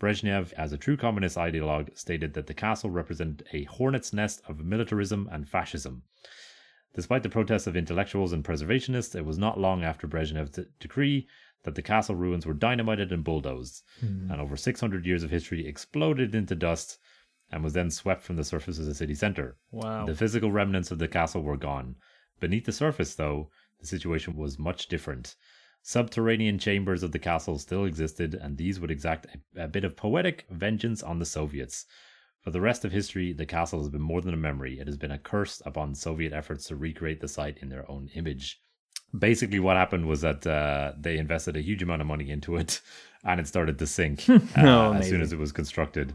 Brezhnev, as a true communist ideologue, stated that the castle represented a hornet's nest of militarism and fascism. Despite the protests of intellectuals and preservationists, it was not long after Brezhnev's de- decree that the castle ruins were dynamited and bulldozed, hmm. and over 600 years of history exploded into dust and was then swept from the surface of the city center. Wow. The physical remnants of the castle were gone. Beneath the surface, though, the situation was much different. Subterranean chambers of the castle still existed, and these would exact a, a bit of poetic vengeance on the Soviets. For the rest of history, the castle has been more than a memory. It has been a curse upon Soviet efforts to recreate the site in their own image. Basically, what happened was that uh, they invested a huge amount of money into it, [LAUGHS] and it started to sink [LAUGHS] uh, Oh, as soon as it was constructed.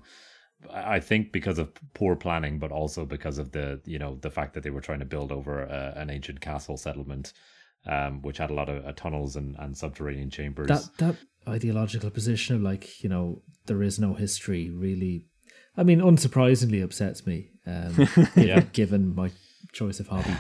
I I think because of poor planning, but also because of the you know the fact that they were trying to build over a, an ancient castle settlement, um, which had a lot of uh, tunnels and, and subterranean chambers. That that ideological position of like you know there is no history really, I mean, unsurprisingly upsets me. Um, [LAUGHS] Yeah. [LAUGHS] given my choice of hobby.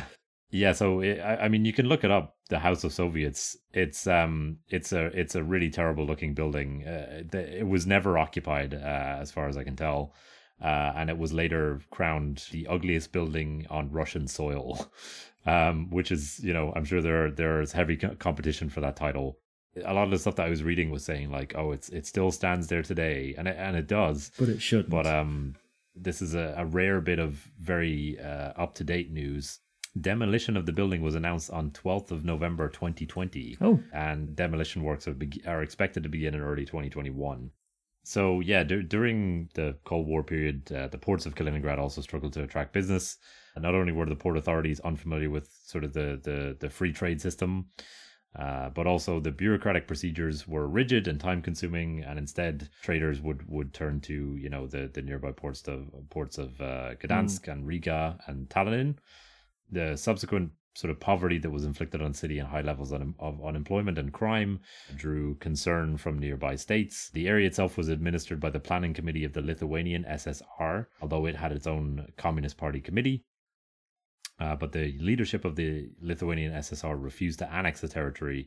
Yeah, so it, I, I mean, you can look it up. The House of Soviets. It's um, it's a it's a really terrible looking building. Uh, the, it was never occupied, uh, as far as I can tell, uh, and it was later crowned the ugliest building on Russian soil, [LAUGHS] um, which is you know I'm sure there there's heavy competition for that title. A lot of the stuff that I was reading was saying like, oh, it's it still stands there today, and it, and it does. But it shouldn't. But um, this is a, a rare bit of very uh, up to date news. Demolition of the building was announced on 12th of November 2020, oh, and demolition works are, be- are expected to begin in early 2021. So yeah, dur- during the Cold War period, uh, the ports of Kaliningrad also struggled to attract business. And not only were the port authorities unfamiliar with sort of the the, the free trade system, uh, but also the bureaucratic procedures were rigid and time consuming, and instead traders would, would turn to you know the, the nearby ports of ports of uh, Gdansk and Riga and Tallinn. The subsequent sort of poverty that was inflicted on city and high levels of unemployment and crime drew concern from nearby states. The area itself was administered by the planning committee of the Lithuanian SSR, although it had its own Communist Party committee. Uh, but the leadership of the Lithuanian SSR refused to annex the territory,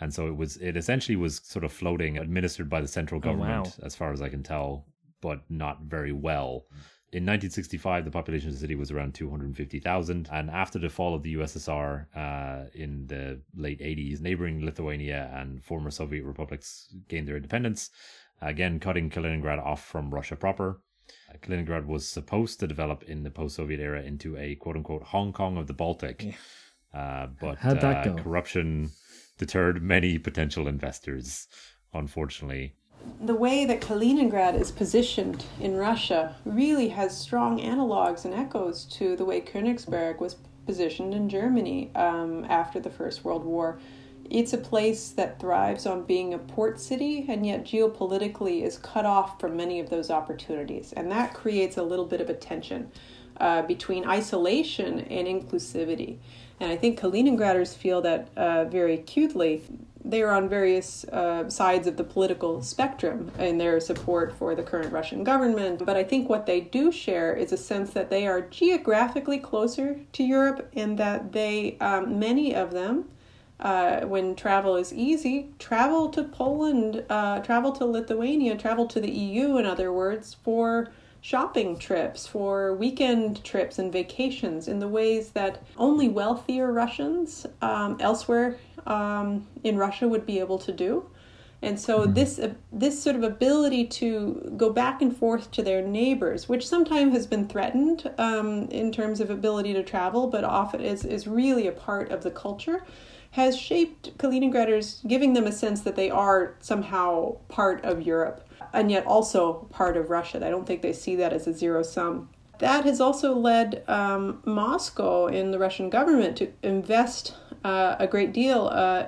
and so it was it essentially was sort of floating, administered by the central Oh, wow. government, as far as I can tell, but not very well. In 1965, the population of the city was around 250,000, and after the fall of the USSR uh, in the late 80s, neighboring Lithuania and former Soviet republics gained their independence, again cutting Kaliningrad off from Russia proper. Uh, Kaliningrad was supposed to develop in the post-Soviet era into a quote-unquote Hong Kong of the Baltic, uh, but How'd that uh, go? corruption deterred many potential investors. Unfortunately, the way that Kaliningrad is positioned in Russia really has strong analogs and echoes to the way Königsberg was positioned in Germany um, after the First World War. It's a place that thrives on being a port city and yet geopolitically is cut off from many of those opportunities. And that creates a little bit of a tension uh, between isolation and inclusivity. And I think Kaliningraders feel that uh, very acutely. They are on various uh, sides of the political spectrum in their support for the current Russian government. But I think what they do share is a sense that they are geographically closer to Europe and that they, um, many of them, uh, when travel is easy, travel to Poland, uh, travel to Lithuania, travel to the EU, in other words, for shopping trips, for weekend trips and vacations in the ways that only wealthier Russians um, elsewhere um, in Russia would be able to do. And so this uh, this sort of ability to go back and forth to their neighbors, which sometimes has been threatened um, in terms of ability to travel, but often is, is really a part of the culture, has shaped Kaliningraders, giving them a sense that they are somehow part of Europe and yet also part of Russia. I don't think they see that as a zero sum. That has also led um, Moscow and the Russian government to invest uh, a great deal uh,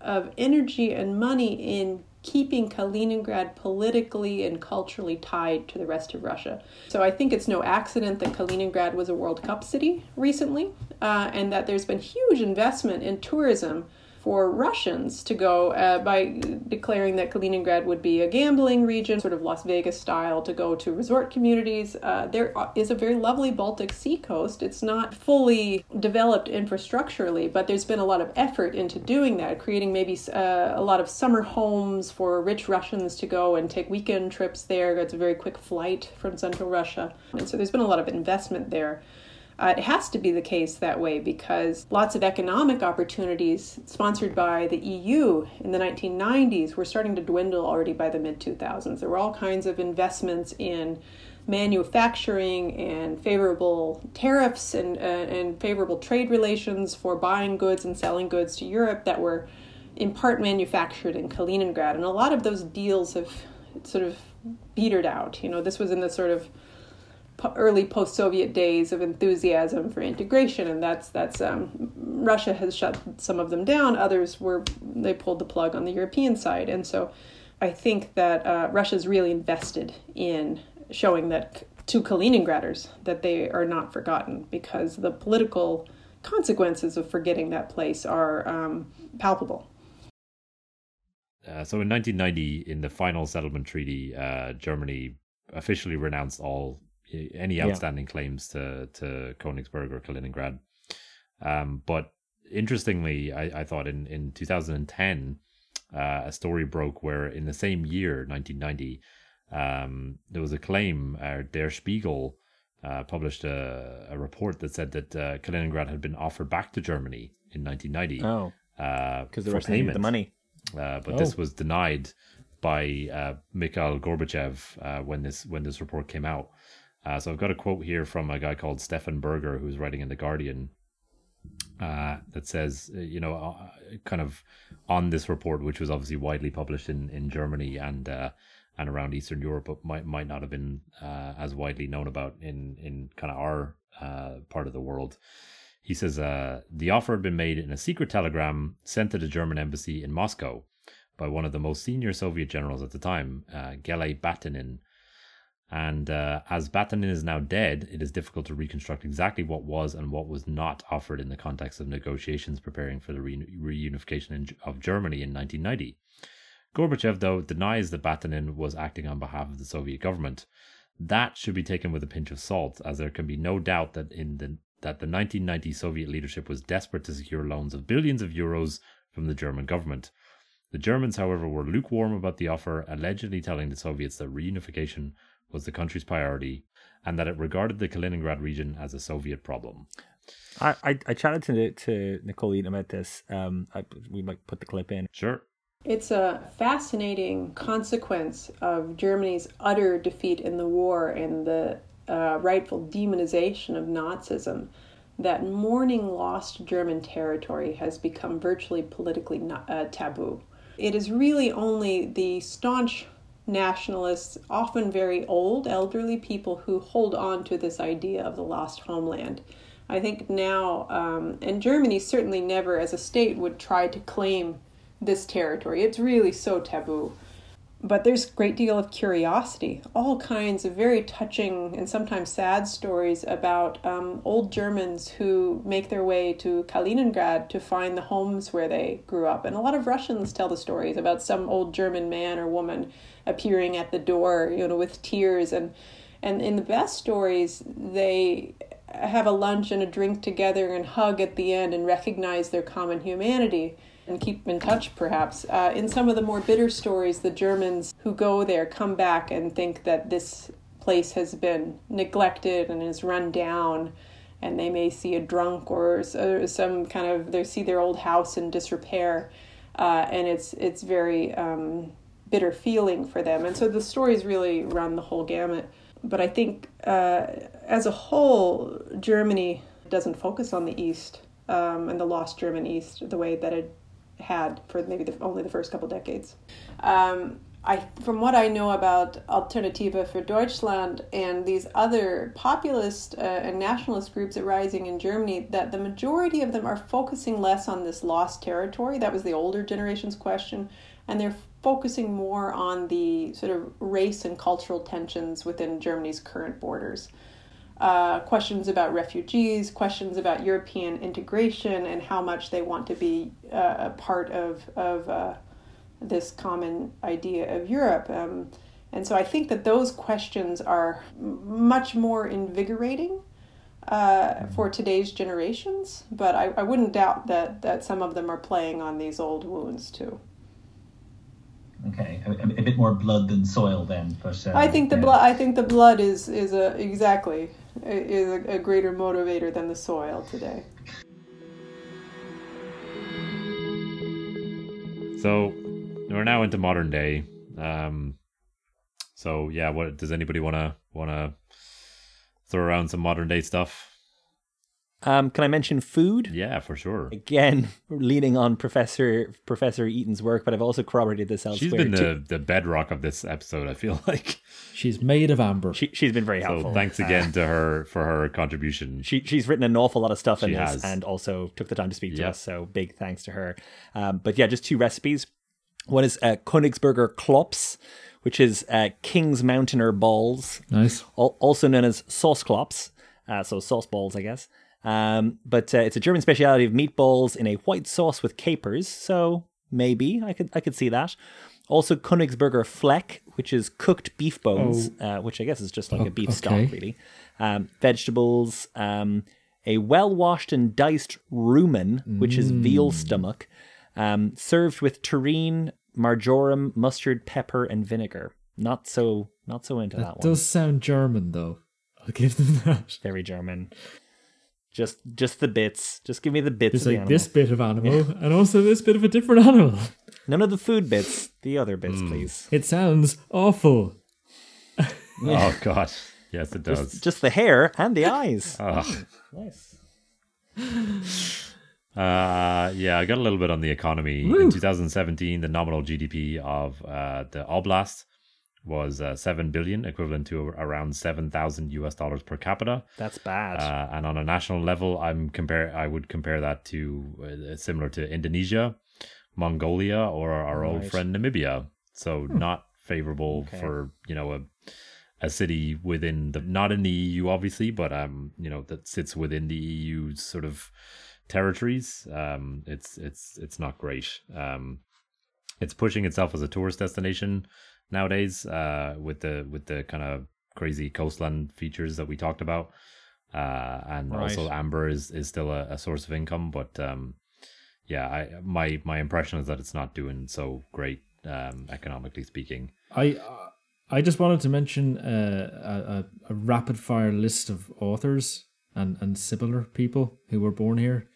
of energy and money in keeping Kaliningrad politically and culturally tied to the rest of Russia. So I think it's no accident that Kaliningrad was a World Cup city recently, uh, and that there's been huge investment in tourism for Russians to go uh, by declaring that Kaliningrad would be a gambling region, sort of Las Vegas style, to go to resort communities. Uh, there is a very lovely Baltic Sea coast. It's not fully developed infrastructurally, but there's been a lot of effort into doing that, creating maybe uh, a lot of summer homes for rich Russians to go and take weekend trips there. It's a very quick flight from central Russia. And so there's been a lot of investment there. Uh, it has to be the case that way because lots of economic opportunities sponsored by the EU in the 1990s were starting to dwindle already by the mid 2000s. There were all kinds of investments in manufacturing and favorable tariffs and, uh, and favorable trade relations for buying goods and selling goods to Europe that were in part manufactured in Kaliningrad. And a lot of those deals have sort of petered out. You know, this was in the sort of early post-Soviet days of enthusiasm for integration, and that's that's um, Russia has shut some of them down. Others were they pulled the plug on the European side, and so I think that uh, Russia's really invested in showing that to Kaliningraders that they are not forgotten because the political consequences of forgetting that place are um, palpable. Uh, so in 1990, in the final settlement treaty, uh, Germany officially renounced all any Yeah. outstanding claims to to Königsberg or Kaliningrad. Um, but interestingly, I, I thought in in 2010, uh, a story broke where in the same year, 1990, um, there was a claim. Uh, Der Spiegel uh, published a, a report that said that uh, Kaliningrad had been offered back to Germany in 1990 Oh, because the for Russians needed payment the money. uh, but Oh. this was denied by uh, Mikhail Gorbachev uh, when this when this report came out. Uh, so I've got a quote here from a guy called Stefan Berger, who's writing in the Guardian, uh, that says, uh, you know, uh, kind of on this report, which was obviously widely published in in Germany and uh, and around Eastern Europe, but might might not have been uh, as widely known about in in kind of our part of the world. He says the offer had been made in a secret telegram sent to the German embassy in Moscow by one of the most senior Soviet generals at the time, uh, Geli Batenin. And uh, as Batenin is now dead, it is difficult to reconstruct exactly what was and what was not offered in the context of negotiations preparing for the re- reunification in, of Germany in 1990. Gorbachev, though, denies that Batenin was acting on behalf of the Soviet government. That should be taken with a pinch of salt, as there can be no doubt that in the that the 1990 Soviet leadership was desperate to secure loans of billions of euros from the German government. The Germans, however, were lukewarm about the offer, allegedly telling the Soviets that reunification was the country's priority and that it regarded the Kaliningrad region as a Soviet problem. I, I, I chatted to to Nicole Eaton about this. Um, I, we might put the clip in. Sure. It's a fascinating consequence of Germany's utter defeat in the war and the uh, rightful demonization of Nazism that mourning lost German territory has become virtually politically not, uh, taboo. It is really only the staunch nationalists, often very old, elderly people who hold on to this idea of the lost homeland. I think now, um, and Germany certainly never as a state would try to claim this territory. It's really so taboo. But there's a great deal of curiosity, all kinds of very touching and sometimes sad stories about um, old Germans who make their way to Kaliningrad to find the homes where they grew up. And a lot of Russians tell the stories about some old German man or woman appearing at the door, you know, with tears. And, and in the best stories, they have a lunch and a drink together and hug at the end and recognize their common humanity and keep in touch, perhaps. Uh, in some of the more bitter stories, the Germans who go there come back and think that this place has been neglected and is run down, and they may see a drunk or some kind of they see their old house in disrepair, uh, and it's it's very um, bitter feeling for them. And so the stories really run the whole gamut. But I think uh, as a whole, Germany doesn't focus on the East um, and the lost German East the way that it had for maybe the, only the first couple decades. Um, I, from what I know about Alternative for Deutschland and these other populist uh, and nationalist groups arising in Germany, that the majority of them are focusing less on this lost territory. That was the older generation's question, and they're focusing more on the sort of race and cultural tensions within Germany's current borders uh, questions about refugees, questions about European integration, and how much they want to be uh, a part of of uh, this common idea of Europe. Um, and so I think that those questions are much more invigorating uh, for today's generations. But I, I wouldn't doubt that that some of them are playing on these old wounds too. Okay, a, a, bit more blood than soil then. But uh, I think the yeah. blood. I think the blood is is a exactly is a, greater motivator than the soil today. So we're now into modern day. Um, so yeah, what does anybody want to want to throw around some modern day stuff? Um, can I mention food? Yeah, for sure. Again, [LAUGHS] leaning on Professor Professor Eaton's work, but I've also corroborated this elsewhere. She's been the, the bedrock of this episode. I feel [LAUGHS] like she's made of amber. She, has been very helpful. So thanks again uh, to her for her contribution. She she's written an awful lot of stuff in she this, has. and also took the time to speak to yep. us. So big thanks to her. Um, but yeah, just two recipes. One is uh, Königsberger Klops, which is uh, King's Mountainer balls. Nice. also known as sauce klops. Uh, so sauce balls, I guess. Um, but uh, it's a German specialty of meatballs in a white sauce with capers, so maybe I could I could see that. Also, Königsberger Fleck, which is cooked beef bones, oh. uh, which I guess is just like oh, a beef okay. stock, really. Um, vegetables, um, a well washed and diced rumen, which mm. is veal stomach, um, served with tureen, marjoram, mustard, pepper, and vinegar. Not so, not so into that, that one. Does sound German though. I'll give them [LAUGHS] that. Very German. Just just the bits. Just give me the bits. There's like this bit of animal yeah. and also this bit of a different animal. None of the food bits. The other bits, mm. please. It sounds awful. [LAUGHS] oh god. Yes, it does. Just, just the hair and the eyes. [LAUGHS] oh. Nice. Uh, yeah, I got a little bit on the economy. Woo. In 2017, the nominal GDP of uh, the oblast was uh, 7 billion equivalent to around 7000 US dollars per capita that's bad uh, and on a national level I'm compare I would compare that to uh, similar to Indonesia Mongolia or our right. old friend Namibia so hmm. not favorable okay. for you know a a city within the not in the EU obviously but um you know that sits within the EU's sort of territories um it's it's it's not great um it's pushing itself as a tourist destination nowadays uh, with the with the kind of crazy coastline features that we talked about. uh, and Right. also amber is is still a, a source of income. But um, yeah, I my my impression is that it's not doing so great um, economically speaking. I I just wanted to mention uh, a, a, a rapid fire list of authors and, and similar people who were born here,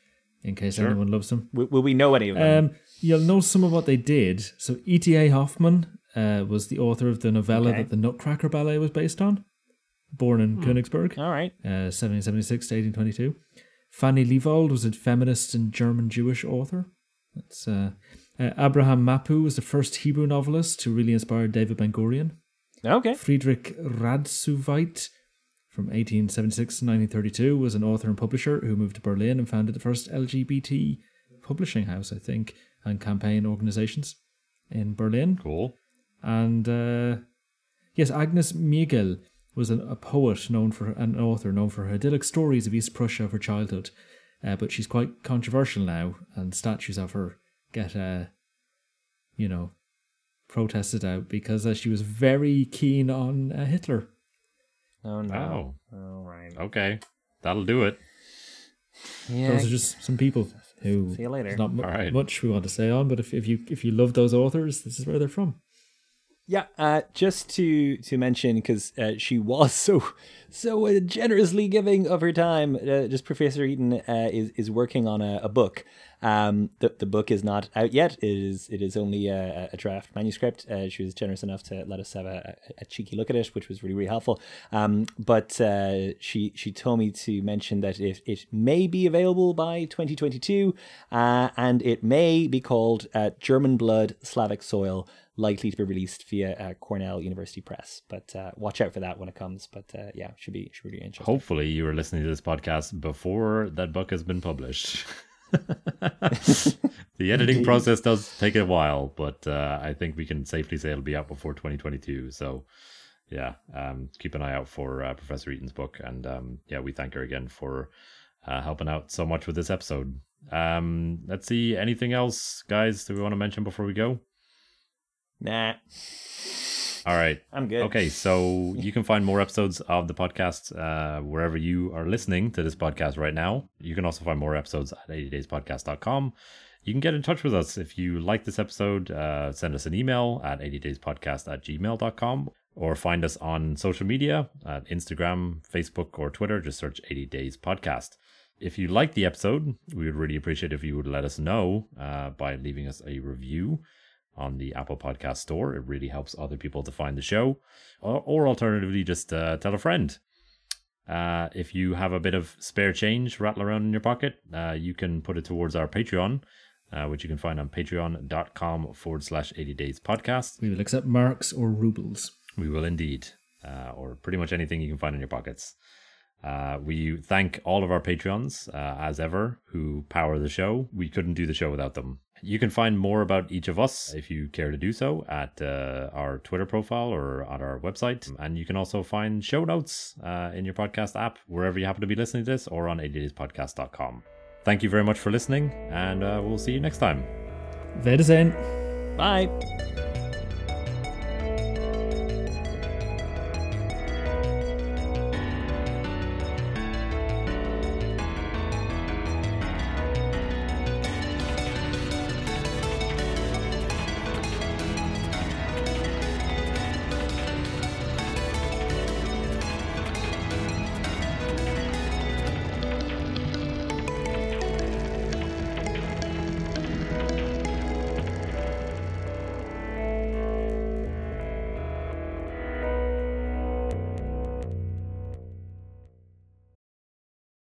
in case Sure. anyone loves them. Will, will we know any of them? Um, you'll know some of what they did. So E.T.A. Hoffmann uh, was the author of the novella Okay. that the Nutcracker Ballet was based on, born in Königsberg, All right. uh, 1776 to 1822. Fanny Lewald was a feminist and German Jewish author. That's uh, uh, Abraham Mapu was the first Hebrew novelist to really inspire David Ben Gurion. Okay. Friedrich Radszuweit from 1876 to 1932 was an author and publisher who moved to Berlin and founded the first LGBT publishing house, I think, and campaign organizations in Berlin. Cool. And uh, yes, Agnes Miegel was an, a poet known for an author known for her idyllic stories of East Prussia of her childhood. Uh, but she's quite controversial now, and statues of her get, uh, you know, protested out because uh, she was very keen on uh, Hitler. Oh no. Oh. All right. Okay, that'll do it. Yeah. Those are just some people who See you later. there's not mu- All right. much we want to say on, but if, if you if you love those authors, this is where they're from. Yeah, uh, just to to mention because uh, she was [LAUGHS] so so uh, generously giving of her time. Uh, just Professor Eaton uh, is is working on a, a book. Um, the the book is not out yet. It is it is only a, a draft manuscript. She was generous enough to let us have a, a, cheeky look at it, which was really really helpful. Um, but she she told me to mention that it it may be available by 2022, uh, and it may be called German Blood Slavic Soil likely to be released via uh, Cornell University Press. But uh, watch out for that when it comes. But uh, yeah, should be should be really interesting. Hopefully, you were listening to this podcast before that book has been published. [LAUGHS] the editing process does take a while, but uh, I think we can safely say it'll be out before 2022. So, yeah, um, keep an eye out for uh, Professor Eaton's book. And um, yeah, we thank her again for uh, helping out so much with this episode. Um, let's see, anything else, guys, that we want to mention before we go? Nah, All right. I'm good. Okay, so you can find more episodes of the podcast uh, wherever you are listening to this podcast right now. You can also find more episodes at 80dayspodcast.com. You can get in touch with us if you like this episode. Uh, send us an email at 80dayspodcast at gmail.com or find us on social media at Instagram, Facebook, or Twitter. Just search 80 Days Podcast. If you like the episode, we would really appreciate if you would let us know uh, by leaving us a review on the Apple Podcast Store. It really helps other people to find the show, or, or alternatively, just uh, tell a friend. Uh, if you have a bit of spare change rattle around in your pocket, uh, you can put it towards our Patreon, uh, which you can find on patreon.com forward slash 80 days podcast. We will accept marks or rubles. We will indeed, uh, or pretty much anything you can find in your pockets. Uh, we thank all of our Patreons, uh, as ever, who power the show. We couldn't do the show without them. You can find more about each of us, if you care to do so, at uh, our Twitter profile or on our website. And you can also find show notes uh, in your podcast app, wherever you happen to be listening to this, or on 80dayspodcast.com. Thank you very much for listening, and uh, we'll see you next time. Wiedersehen. Bye.